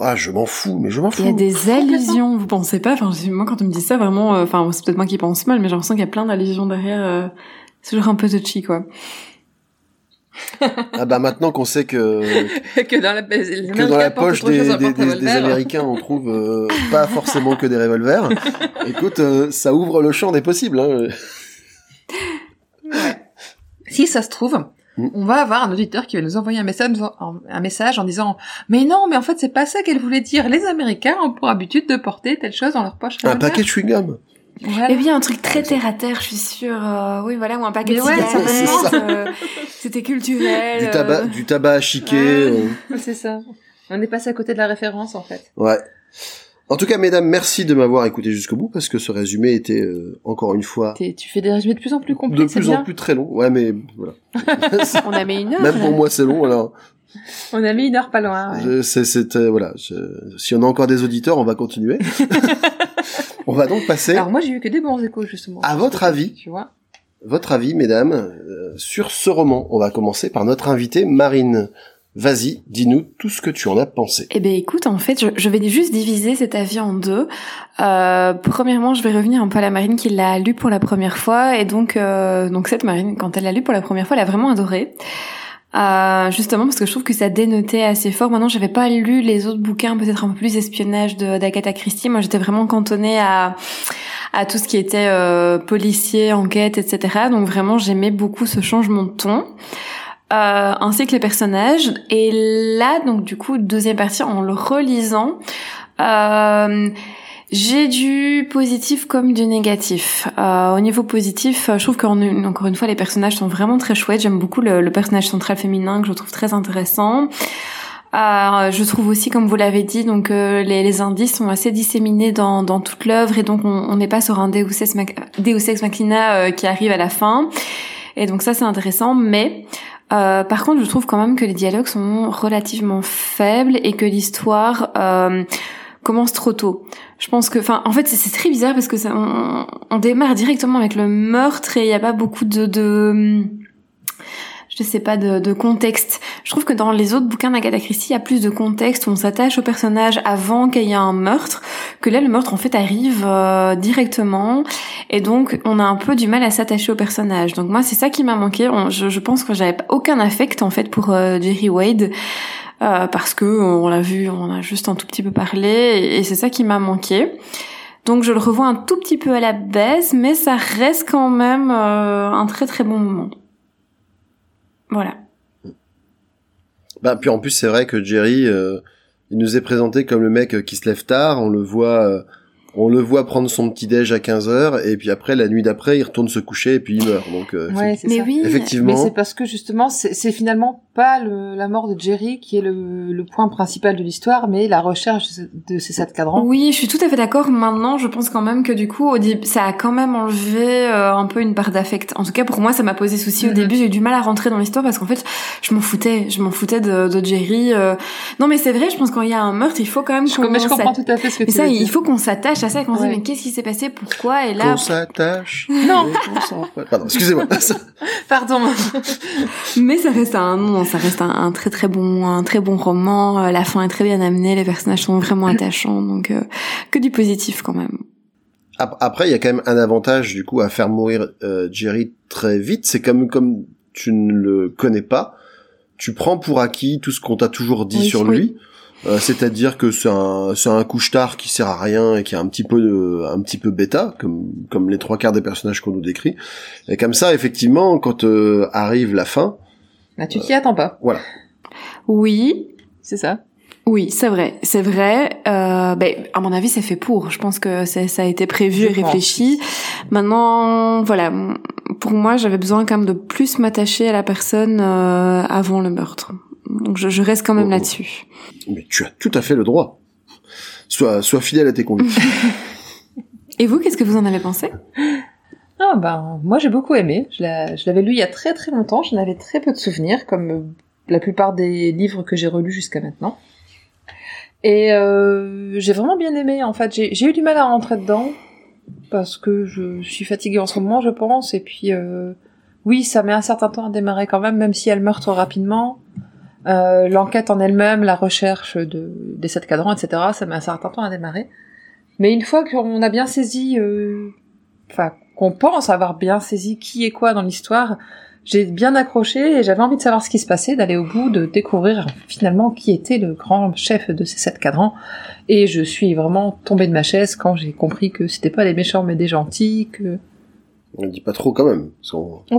ah, je m'en fous, mais je m'en fous. Il y a des allusions, vous pensez pas? Enfin, moi, quand on me dit ça, vraiment, euh, enfin, c'est peut-être moi qui pense mal, mais j'ai l'impression qu'il y a plein d'allusions derrière. euh, c'est toujours un peu touchy, quoi. (laughs) Ah bah maintenant qu'on sait que (laughs) que dans la, que dans poche des. Américains, on trouve euh, (laughs) pas forcément que des revolvers. Écoute, euh, ça ouvre le champ des possibles. Hein. Si ça se trouve. On va avoir un auditeur qui va nous envoyer un message, un message en disant Mais non, mais en fait, c'est pas ça qu'elle voulait dire. Les Américains ont pour habitude de porter telle chose dans leur poche. Un revolver. paquet de chewing-gum. Voilà. Et bien un truc très terre à terre, je suis sûre. euh, oui, voilà, ou un paquet Mais de ouais, cigarettes. euh, C'était culturel. Du tabac, euh, du tabac à chiquer. Ouais. euh, (laughs) C'est ça. On est passé à côté de la référence, en fait. ouais. En tout cas, mesdames, merci de m'avoir écouté jusqu'au bout parce que ce résumé était euh, encore une fois Tu fais des résumés de plus en plus de complets, c'est plus en plus très long. Ouais, mais voilà. (laughs) On a mis une heure. Même pour moi, c'est long. Alors, On a mis une heure pas loin. ouais. c'est, euh, voilà. je- si on a encore des auditeurs, on va continuer. (laughs) on va donc passer. Alors moi, j'ai eu que des bons échos, justement. À votre avis Tu vois votre avis, mesdames, euh, sur ce roman. On va commencer par notre invitée Marine. Vas-y, dis-nous tout ce que tu en as pensé. Eh ben écoute, en fait, je, je vais juste diviser cet avis en deux. Euh, premièrement, je vais revenir un peu à la Marine qui l'a lu pour la première fois, et donc euh, donc cette Marine, quand elle l'a lu pour la première fois, elle a vraiment adoré. Euh, justement parce que je trouve que ça dénotait assez fort. Maintenant, j'avais pas lu les autres bouquins, peut-être un peu plus espionnage d'Agatha Christie. Moi, j'étais vraiment cantonnée à à tout ce qui était euh, policier, enquête, etc. Donc vraiment, j'aimais beaucoup ce changement de ton. Euh, ainsi que les personnages. Et là, donc du coup, deuxième partie, en le relisant, euh, j'ai du positif comme du négatif. Euh, au niveau positif, euh, je trouve qu'encore une, encore une fois, les personnages sont vraiment très chouettes. J'aime beaucoup le, le personnage central féminin que je trouve très intéressant. Euh, je trouve aussi, comme vous l'avez dit, donc euh, les, les indices sont assez disséminés dans, dans toute l'œuvre et donc on n'est pas sur un Deus Ex Machina euh, qui arrive à la fin. Et donc ça c'est intéressant, mais euh, par contre je trouve quand même que les dialogues sont relativement faibles et que l'histoire euh, commence trop tôt. Je pense que, enfin, en fait c'est très bizarre parce que ça, on, démarre directement avec le meurtre et il n'y a pas beaucoup de je sais pas, de, de contexte. Je trouve que dans les autres bouquins d'Agatha Christie, il y a plus de contexte, où on s'attache au personnage avant qu'il y ait un meurtre, que là, le meurtre, en fait, arrive euh, directement, et donc, on a un peu du mal à s'attacher au personnage. Donc moi, c'est ça qui m'a manqué. Je, je pense que j'avais aucun affect, en fait, pour euh, Jerry Wade, euh, parce que on l'a vu, on a juste un tout petit peu parlé, et, et c'est ça qui m'a manqué. Donc je le revois un tout petit peu à la baisse, mais ça reste quand même euh, un très très bon moment. Voilà. Bah, puis en plus, c'est vrai que Jerry, euh, il nous est présenté comme le mec euh, qui se lève tard. On le voit, euh, on le voit prendre son petit déj à 15 heures, et puis après, la nuit d'après, il retourne se coucher et puis il meurt. Donc, euh, Ouais, c'est Mais ça. oui. effectivement, Mais c'est parce que justement, c'est c'est finalement pas le, la mort de Jerry qui est le, le point principal de l'histoire, mais la recherche de, ce- de ces sept cadrans. Oui, je suis tout à fait d'accord. Maintenant, je pense quand même que du coup, au ça a quand même enlevé euh, un peu une part d'affect. En tout cas, pour moi, ça m'a posé souci au Mhm. début. J'ai eu du mal à rentrer dans l'histoire parce qu'en fait, je m'en foutais. Je m'en foutais de, de Jerry. euh. Non, mais c'est vrai. Je pense quand il y a un meurtre, il faut quand même Je, qu'on mais je comprends s'attache- tout à fait ce que Mais tu ça, veux il faut qu'on s'attache s'attache à ça, qu'on se dit Ouais. mais qu'est-ce qui s'est passé, pourquoi? Et là, Qu'on s'attache. Non. Pardon, excusez-moi. (laughs) Pardon. (laughs) mais ça reste un non, ça reste un, un très très bon, un très bon roman. Euh, La fin est très bien amenée, les personnages sont vraiment (clears throat) attachants, donc euh, que du positif quand même. Ap- Après, il y a quand même un avantage du coup à faire mourir euh, Jerry très vite. C'est comme comme tu ne le connais pas, tu prends pour acquis tout ce qu'on t'a toujours dit Oui, sur oui. lui. Euh, C'est-à-dire que c'est un c'est un couche-tard qui sert à rien et qui est un petit peu de- un petit peu bêta, comme comme les trois quarts des personnages qu'on nous décrit. Et comme ça, effectivement, quand euh, arrive la fin, Bah, tu t'y attends pas. Oui, C'est ça. Oui, c'est vrai, c'est vrai. Euh, ben, à mon avis, c'est fait pour. Je pense que c'est- ça a été prévu et réfléchi. Maintenant, voilà, pour moi, j'avais besoin quand même de plus m'attacher à la personne euh, avant le meurtre. Donc, je, je reste quand même Oh, oh. là-dessus. mais tu as tout à fait le droit. Sois sois fidèle à tes convictions. (laughs) Et vous, qu'est-ce que vous en avez pensé? Ah ben, moi j'ai beaucoup aimé. Je l'a- je l'avais lu il y a très très longtemps. J'en avais très peu de souvenirs, comme euh, la plupart des livres que j'ai relus jusqu'à maintenant. Et euh, j'ai vraiment bien aimé. En fait, j'ai j'ai eu du mal à rentrer dedans parce que je suis fatiguée en ce moment, je pense. Et puis, euh, oui, ça met un certain temps à démarrer quand même, même si elle meurt trop rapidement. Euh, L'enquête en elle-même, la recherche de, des sept cadrans, etc., ça met un certain temps à démarrer. Mais une fois qu'on a bien saisi, euh, enfin, qu'on pense avoir bien saisi qui est quoi dans l'histoire, j'ai bien accroché et j'avais envie de savoir ce qui se passait, d'aller au bout, de découvrir finalement qui était le grand chef de ces sept cadrans. Et je suis vraiment tombée de ma chaise quand j'ai compris que c'était pas des méchants mais des gentils, que On le dit pas trop quand même. Parce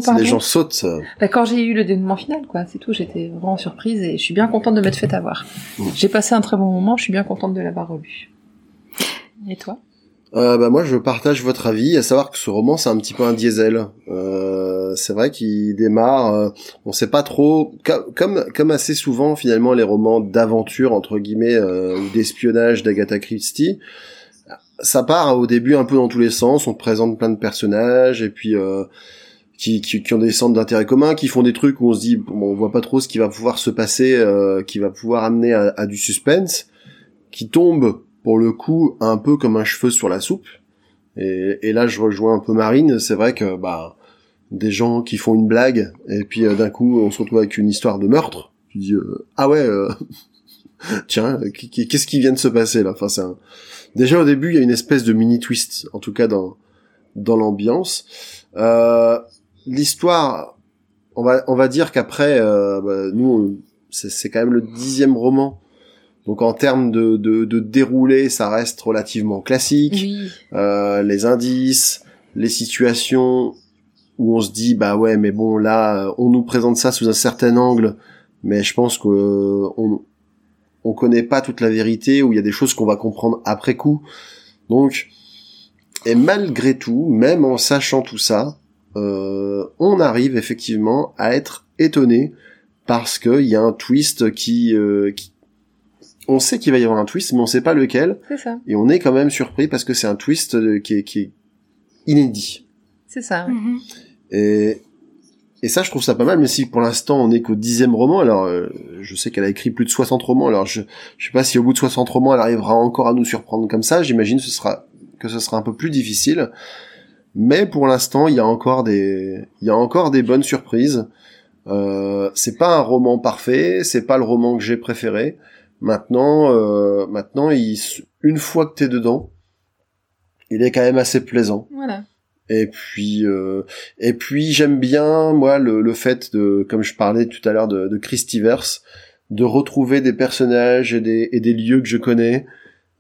si pardon. les gens sautent, ça... Bah, quand j'ai eu le dénouement final, quoi, c'est tout, j'étais vraiment surprise et je suis bien contente de m'être fait avoir. Mm. J'ai passé un très bon moment, je suis bien contente de l'avoir relu. Et toi? Euh, bah moi je partage votre avis, à savoir que ce roman c'est un petit peu un diesel. Euh, c'est vrai qu'il démarre, euh, on sait pas trop, co- comme comme assez souvent finalement les romans d'aventure entre guillemets euh, ou d'espionnage d'Agatha Christie, ça part au début un peu dans tous les sens, on te présente plein de personnages et puis euh, qui, qui, qui ont des centres d'intérêt commun, qui font des trucs où on se dit bon, on voit pas trop ce qui va pouvoir se passer, euh, qui va pouvoir amener à, à du suspense, qui tombe pour le coup un peu comme un cheveu sur la soupe. Et, et là, je rejoins un peu Marine. C'est vrai que bah des gens qui font une blague et puis euh, d'un coup on se retrouve avec une histoire de meurtre. Tu dis euh, ah ouais, euh, (laughs) tiens, qu'est-ce qui vient de se passer là? Enfin, c'est un... déjà au début il y a une espèce de mini twist, en tout cas dans dans l'ambiance. Euh, L'histoire, on va on va dire qu'après, euh, bah, nous c'est c'est quand même le dixième roman. Donc en termes de, de, de déroulé, ça reste relativement classique. Oui. Euh, les indices, les situations où on se dit bah ouais mais bon là on nous présente ça sous un certain angle, mais je pense que euh, on on connaît pas toute la vérité où il y a des choses qu'on va comprendre après coup. Donc et malgré tout, même en sachant tout ça, euh, on arrive effectivement à être étonné parce qu'il y a un twist qui, euh, qui on sait qu'il va y avoir un twist, mais on sait pas lequel. C'est ça, Et on est quand même surpris parce que c'est un twist euh, qui est, qui est inédit. c'est ça. Mhm. Et, et ça, je trouve ça pas mal, mais si pour l'instant on est qu'au dixième roman, alors euh, je sais qu'elle a écrit plus de 60 romans, alors je, je sais pas si au bout de 60 romans elle arrivera encore à nous surprendre comme ça, j'imagine que ce sera, que ce sera un peu plus difficile. Mais pour l'instant, il y a encore des, il y a encore des bonnes surprises. Euh, c'est pas un roman parfait, c'est pas le roman que j'ai préféré. Maintenant, euh, maintenant, il, une fois que t'es dedans, il est quand même assez plaisant. Voilà. Et puis, euh, et puis j'aime bien moi le, le fait de, comme je parlais tout à l'heure de, de Christiverse, de retrouver des personnages et des, et des lieux que je connais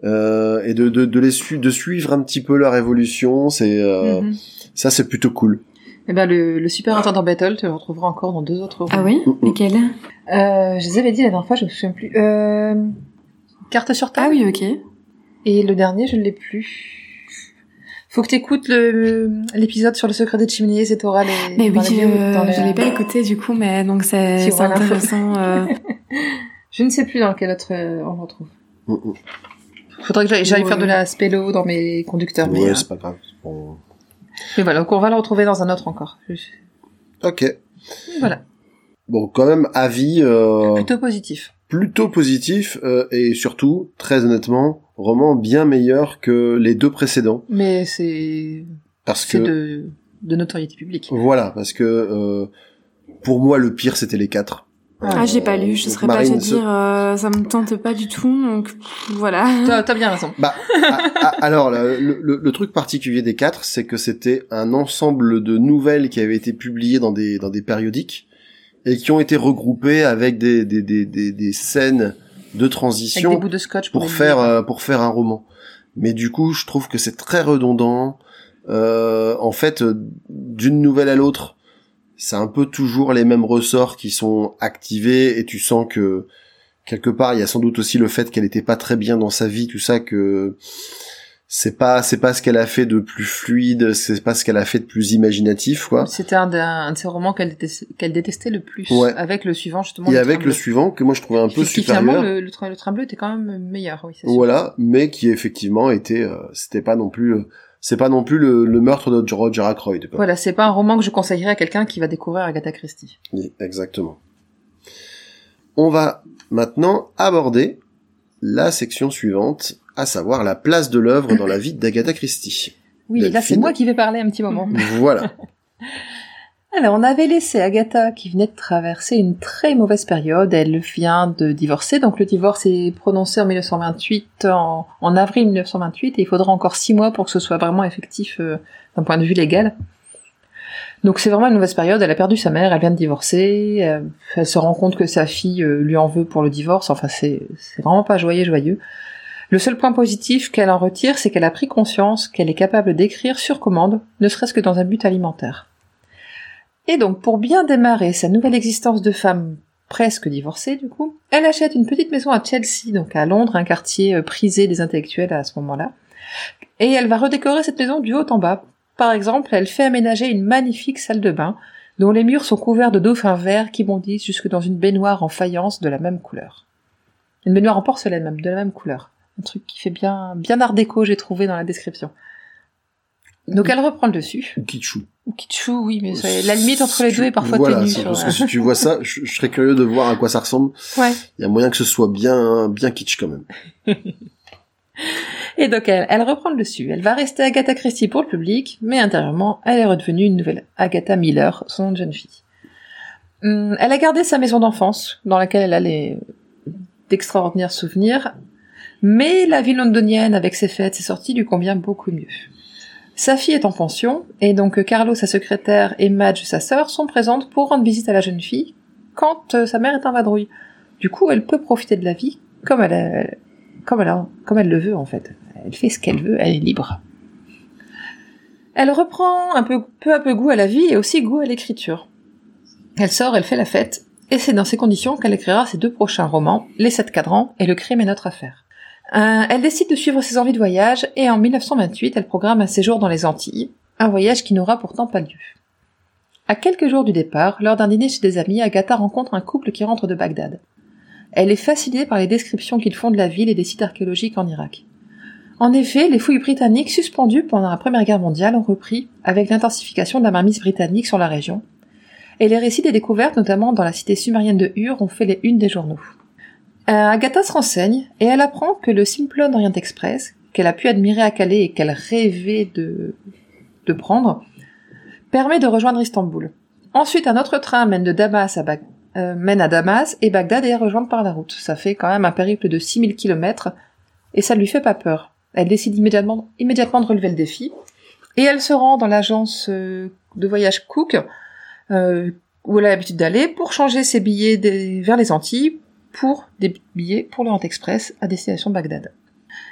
euh, et de, de, de les su- de suivre un petit peu leur évolution. C'est euh, Mhm. ça, c'est plutôt cool. Eh ben, le, le super intendant Battle, tu le retrouveras encore dans deux autres Ah oui. Lesquels Euh, je les avais dit la dernière fois, je me souviens plus. Euh, carte sur table? Ah oui, ok. Et le dernier, je ne l'ai plus. Faut que t'écoutes le l'épisode sur le secret des cheminées, c'est oral et Mais oui, dans je, la- je l'ai pas écouté du coup, mais donc c'est intéressant. euh, (laughs) Je ne sais plus dans quel autre euh, on le retrouve. Mm, mm. Faudrait que j'aille faire de la spélo dans mes conducteurs. mais, Ouais, euh, c'est pas grave. Bon. mais voilà, donc on va le retrouver dans un autre encore. Ok. Voilà. bon, quand même avis euh, Plutôt positif. Plutôt positif euh, et surtout, très honnêtement, roman bien meilleur que les deux précédents Mais c'est parce c'est que de, de notoriété publique. voilà, parce que euh, pour moi le pire c'était les quatre. Ah, j'ai pas lu, je serais pas à dire, euh, ça me tente pas du tout, donc voilà. (laughs) T'as t'as bien raison. Bah, a- a- alors le, le- le truc particulier des quatre, c'est que c'était un ensemble de nouvelles qui avaient été publiées dans des dans des périodiques et qui ont été regroupées avec des des des des, des scènes de transition de scotch pour, faire euh, pour faire un roman. Mais du coup, je trouve que c'est très redondant. Euh, en fait, d'une nouvelle à l'autre, c'est un peu toujours les mêmes ressorts qui sont activés et tu sens que quelque part, il y a sans doute aussi le fait qu'elle était pas très bien dans sa vie, tout ça que c'est pas c'est pas ce qu'elle a fait de plus fluide, c'est pas ce qu'elle a fait de plus imaginatif quoi. C'était un, de ses romans qu'elle détestait, qu'elle détestait le plus. Ouais. Avec le suivant, justement. Et le avec le suivant que moi je trouvais un peu Qui, finalement, supérieur. le, le, train, le train bleu était quand même meilleur, oui. Voilà, mais qui effectivement était, euh, c'était pas non plus, euh, c'est pas non plus le, le meurtre de Roger Ackroyd. quoi. Voilà, c'est pas un roman que je conseillerais à quelqu'un qui va découvrir Agatha Christie. Oui, Exactement. On va maintenant aborder la section suivante, à savoir la place de l'œuvre dans la vie d'Agatha Christie. (laughs) Oui, là, c'est moi qui vais parler un petit moment. (laughs) Voilà. (laughs) Alors, on avait laissé Agatha qui venait de traverser une très mauvaise période. Elle vient de divorcer, donc le divorce est prononcé en 1928, en, en avril 1928, et il faudra encore six mois pour que ce soit vraiment effectif euh, d'un point de vue légal. Donc c'est vraiment une mauvaise période. Elle a perdu sa mère, elle vient de divorcer, euh, elle se rend compte que sa fille euh, lui en veut pour le divorce. Enfin, c'est c'est vraiment pas joyeux, joyeux. Le seul point positif qu'elle en retire, c'est qu'elle a pris conscience qu'elle est capable d'écrire sur commande, ne serait-ce que dans un but alimentaire. Et donc, pour bien démarrer sa nouvelle existence de femme presque divorcée, du coup, elle achète une petite maison à Chelsea, donc à Londres, un quartier euh, prisé des intellectuels à ce moment-là. Et elle va redécorer cette maison du haut en bas. Par exemple, elle fait aménager une magnifique salle de bain, dont les murs sont couverts de dauphins verts qui bondissent jusque dans une baignoire en faïence de la même couleur. Une baignoire en porcelaine même, de la même couleur. Un truc qui fait bien, bien art déco, j'ai trouvé dans la description. Donc elle reprend le dessus. Ou Kitschou. Ou Kitschou, oui, mais c'est- la limite entre les deux est parfois voilà, ténue. parce que si tu vois ça, je, je serais curieux de voir à quoi ça ressemble. Ouais. Il y a moyen que ce soit bien, bien kitsch quand même. Et donc elle, elle reprend le dessus. Elle va rester Agatha Christie pour le public, mais intérieurement, elle est redevenue une nouvelle Agatha Miller, son jeune fille. Hum, elle a gardé sa maison d'enfance, dans laquelle elle a les d'extraordinaires souvenirs, mais la vie londonienne, avec ses fêtes, ses sorties, lui convient beaucoup mieux. Sa fille est en pension, et donc Carlo, sa secrétaire, et Madge, sa sœur, sont présentes pour rendre visite à la jeune fille quand euh, sa mère est en vadrouille. Du coup, elle peut profiter de la vie comme elle, le veut en fait. Elle fait ce qu'elle veut, elle est libre. Elle reprend peu, peu à peu goût à la vie et aussi goût à l'écriture. Elle sort, elle fait la fête, et c'est dans ces conditions qu'elle écrira ses deux prochains romans, Les Sept Cadrans et Le Crime est notre affaire. Euh, elle décide de suivre ses envies de voyage et en 1928, elle programme un séjour dans les Antilles, un voyage qui n'aura pourtant pas lieu. À quelques jours du départ, lors d'un dîner chez des amis, Agatha rencontre un couple qui rentre de Bagdad. Elle est fascinée par les descriptions qu'ils font de la ville et des sites archéologiques en Irak. En effet, les fouilles britanniques suspendues pendant la Première Guerre mondiale ont repris avec l'intensification de la mainmise britannique sur la région, et les récits des découvertes, notamment dans la cité sumérienne de Ur, ont fait les unes des journaux. Euh, Agatha se renseigne et elle apprend que le Simplon Orient Express, qu'elle a pu admirer à Calais et qu'elle rêvait de, prendre, permet de rejoindre Istanbul. Ensuite, un autre train mène de Damas à Bag- euh, à Damas et Bagdad est rejointe par la route. Ça fait quand même un périple de 6000 kilomètres et ça ne lui fait pas peur. Elle décide immédiatement, immédiatement de relever le défi et elle se rend dans l'agence euh, de voyage Cook où elle a l'habitude d'aller pour changer ses billets vers les Antilles pour des billets pour l'Orient Express à destination Bagdad.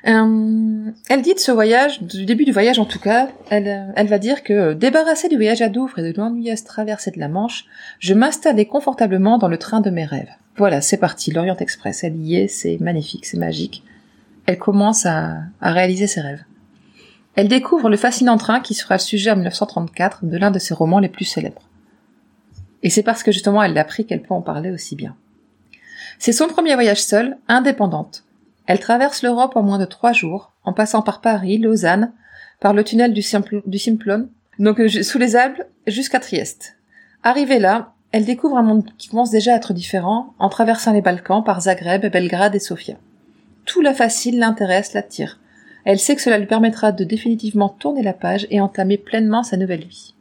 Euh, elle dit de ce voyage, du début du voyage en tout cas, elle, euh, va dire que euh, débarrassée du voyage à Douvres et de l'ennuyeuse traversée de la Manche, je m'installais confortablement dans le train de mes rêves. Voilà, c'est parti, l'Orient Express, elle y est, c'est magnifique, c'est magique. Elle commence à, à réaliser ses rêves. Elle découvre le fascinant train qui sera le sujet en 1934 de l'un de ses romans les plus célèbres. Et c'est parce que justement elle l'a pris qu'elle peut en parler aussi bien. C'est son premier voyage seul, indépendante. Elle traverse l'Europe en moins de trois jours, en passant par Paris, Lausanne, par le tunnel du, Simplon, donc euh, sous les Alpes jusqu'à Trieste. Arrivée là, elle découvre un monde qui commence déjà à être différent en traversant les Balkans par Zagreb, Belgrade et Sofia. Tout la fascine, l'intéresse, l'attire. Elle sait que cela lui permettra de définitivement tourner la page et entamer pleinement sa nouvelle vie.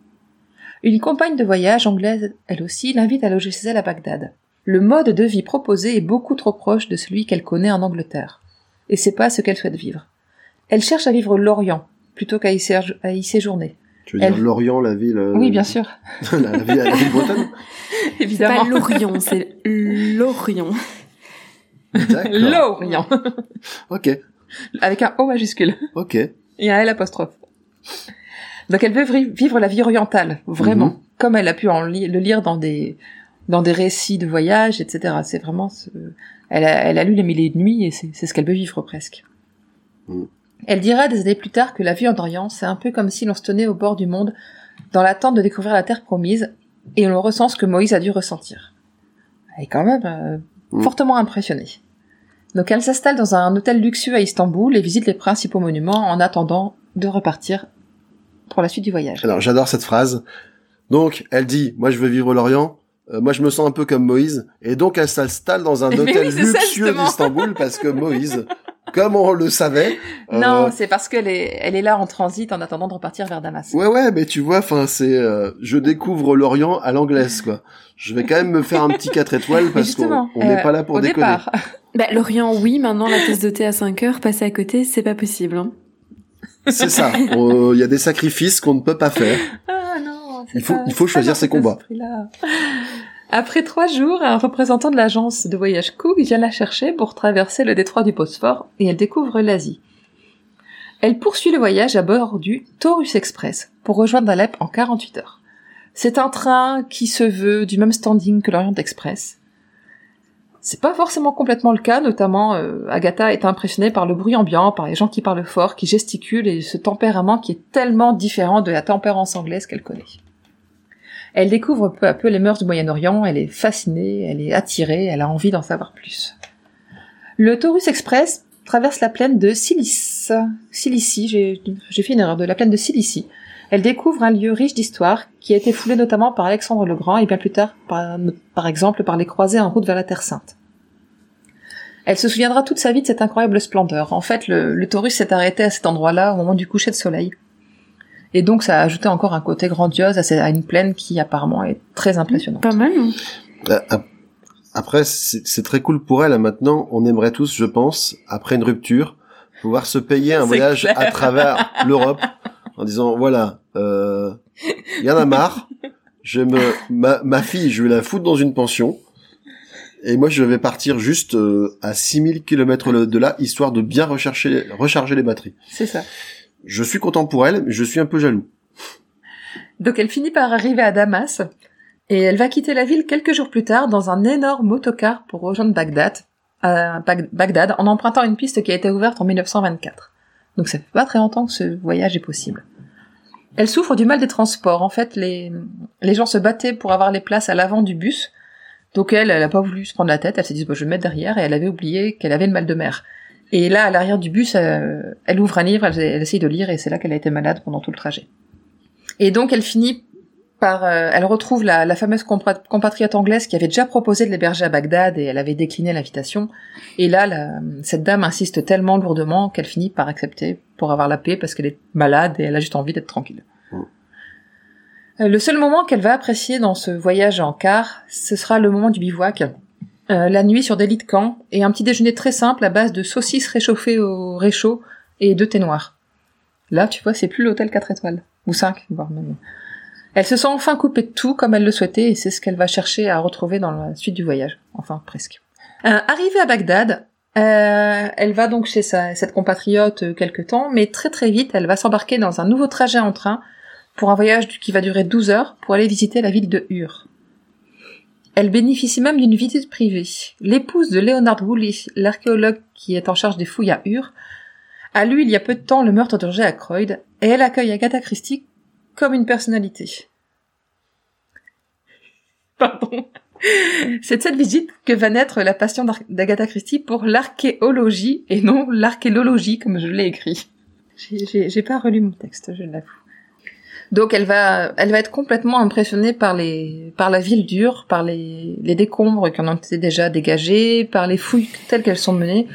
Une compagne de voyage anglaise, elle aussi, l'invite à loger chez elle à Bagdad. Le mode de vie proposé est beaucoup trop proche de celui qu'elle connaît en Angleterre. Et c'est pas ce qu'elle souhaite vivre. Elle cherche à vivre l'Orient, plutôt qu'à y, à y séjourner. Tu veux dire Lorient, la ville euh, Oui, bien sûr. (laughs) la, la ville, la ville bretonne (laughs) C'est Évidemment. pas l'Orient, c'est l'Orient. L'Orient. Ok, Avec un O majuscule. ok. Et un L apostrophe. Donc elle veut vivre la vie orientale, vraiment, Mhm. comme elle a pu en li- le lire dans des dans des récits de voyage, etc. C'est vraiment, ce... elle, a, elle a lu les mille et une nuits et c'est ce qu'elle veut vivre presque. Mhm. Elle dira des années plus tard que la vie en Orient, c'est un peu comme si l'on se tenait au bord du monde, dans l'attente de découvrir la terre promise, et l'on ressent ce que Moïse a dû ressentir. Elle est quand même euh, Mhm. fortement impressionnée. Donc elle s'installe dans un hôtel luxueux à Istanbul et visite les principaux monuments en attendant de repartir pour la suite du voyage. Alors j'adore cette phrase. Donc elle dit, moi je veux vivre l'Orient. Euh, moi je me sens un peu comme Moïse. Et donc elle s'installe dans un (laughs) hôtel oui, luxueux d'Istanbul parce que Moïse, (laughs) comme on le savait. euh, Non, c'est parce qu'elle est, elle est là en transit en attendant de repartir vers Damas. Ouais ouais, mais tu vois, enfin c'est, euh, je découvre l'Orient à l'anglaise quoi. Je vais quand même me faire un petit 4 étoiles (laughs) parce qu'on on n'est euh, pas là pour au déconner. départ. Bah, l'Orient, oui, maintenant la tasse de thé à 5 heures, passer à côté, c'est pas possible. hein. C'est ça. Il y a des sacrifices qu'on ne peut pas faire. Il faut- pas- il faut c'est choisir ses combats. Après trois jours, un représentant de l'agence de voyage Cook vient la chercher pour traverser le détroit du Bosphore et elle découvre l'Asie. Elle poursuit le voyage à bord du Taurus Express pour rejoindre Alep en 48 heures. C'est un train qui se veut du même standing que l'Orient Express. C'est pas forcément complètement le cas, notamment euh, Agatha est impressionnée par le bruit ambiant, par les gens qui parlent fort, qui gesticulent et ce tempérament qui est tellement différent de la tempérance anglaise qu'elle connaît. Elle découvre peu à peu les mœurs du Moyen-Orient, elle est fascinée, elle est attirée, elle a envie d'en savoir plus. Le Taurus Express traverse la plaine de Cilicie. Cilicie, j'ai fait une erreur, de la plaine de Cilicie. Elle découvre un lieu riche d'histoire qui a été foulé notamment par Alexandre le Grand et bien plus tard, par, exemple, par les croisés en route vers la Terre Sainte. Elle se souviendra toute sa vie de cette incroyable splendeur. En fait, le Taurus s'est arrêté à cet endroit-là au moment du coucher de soleil. Et donc ça a ajouté encore un côté grandiose à, une plaine qui apparemment est très impressionnante. Pas mal. hein. Ap- Après, c'est très cool pour elle. hein. Maintenant, on aimerait tous, je pense, après une rupture, pouvoir se payer un voyage clair. à travers l'Europe en disant voilà, euh, y en a marre. Je me, ma, ma fille, je vais la foutre dans une pension. Et moi, je vais partir juste euh, à 6000 km de là, histoire de bien rechercher, recharger les batteries. C'est ça. Je suis content pour elle, mais je suis un peu jaloux. Donc elle finit par arriver à Damas et elle va quitter la ville quelques jours plus tard dans un énorme autocar pour rejoindre Bagdad, euh, Bag- Bagdad en empruntant une piste qui a été ouverte en 1924. Donc ça fait pas très longtemps que ce voyage est possible. Elle souffre du mal des transports. En fait, les, les gens se battaient pour avoir les places à l'avant du bus. Donc elle, elle a pas voulu se prendre la tête. Elle s'est dit, je vais me mettre derrière et elle avait oublié qu'elle avait le mal de mer. Et là, à l'arrière du bus, euh, elle ouvre un livre, elle, elle essaye de lire et c'est là qu'elle a été malade pendant tout le trajet. Et donc elle finit par, euh, elle retrouve la, la fameuse compa- compatriote anglaise qui avait déjà proposé de l'héberger à Bagdad et elle avait décliné l'invitation. Et là, la- cette dame insiste tellement lourdement qu'elle finit par accepter pour avoir la paix parce qu'elle est malade et elle a juste envie d'être tranquille. Mm. Euh, Le seul moment qu'elle va apprécier dans ce voyage en car, ce sera le moment du bivouac. Euh, la nuit sur des lits de camp et un petit déjeuner très simple à base de saucisses réchauffées au réchaud et de thé noir. Là, tu vois, c'est plus l'hôtel 4 étoiles. Ou 5, voire même. Elle se sent enfin coupée de tout comme elle le souhaitait et c'est ce qu'elle va chercher à retrouver dans la suite du voyage. Enfin, presque. Euh, arrivée à Bagdad, euh, elle va donc chez sa, cette compatriote euh, quelque temps, mais très très vite, elle va s'embarquer dans un nouveau trajet en train pour un voyage qui va durer 12 heures pour aller visiter la ville de Ur. Elle bénéficie même d'une visite privée. L'épouse de Leonard Woolley, l'archéologue qui est en charge des fouilles à Ur, a lu il y a peu de temps le meurtre de Roger Ackroyd et elle accueille Agatha Christie comme une personnalité. (laughs) Pardon. C'est de cette visite que va naître la passion d'Agatha Christie pour l'archéologie et non l'archéologie comme je l'ai écrit. J'ai pas relu mon texte, je l'avoue. Donc elle va, elle va être complètement impressionnée par les, par la ville dure, par les, les décombres qui en ont été déjà dégagés, par les fouilles telles qu'elles sont menées,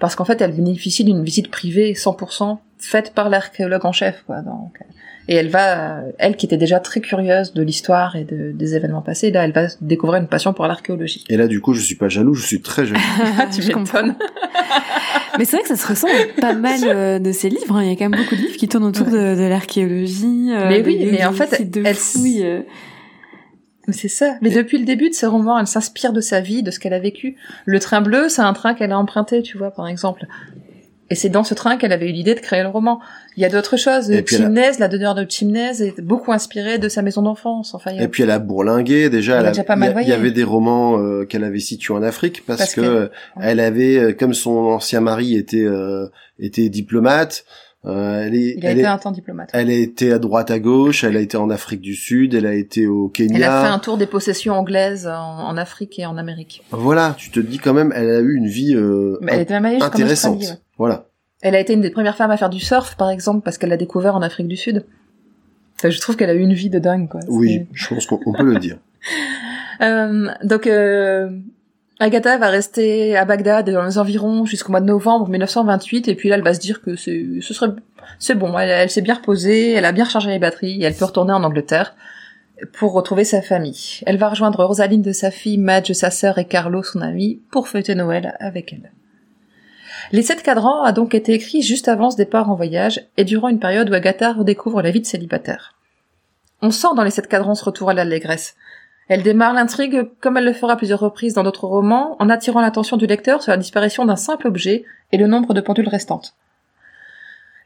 parce qu'en fait elle bénéficie d'une visite privée 100% faite par l'archéologue en chef, quoi. Donc, et elle va, elle qui était déjà très curieuse de l'histoire et de, des événements passés, là elle va découvrir une passion pour l'archéologie. Et là, du coup, je suis pas jaloux, je suis très jaloux. (laughs) tu Je comprends. m'étonnes. (laughs) Mais c'est vrai que ça se ressent pas mal (laughs) euh, de ces livres. hein. Il y a quand même beaucoup de livres qui tournent autour de, de l'archéologie. euh, Mais oui, mais en fait, de elle- fouilles, euh. C'est ça. Mais depuis le début de ses romans, elle s'inspire de sa vie, de ce qu'elle a vécu. Le train bleu, c'est un train qu'elle a emprunté, tu vois, par exemple. Et c'est dans ce train qu'elle avait eu l'idée de créer le roman. Il y a d'autres choses. Chimnez, la demeure de Chimnez est beaucoup inspirée de sa maison d'enfance. Enfin, a- Et puis elle a bourlingué déjà. Elle Elle a a- déjà pas il y mal a- il y voyagé. avait des romans euh, qu'elle avait situés en Afrique parce, Parce que, que- elle avait, euh, comme son ancien mari était euh, était diplomate, euh, elle est, il a elle été est- un temps diplomate. elle a été à droite à gauche, elle a été en Afrique du Sud, elle a été au Kenya. Elle a fait un tour des possessions anglaises en, en Afrique et en Amérique. Voilà, tu te dis quand même, elle a eu une vie euh, Mais elle était même allée jusqu'en intéressante. Australie, ouais. Voilà. Elle a été une des premières femmes à faire du surf, par exemple, parce qu'elle l'a découvert en Afrique du Sud. Enfin, je trouve qu'elle a eu une vie de dingue, quoi. Oui, je pense qu'on on peut le dire. (laughs) Euh, donc, euh, Agatha va rester à Bagdad et dans les environs jusqu'au mois de novembre 1928, et puis là, elle va se dire que ce serait, c'est bon, elle, elle s'est bien reposée, elle a bien rechargé les batteries, et elle peut retourner en Angleterre pour retrouver sa famille. Elle va rejoindre Rosaline de sa fille, Madge sa sœur et Carlo son ami pour fêter Noël avec elle. Les sept cadrans a donc été écrit juste avant ce départ en voyage et durant une période où Agatha redécouvre la vie de célibataire. On sent dans les sept cadrans ce retour à l'allégresse. Elle démarre l'intrigue, comme elle le fera à plusieurs reprises dans d'autres romans, en attirant l'attention du lecteur sur la disparition d'un simple objet et le nombre de pendules restantes.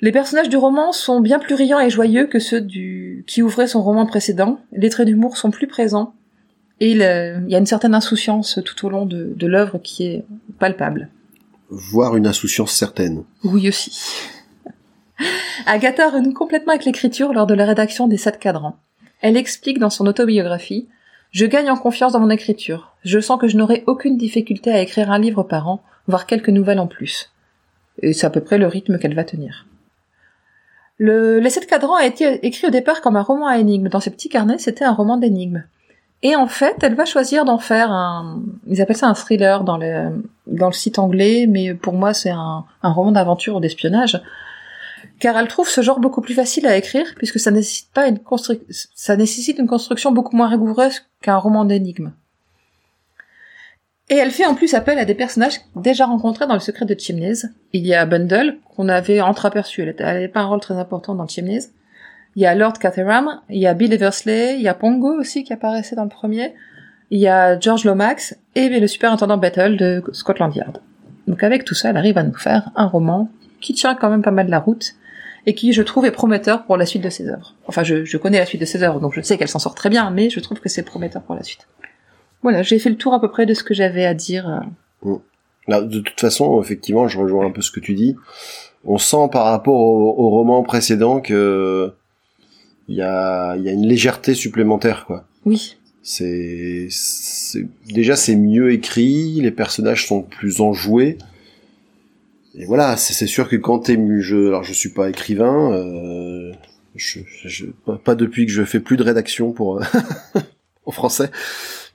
Les personnages du roman sont bien plus riants et joyeux que ceux du... qui ouvraient son roman précédent. Les traits d'humour sont plus présents. Et il, il y a une certaine insouciance tout au long de, de l'œuvre qui est palpable. Voire une insouciance certaine. Oui aussi. Agatha renoue complètement avec l'écriture lors de la rédaction des sept cadrans. Elle explique dans son autobiographie Je gagne en confiance dans mon écriture. Je sens que je n'aurai aucune difficulté à écrire un livre par an, voire quelques nouvelles en plus. Et c'est à peu près le rythme qu'elle va tenir. Le, Les sept cadrans a été écrit au départ comme un roman à énigmes. Dans ses petits carnets, c'était un roman d'énigmes. Et en fait, elle va choisir d'en faire un, ils appellent ça un thriller dans le, dans le site anglais, mais pour moi c'est un, un roman d'aventure ou d'espionnage. Car elle trouve ce genre beaucoup plus facile à écrire, puisque ça nécessite pas une ça nécessite une construction beaucoup moins rigoureuse qu'un roman d'énigmes. Et elle fait en plus appel à des personnages déjà rencontrés dans le secret de Chimneys. Il y a Bundle, qu'on avait entreaperçu, elle n'avait pas un rôle très important dans Chimneys. Il y a Lord Caterham, il y a Bill Eversley, il y a Pongo aussi qui apparaissait dans le premier, il y a George Lomax et le superintendant Battle de Scotland Yard. Donc avec tout ça, elle arrive à nous faire un roman qui tient quand même pas mal la route et qui, je trouve, est prometteur pour la suite de ses œuvres. Enfin, je, je connais la suite de ses œuvres, donc je sais qu'elle s'en sort très bien, mais je trouve que c'est prometteur pour la suite. Voilà, j'ai fait le tour à peu près de ce que j'avais à dire. euh. Là, de toute façon, effectivement, je rejoins un peu ce que tu dis. On sent par rapport au, au roman précédent que il y a, y a une légèreté supplémentaire, quoi. Oui, c'est déjà c'est mieux écrit, les personnages sont plus enjoués. Et voilà, c'est sûr que quand t'es je, alors je suis pas écrivain, euh, je, je- pas- depuis que je fais plus de rédaction pour (laughs) en français,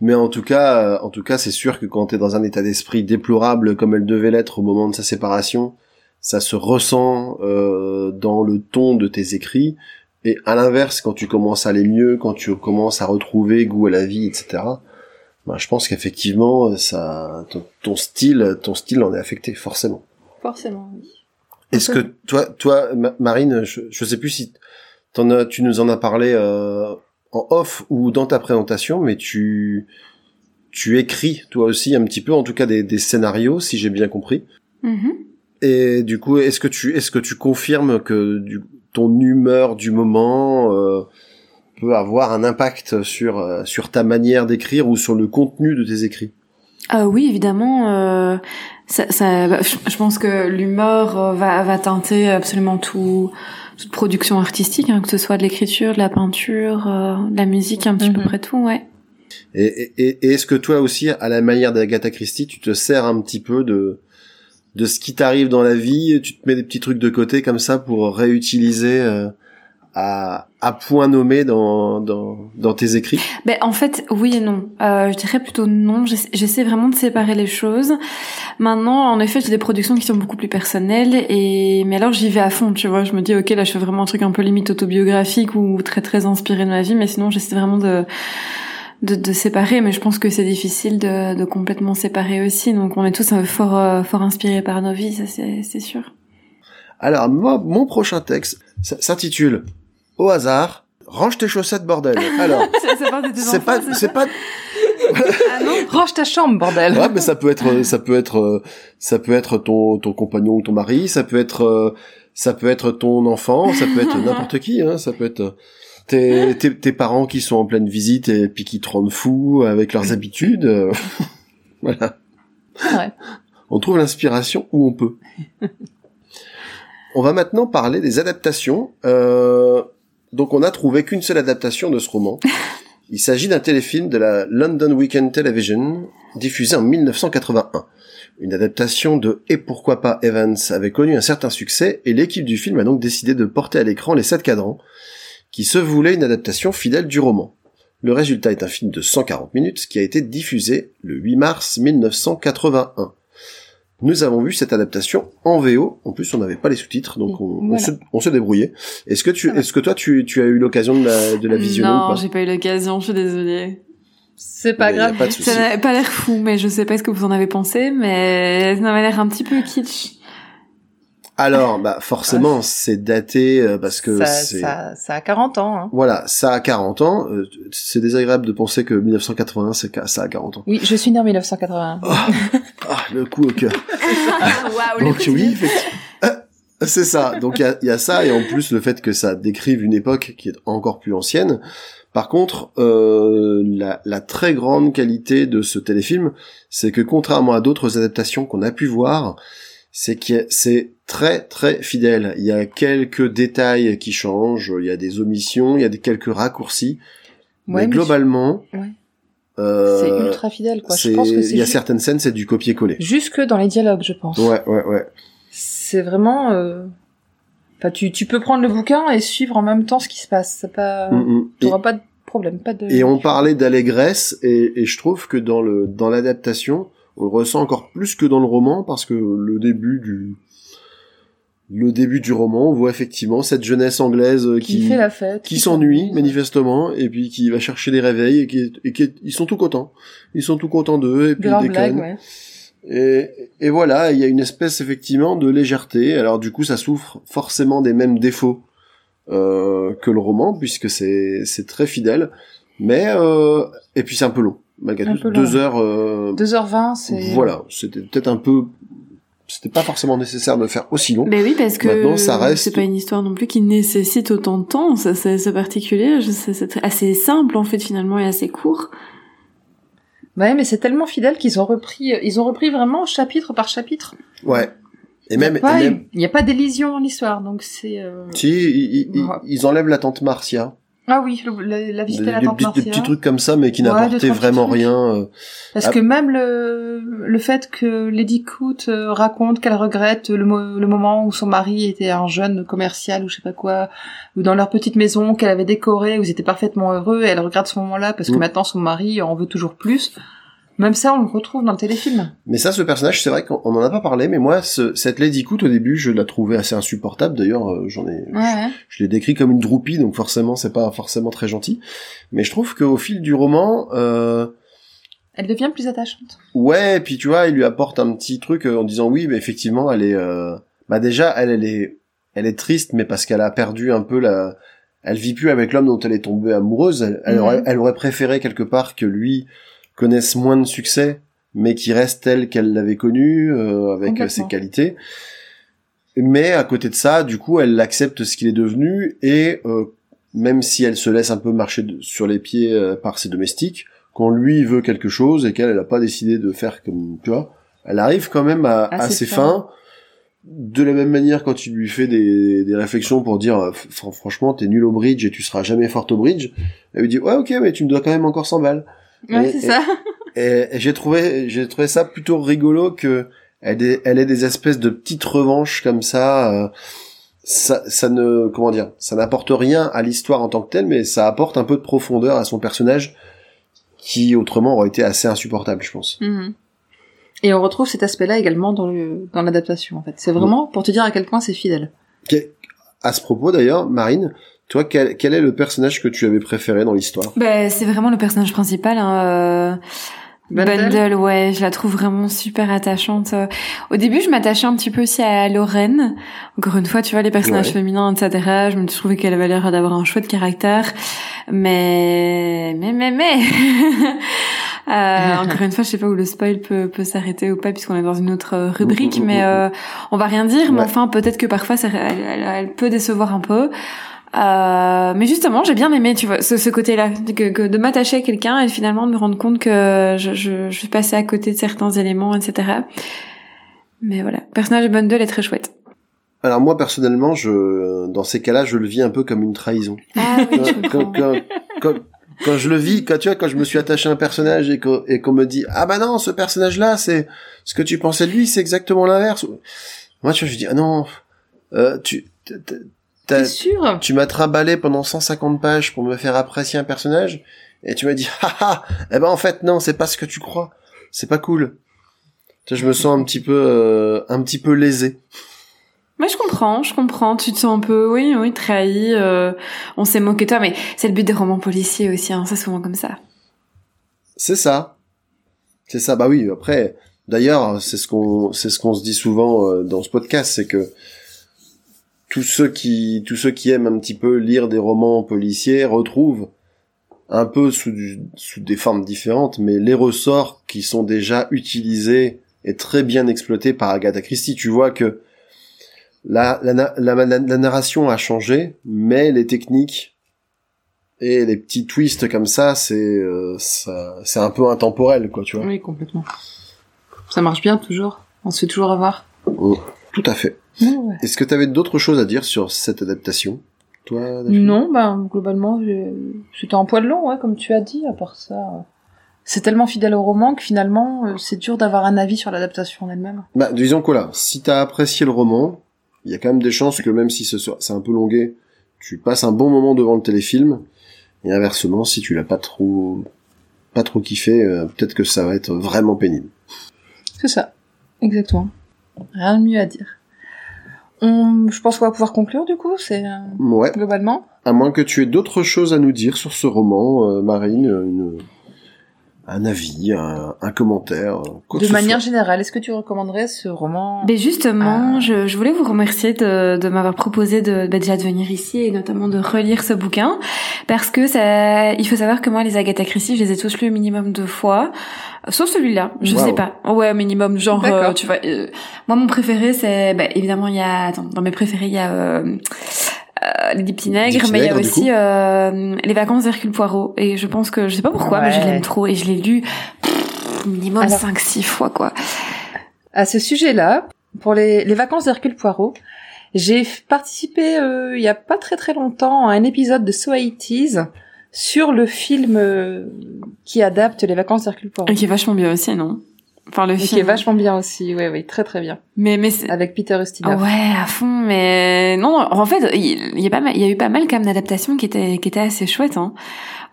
mais en tout cas, euh, en tout cas, c'est sûr que quand t'es dans un état d'esprit déplorable comme elle devait l'être au moment de sa séparation, ça se ressent euh, dans le ton de tes écrits. Et à l'inverse, quand tu commences à aller mieux, quand tu commences à retrouver goût à la vie, etc. Ben, je pense qu'effectivement, ça, ton, ton style, ton style en est affecté forcément. Forcément, oui. Est-ce que toi, toi, Ma- Marine, je, je sais plus si as, tu nous en as parlé euh, en off ou dans ta présentation, mais tu, tu écris toi aussi un petit peu, en tout cas des, des scénarios, si j'ai bien compris. Mhm. Et du coup, est-ce que tu, est-ce que tu confirmes que du, ton humeur du moment euh, peut avoir un impact sur euh, sur ta manière d'écrire ou sur le contenu de tes écrits? Ah oui, évidemment. euh, ça, ça, bah, je, je pense que l'humeur va, va teinter absolument tout, toute production artistique, hein, que ce soit de l'écriture, de la peinture, euh, de la musique, un petit peu Mhm. près tout, ouais. Et, et, et- et est-ce que toi aussi, à la manière d'Agatha Christie, tu te sers un petit peu de de ce qui t'arrive dans la vie, tu te mets des petits trucs de côté comme ça pour réutiliser euh, à, à point nommé dans, dans, dans tes écrits Ben en fait, oui et non. Euh, je dirais plutôt non. J'essa- J'essaie vraiment de séparer les choses. Maintenant, en effet, j'ai des productions qui sont beaucoup plus personnelles et mais alors j'y vais à fond, tu vois. Je me dis ok, là je fais vraiment un truc un peu limite autobiographique ou très très inspiré de ma vie, mais sinon j'essaie vraiment de de, de séparer. Mais je pense que c'est difficile de, de complètement séparer aussi. Donc on est tous euh, fort euh, fort inspirés par nos vies, ça c'est sûr. Alors, moi, mon prochain texte s'intitule Au hasard, range tes chaussettes, bordel. (laughs) Alors, c'est pas c'est pas, Ah non. (laughs) Range ta chambre, bordel. ouais, mais ça peut être, ça peut être, ça peut être ton, ton compagnon ou ton mari, ça peut être, ça peut être ton enfant, ça peut être (laughs) n'importe qui, hein, ça peut être tes, tes, tes parents qui sont en pleine visite et puis qui te rendent fou avec leurs habitudes. voilà. Vrai. On trouve l'inspiration où on peut. on va maintenant parler des adaptations. Euh, donc on a trouvé qu'une seule adaptation de ce roman. (laughs) Il s'agit d'un téléfilm de la London Weekend Television, diffusé en 1981. Une adaptation de Et pourquoi pas Evans avait connu un certain succès et l'équipe du film a donc décidé de porter à l'écran les sept cadrans, qui se voulait une adaptation fidèle du roman. Le résultat est un film de 140 minutes qui a été diffusé le 8 mars 1981. Nous avons vu cette adaptation en VO. En plus, on n'avait pas les sous-titres, donc on, se, on se débrouillait. Est-ce que tu, est-ce que toi, tu, tu as eu l'occasion de la, de la visionner ou Non, pas? j'ai pas eu l'occasion. Je suis désolée. C'est pas Mais grave. pas. Ça n'avait pas l'air fou, mais je sais pas ce que vous en avez pensé, mais ça avait l'air un petit peu kitsch. Alors, bah forcément, c'est daté euh, parce que ça, c'est ça, ça a 40 ans. Hein. voilà, ça a 40 ans. euh, c'est désagréable de penser que 1981, c'est ça a 40 ans. Oui, je suis née en 1981. Ah, le coup au cœur. (laughs) Waouh, Donc oui, effectivement. Ah, C'est ça. Donc il y a, il y a ça et en plus le fait que ça décrive une époque qui est encore plus ancienne. Par contre, euh, la, la très grande qualité de ce téléfilm, c'est que contrairement à d'autres adaptations qu'on a pu voir, c'est que c'est très très fidèle. Il y a quelques détails qui changent, il y a des omissions, il y a des quelques raccourcis, Ouais, mais mais globalement, Ouais. euh, c'est ultra fidèle, quoi. Je c'est- pense que il y a ju- certaines scènes, c'est du copier-coller. jusque dans les dialogues, je pense. Ouais, ouais, ouais. C'est vraiment. Euh... Enfin, tu, tu peux prendre le bouquin et suivre en même temps ce qui se passe. C'est pas. Mm, mm. Et- T'auras pas de problème, pas de. Et on parlait d'allégresse, et, et je trouve que dans le dans l'adaptation, on le ressent encore plus que dans le roman, parce que le début du le début du roman, on voit effectivement cette jeunesse anglaise euh, qui, qui fait la fête, qui s'ennuie manifestement, et puis qui va chercher des réveils, et qui, et qui ils sont tout contents, ils sont tout contents d'eux, et de puis leur ils blague, déconnent. ouais. Et, et voilà, il y a une espèce effectivement de légèreté. Alors du coup, ça souffre forcément des mêmes défauts euh, que le roman, puisque c'est c'est très fidèle. Mais euh, et puis c'est un peu long, malgré tout. heures. euh, 2h20, c'est. voilà, c'était peut-être un peu. C'était pas forcément nécessaire de faire aussi long. Mais oui, parce que Maintenant, ça reste- c'est pas une histoire non plus qui nécessite autant de temps. Ça, c'est c'est particulier. C'est assez simple en fait finalement et assez court. Ouais, mais c'est tellement fidèle qu'ils ont repris, ils ont repris vraiment chapitre par chapitre. Ouais. Et Il n'y même, a, pas- et même il y a pas d'élision dans l'histoire, donc c'est. euh, si ils, ils- Ouais. ils enlèvent la tante Marcia, Ah oui, le- la, la visite des, à la petits- des petits trucs comme ça, mais qui n'apportaient vraiment rien. euh, Parce que même le, le fait que Lady Coot euh, raconte qu'elle regrette le, mo- le moment où son mari était un jeune commercial ou je sais pas quoi, ou dans leur petite maison qu'elle avait décorée, où ils étaient parfaitement heureux, et elle regrette ce moment-là parce que Mm. maintenant son mari en veut toujours plus. Même ça, on le retrouve dans le téléfilm. Mais ça, ce personnage, c'est vrai qu'on on en a pas parlé, mais moi, ce- cette Lady Coot, au début, je la trouvais assez insupportable. D'ailleurs, euh, j'en ai, Ouais. je, je l'ai décrit comme une droupie, donc forcément, c'est pas forcément très gentil. Mais je trouve qu'au fil du roman, euh, Elle devient plus attachante. ouais, puis tu vois, il lui apporte un petit truc euh, en disant oui, mais effectivement, elle est, euh, bah déjà, elle, elle est, elle est triste, mais parce qu'elle a perdu un peu la, elle vit plus avec l'homme dont elle est tombée amoureuse. Elle, elle aurait, elle aurait préféré quelque part que lui connaisse moins de succès, mais qui reste tel qu'elle l'avait connu, euh, avec euh, ses qualités. Mais à côté de ça, du coup, elle accepte ce qu'il est devenu et euh, même si elle se laisse un peu marcher de- sur les pieds euh, par ses domestiques, quand lui veut quelque chose et qu'elle elle a pas décidé de faire comme tu vois, elle arrive quand même à, ses fin. fins. De la même manière, quand il lui fait des, des réflexions pour dire Fr- franchement t'es nul au bridge et tu seras jamais forte au bridge, elle lui dit ouais ok mais tu me dois quand même encore 100 balles. Ouais, c'est ça. Et, et j'ai trouvé, j'ai trouvé ça plutôt rigolo que elle ait des espèces de petites revanches comme ça, euh, ça, ça ne, comment dire, ça n'apporte rien à l'histoire en tant que telle, mais ça apporte un peu de profondeur à son personnage qui autrement aurait été assez insupportable, je pense. Mhm. Et on retrouve cet aspect-là également dans le dans l'adaptation en fait. C'est vraiment pour te dire à quel point c'est fidèle. Que- À ce propos d'ailleurs, Marine, toi, quel, quel est le personnage que tu avais préféré dans l'histoire? Bah, c'est vraiment le personnage principal. Hein, euh, Bundle Bundle, ouais, je la trouve vraiment super attachante. Au début, je m'attachais un petit peu aussi à Lorraine. Encore une fois, tu vois, les personnages Ouais. féminins, etc. Je me trouvais qu'elle avait l'air d'avoir un chouette caractère. Mais, mais, mais, mais... (laughs) Euh, (laughs) encore une fois, je sais pas où le spoil peut, peut s'arrêter ou pas, puisqu'on est dans une autre euh, rubrique, Mm, mm, mais mm, euh, on va rien dire. Mais enfin, peut-être que parfois, ça, elle, elle- elle peut décevoir un peu. Euh, mais justement, j'ai bien aimé, tu vois, ce, ce côté-là, que, que de m'attacher à quelqu'un et finalement de me rendre compte que je, je, je suis passée à côté de certains éléments, etc. Mais voilà, personnage de Bundle est très chouette. Alors moi personnellement, je, dans ces cas-là, je le vis un peu comme une trahison. Ah oui, je quand, quand, quand, quand je le vis, quand tu vois, quand je me suis attaché à un personnage et qu'on et qu'on me dit ah bah non, ce personnage-là, c'est ce que tu pensais de lui, c'est exactement l'inverse. Moi, tu vois, je dis ah non, euh, tu T'es t'as- sûr? tu m'as trimballé pendant 150 pages pour me faire apprécier un personnage et tu m'as dit (laughs) haha, eh ben en fait non, c'est pas ce que tu crois, c'est pas cool. Tu je me sens un petit peu euh, un petit peu lésé. Mais je comprends, je comprends. Tu te sens un peu, oui, oui, trahi. euh, on s'est moqué de toi, mais c'est le but des romans policiers aussi. Hein, c'est souvent comme ça. C'est ça. C'est ça. Bah oui. Après, d'ailleurs, c'est ce qu'on, c'est ce qu'on se dit souvent euh, dans ce podcast, c'est que tous ceux qui, tous ceux qui aiment un petit peu lire des romans policiers retrouvent un peu sous, du- sous des formes différentes, mais les ressorts qui sont déjà utilisés et très bien exploités par Agatha Christie. Tu vois que la, la, la, la- la narration a changé, mais les techniques et les petits twists comme ça, c'est euh, c'est un peu intemporel, quoi, tu vois. Oui, complètement. Ça marche bien toujours. On se fait toujours avoir. Tout à fait. Ouais. Est-ce que tu avais d'autres choses à dire sur cette adaptation, toi Non, ben globalement, c'était un poil long, ouais, comme tu as dit. À part ça, euh, c'est tellement fidèle au roman que finalement, euh, c'est dur d'avoir un avis sur l'adaptation en elle-même. Bah, disons que là, si t'as apprécié le roman, il y a quand même des chances que même si ce c'est un peu longué, tu passes un bon moment devant le téléfilm. Et inversement, si tu l'as pas trop, pas trop kiffé, euh, peut-être que ça va être vraiment pénible. C'est ça, exactement. Rien de mieux à dire. On, je pense qu'on va pouvoir conclure du coup, c'est euh, Ouais. globalement. À moins que tu aies d'autres choses à nous dire sur ce roman, euh, Marine, une- un avis, un, un commentaire. quoi De manière soit. générale, est-ce que tu recommanderais ce roman Mais justement, Ah. je, je voulais vous remercier de, de m'avoir proposé de, bah, déjà de venir ici et notamment de relire ce bouquin parce que ça, il faut savoir que moi les Agatha Christie, je les ai tous lus au minimum deux fois, sauf celui-là. Je Wow. sais pas. Ouais, au minimum, genre, euh, tu vois. euh, moi, mon préféré, c'est, bah, évidemment, il y a, attends, dans mes préférés, il y a. Euh, euh, les petits nègres, mais il y a aussi euh, les vacances d'Hercule Poirot et je pense que je sais pas pourquoi mais je l'aime trop et je l'ai lu pff, minimum Alors- 5 6 fois quoi. À ce sujet-là, pour les, les vacances d'Hercule Poirot, j'ai participé euh, il y a pas très très longtemps à un épisode de So 80s sur le film euh, qui adapte les vacances d'Hercule Poirot. Et qui est vachement bien aussi, non? Enfin le film. qui est vachement bien aussi, oui, oui, très très bien. Mais mais c'est- Avec Peter Ustinov. Ouais, à fond, mais non, en fait, il y a pas mal, il y a eu pas mal quand même d'adaptations qui étaient qui étaient assez chouettes, hein.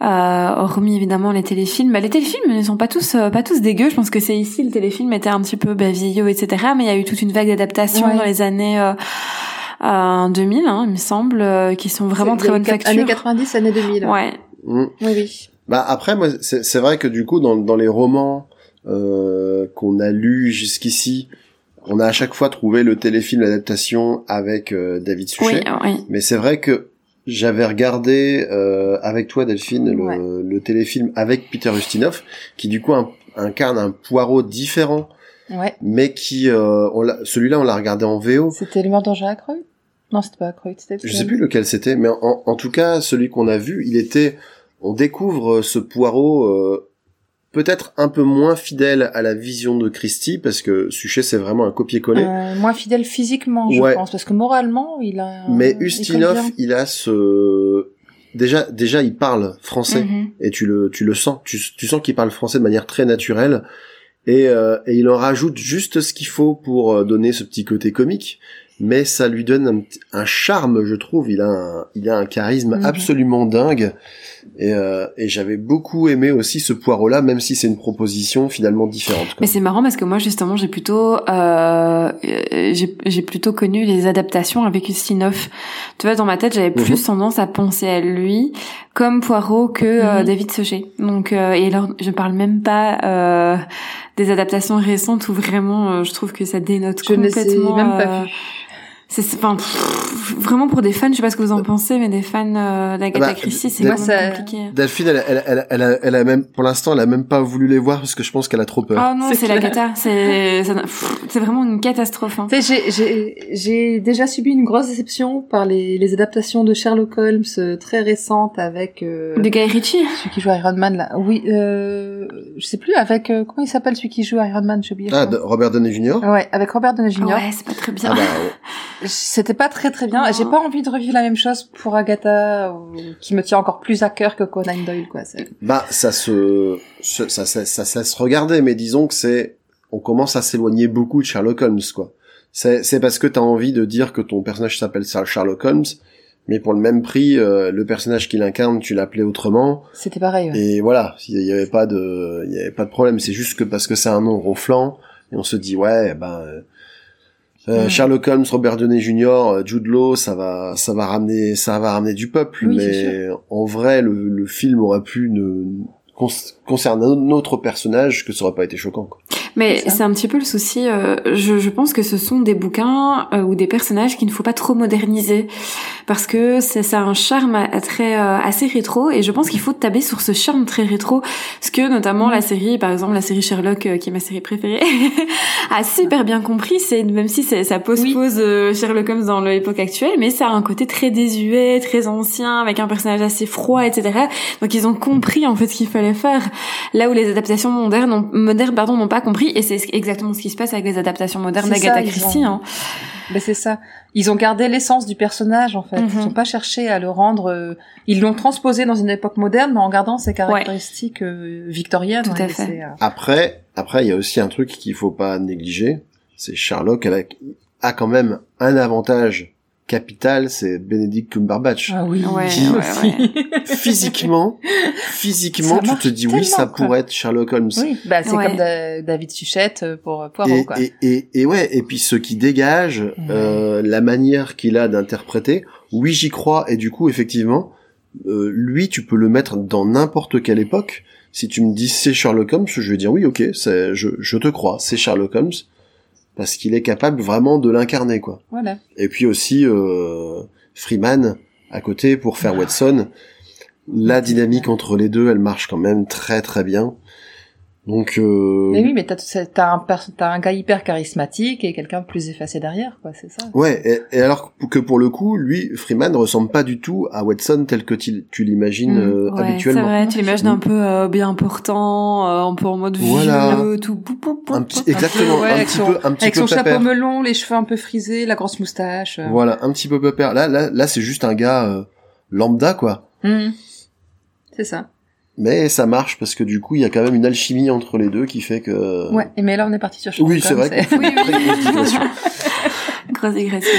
Euh, hormis évidemment les téléfilms. Bah, les téléfilms ne sont pas tous euh, pas tous dégueux. Je pense que c'est ici le téléfilm était un petit peu bah, vieillot, etc. Mais il y a eu toute une vague d'adaptations Ouais. dans les années euh, euh, 2000, hein, il me semble, euh, qui sont vraiment très bonne les quat- facture. Années 90, années 2000. Ouais. Mm. Oui, oui. Bah après, moi, c'est c'est vrai que du coup, dans, dans les romans euh, qu'on a lus jusqu'ici, on a à chaque fois trouvé le téléfilm l'adaptation avec euh, David Oui, Suchet. oui. Mais c'est vrai que j'avais regardé euh, avec toi, Delphine, le, Ouais. le téléfilm avec Peter Ustinov, qui du coup in- incarne un poireau différent, Ouais. mais qui, euh, celui-là, on l'a regardé en VO. C'était le d'Angers à Creux Non, c'était pas à Creux, c'était Je sais plus lequel c'était, mais en, en tout cas, celui qu'on a vu, il était, on découvre euh, ce poireau euh, peut-être un peu moins fidèle à la vision de Christie, parce que Suchet c'est vraiment un copier-coller. Euh, moins fidèle physiquement, je Ouais. pense, parce que moralement, il a. mais Ustinov, il a ce, déjà, déjà, il parle français. Mhm. et tu le tu le sens tu, tu sens qu'il parle français de manière très naturelle et, euh, et il en rajoute juste ce qu'il faut pour euh, donner ce petit côté comique mais ça lui donne un, charme, je trouve. Il a un, il a un charisme Mhm. absolument dingue. Et, euh, et j'avais beaucoup aimé aussi ce Poirot-là, même si c'est une proposition finalement différente. quoi. Mais c'est marrant parce que moi justement j'ai plutôt euh, j'ai j'ai plutôt connu les adaptations avec Ustinov. Tu vois dans ma tête j'avais plus Mhm. tendance à penser à lui comme Poirot que euh, Mhm. David Suchet. Donc euh, et alors je parle même pas euh, des adaptations récentes où vraiment euh, je trouve que ça dénote Je complètement. même pas euh. C'est c'est- enfin pff, vraiment pour des fans, je sais pas ce que vous en pensez, mais des fans euh, d'Agatha Bah, Christie, c'est ça- compliqué. Delphine, elle, elle, elle, elle, a, elle a même, pour l'instant, elle a même pas voulu les voir parce que je pense qu'elle a trop peur. Oh non, C'est c'est la clair. cata, c'est c'est vraiment une catastrophe. Hein. Tu sais, j'ai- j'ai j'ai déjà subi une grosse déception par les, les adaptations de Sherlock Holmes euh, très récentes avec euh, De Guy Ritchie. celui qui joue Iron Man là. Oui, euh, je sais plus avec euh, comment il s'appelle celui qui joue Iron Man, j'ai oublié. Ah, de-. Robert Downey Jr. Ouais, avec Robert Downey Jr. Ouais, c'est pas très bien. Ah bah, ouais. (laughs) C'était pas très très bien. J'ai pas envie de revivre la même chose pour Agatha, ou- qui me tient encore plus à cœur que Conan Doyle, quoi. C'est- Bah, ça se, se- ça, ça, ça, ça se regarder, mais disons que c'est, on commence à s'éloigner beaucoup de Sherlock Holmes, quoi. C'est, c'est parce que t'as envie de dire que ton personnage s'appelle Sherlock Holmes, mais pour le même prix, euh, le personnage qu'il incarne, tu l'appelais autrement, C'était pareil. ouais. et voilà, il y avait pas de, il y avait pas de problème. C'est juste que parce que c'est un nom ronflant, et on se dit ouais, ben, euh, euh. Sherlock Holmes, Robert Downey Jr., euh, Jude Law, ça va, ça va ramener, ça va ramener du peuple. Oui, mais en vrai, le, le film aurait pu ne un autre personnage que ça aurait pas été choquant. Quoi. Mais C'est un petit peu le souci. euh, je, je pense que ce sont des bouquins euh, ou des personnages qu'il ne faut pas trop moderniser parce que c'est ça a un charme à- très euh, assez rétro et je pense qu'il faut tabler sur ce charme très rétro. Ce que notamment Mm. la série, par exemple la série Sherlock, euh, qui est ma série préférée, (laughs) a super bien compris. C'est même si ça pose Oui. pose euh, Sherlock Holmes dans l'époque actuelle, mais ça a un côté très désuet, très ancien, avec un personnage assez froid, etc. Donc ils ont compris en fait ce qu'il fallait faire là où les adaptations modernes, modernes pardon, n'ont pas compris, et c'est exactement ce qui se passe avec les adaptations modernes d'Agatha Christie. ont- Hein. Mais c'est ça. Ils ont gardé l'essence du personnage en fait. Mhm. Ils n'ont pas cherché à le rendre. euh, Ils l'ont transposé dans une époque moderne, mais en gardant ses caractéristiques euh, victoriennes. Tout à ouais, fait. euh, Après, après, il y a aussi un truc qu'il faut pas négliger. C'est Sherlock, elle a, a quand même un avantage capital, c'est Benedict Cumberbatch. Ah oui. Ouais, Qui- ouais, aussi. Physiquement, physiquement, tu te dis oui, ça pourrait être Sherlock Holmes. Oui, bah c'est Ouais. comme Da- David Suchette euh, pour euh, Poirot et, quoi. et, et, et ouais, et puis ce qui dégage, euh, la manière qu'il a d'interpréter, oui j'y crois, et du coup effectivement, euh, lui tu peux le mettre dans n'importe quelle époque. Si tu me dis c'est Sherlock Holmes, je vais dire oui ok, c'est, je, je te crois, c'est Sherlock Holmes, parce qu'il est capable vraiment de l'incarner quoi. Voilà. Et puis aussi euh, Freeman à côté pour faire Watson. La dynamique entre les deux, elle marche quand même très très bien. Donc euh, Mais oui, mais t'as c'est- t'as un pers- t'as un gars hyper charismatique et quelqu'un plus effacé derrière quoi. C'est ça. Ouais, et, et alors que pour le coup, lui, Freeman ressemble pas du tout à Watson tel que tu, tu l'imagines Mm, euh, Ouais, c'est habituellement. vrai, tu l'imagines un peu euh, bien portant, euh, un peu en mode Voilà. vieux, tout. pou, pou, pou, Un petit, exactement, ouais, un avec petit son- peu, un petit Avec peu son chapeau melon, les cheveux un peu frisés, la grosse moustache. euh. Voilà, un petit peu pépère. Là, là, là, c'est juste un gars euh, lambda quoi. Mhm. C'est ça. Mais ça marche parce que du coup, il y a quand même une alchimie entre les deux qui fait que. Ouais. Et mais là, on est parti sur Sherlock Oui, c'est vrai. très grosse digression. (laughs) Grosse digression.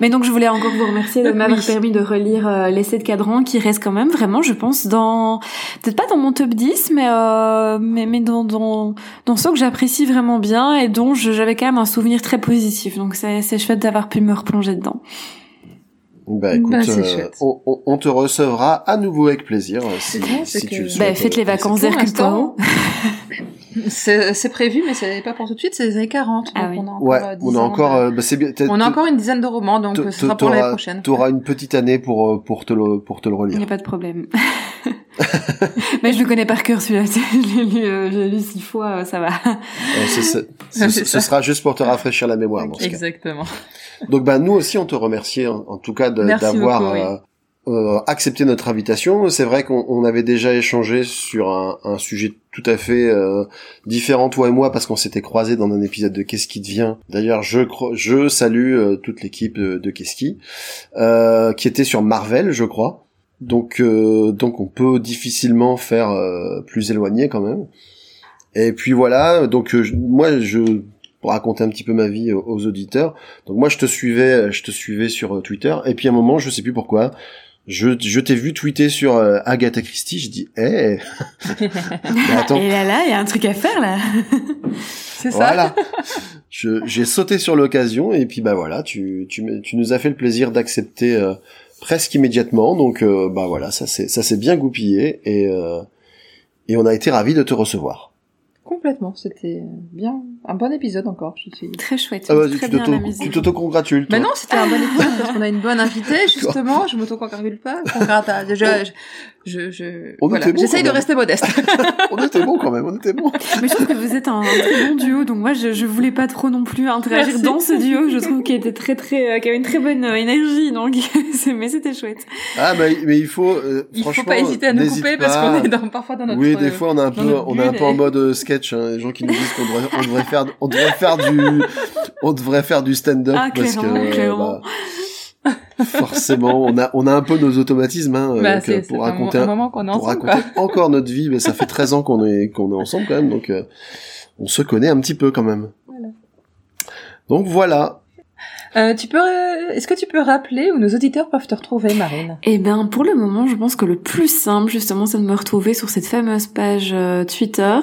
Mais donc je voulais encore vous remercier de Oui. m'avoir permis de relire euh, l'essai de cadran qui reste quand même vraiment, je pense, dans peut-être pas dans mon top 10, mais euh, mais, mais dans, dans dans ceux que j'apprécie vraiment bien et dont je- j'avais quand même un souvenir très positif. Donc c'est c'est chouette d'avoir pu me replonger dedans. Bah écoute, Bah, euh, on, on- on te recevra à nouveau avec plaisir euh, si, C'est bien, c'est si que- tu le Bah, Bah, faites les vacances d'Hercule. (laughs) C'est prévu, mais c'est pas pour tout de suite. C'est les années 40. Ah donc oui. on a encore, Ouais, euh, 10 on a ans encore, de- euh, bah, c'est bien. t'as- On a encore une dizaine de romans, donc ce sera pour l'année prochaine. T'auras une petite année pour euh, pour te le pour te le Il n'y relire. a pas de problème. (laughs) (laughs) mais je le connais par cœur celui-là. Je l'ai lu, euh, je l'ai lu six fois, ça va. Euh, ce, ce ça. sera juste pour te rafraîchir la mémoire. dans ce cas. Exactement. Donc bah nous aussi on te remercie en, en tout cas d'avoir oui. euh, euh, accepté notre invitation. C'est vrai qu'on on avait déjà échangé sur un, un sujet tout à fait euh, différent toi et moi parce qu'on s'était croisés dans un épisode de Qu'est-ce qui devient? D'ailleurs je je salue euh, toute l'équipe de, de Qu'est-ce qui euh, qui était sur Marvel je crois. Donc euh, donc on peut difficilement faire euh, plus éloigné quand même. Et puis voilà donc moi je pour raconter un petit peu ma vie aux, aux auditeurs. Donc moi je te suivais, je te suivais sur euh, Twitter et puis à un moment je sais plus pourquoi, je, je t'ai vu tweeter sur euh, Agatha Christie, je dis eh Mais (laughs) attends, Et là, là, il y a un truc à faire, là. (laughs) C'est ça. voilà. J'ai sauté sur l'occasion et puis bah voilà, tu tu, tu nous as fait le plaisir d'accepter euh, presque immédiatement. Donc euh, bah voilà, ça s'est ça s'est bien goupillé et euh, et on a été ravis de te recevoir. Complètement. C'était bien un bon épisode encore. Je suis. Très chouette. Ah vas-y, très tu bien tu t'auto-congratules. toi. Mais non, c'était un bon épisode parce qu'on a une bonne invitée (laughs) justement. Je m'auto-congratule pas. Congrata. Je, je, je, je- On voilà. était bon, J'essaye de rester modeste. (laughs) on était bon quand même, on était bon. Mais je trouve que vous êtes un, très bon duo, donc moi je, je voulais pas trop non plus interagir Merci. dans ce duo. Je trouve qu'il était très très, euh, qu'il avait une très bonne euh, énergie, donc (laughs) mais c'était chouette. Ah mais mais il faut euh, Il faut franchement pas hésiter à nous couper parce pas. qu'on est dans, parfois dans notre. Oui, des fois on a un peu, on est un peu en mode euh, sketch. Hein, les gens qui nous disent qu'on devrait, on devrait faire, on devrait faire du, on devrait faire du stand-up Ah, parce que bah, forcément, on a, on a un peu nos automatismes hein, Bah, donc, c'est euh, c'est pour raconter, un un- moment qu'on est pour ensemble. raconter Quoi. encore notre vie. Mais ça fait 13 ans qu'on est, qu'on est ensemble quand même, donc euh, on se connaît un petit peu quand même. Voilà. Donc voilà. Euh, tu peux, euh, est-ce que tu peux rappeler où nos auditeurs peuvent te retrouver, Marine? Eh ben, pour le moment, je pense que le plus simple, justement, c'est de me retrouver sur cette fameuse page euh, Twitter.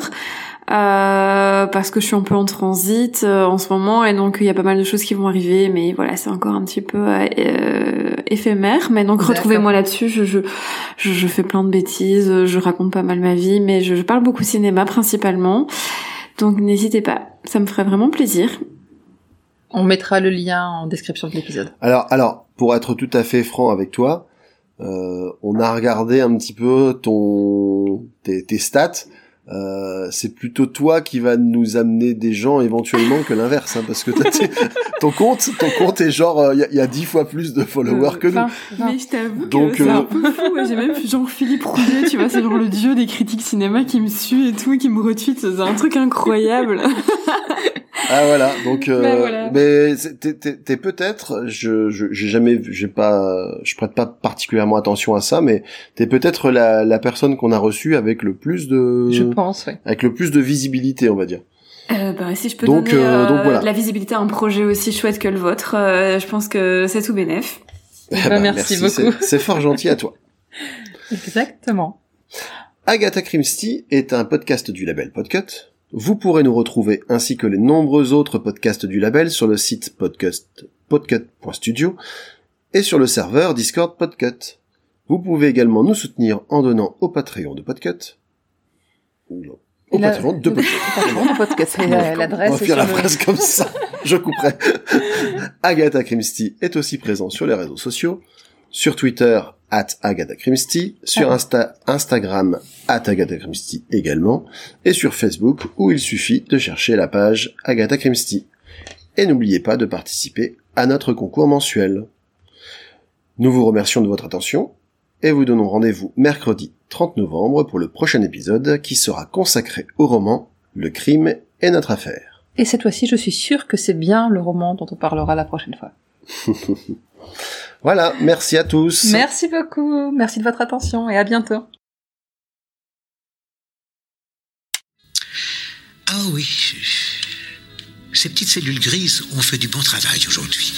Euh, parce que je suis un peu en transit euh, en ce moment et donc il y a pas mal de choses qui vont arriver mais voilà c'est encore un petit peu euh, éphémère. Mais donc retrouvez-moi là-dessus. Je, je, je je fais plein de bêtises je raconte pas mal ma vie mais je, je parle beaucoup cinéma principalement. Donc n'hésitez pas. Ça me ferait vraiment plaisir. On mettra le lien en description de l'épisode. Alors, alors, pour être tout à fait franc avec toi, euh, on a regardé un petit peu ton tes, tes stats. Euh, c'est plutôt toi qui va nous amener des gens éventuellement que l'inverse, hein, parce que (laughs) ton compte, ton compte est genre il y, a- y a dix fois plus de followers que nous. Mais je t'avoue Donc, que c'est euh, un peu fou. ouais. J'ai même genre Philippe Rouillet, tu vois, c'est genre le dieu des critiques cinéma qui me suit et tout, qui me retweet. C'est un truc incroyable. (laughs) Ah voilà, donc euh, Bah, voilà. mais t'es, t'es, t'es peut-être, je, je j'ai jamais, vu- j'ai pas, je prête pas particulièrement attention à ça, mais t'es peut-être la, la personne qu'on a reçue avec le plus de, je pense, avec le plus de visibilité, on va dire. Euh, bah, si je peux Donc, donner euh, euh, donc voilà. de la visibilité à un projet aussi chouette que le vôtre, euh, je pense que c'est tout bénef. Eh ben, ben, merci beaucoup. C'est fort gentil à toi. (laughs) Exactement. Agatha Christie est un podcast du label Podcut. Vous pourrez nous retrouver ainsi que les nombreux autres podcasts du label sur le site podcast, podcut.studio et sur le serveur Discord Podcut. Vous pouvez également nous soutenir en donnant au Patreon de Podcut. (laughs) Non, Au Et la- Patreon de podcast, l'adresse. On va faire la phrase comme ça. Je couperai. (laughs) Agatha Christie est aussi présent sur les réseaux sociaux. Sur Twitter, at Agatha Christie. Sur. Insta, Instagram, at Agatha Christie également. Et sur Facebook, où il suffit de chercher la page Agatha Christie. Et n'oubliez pas de participer à notre concours mensuel. Nous vous remercions de votre attention et vous donnons rendez-vous mercredi 30 novembre pour le prochain épisode qui sera consacré au roman Le crime est notre affaire. Et cette fois-ci, je suis sûre que c'est bien le roman dont on parlera la prochaine fois. (laughs) Voilà, merci à tous. Merci beaucoup. Merci de votre attention et à bientôt. Ah oui, ces petites cellules grises ont fait du bon travail aujourd'hui.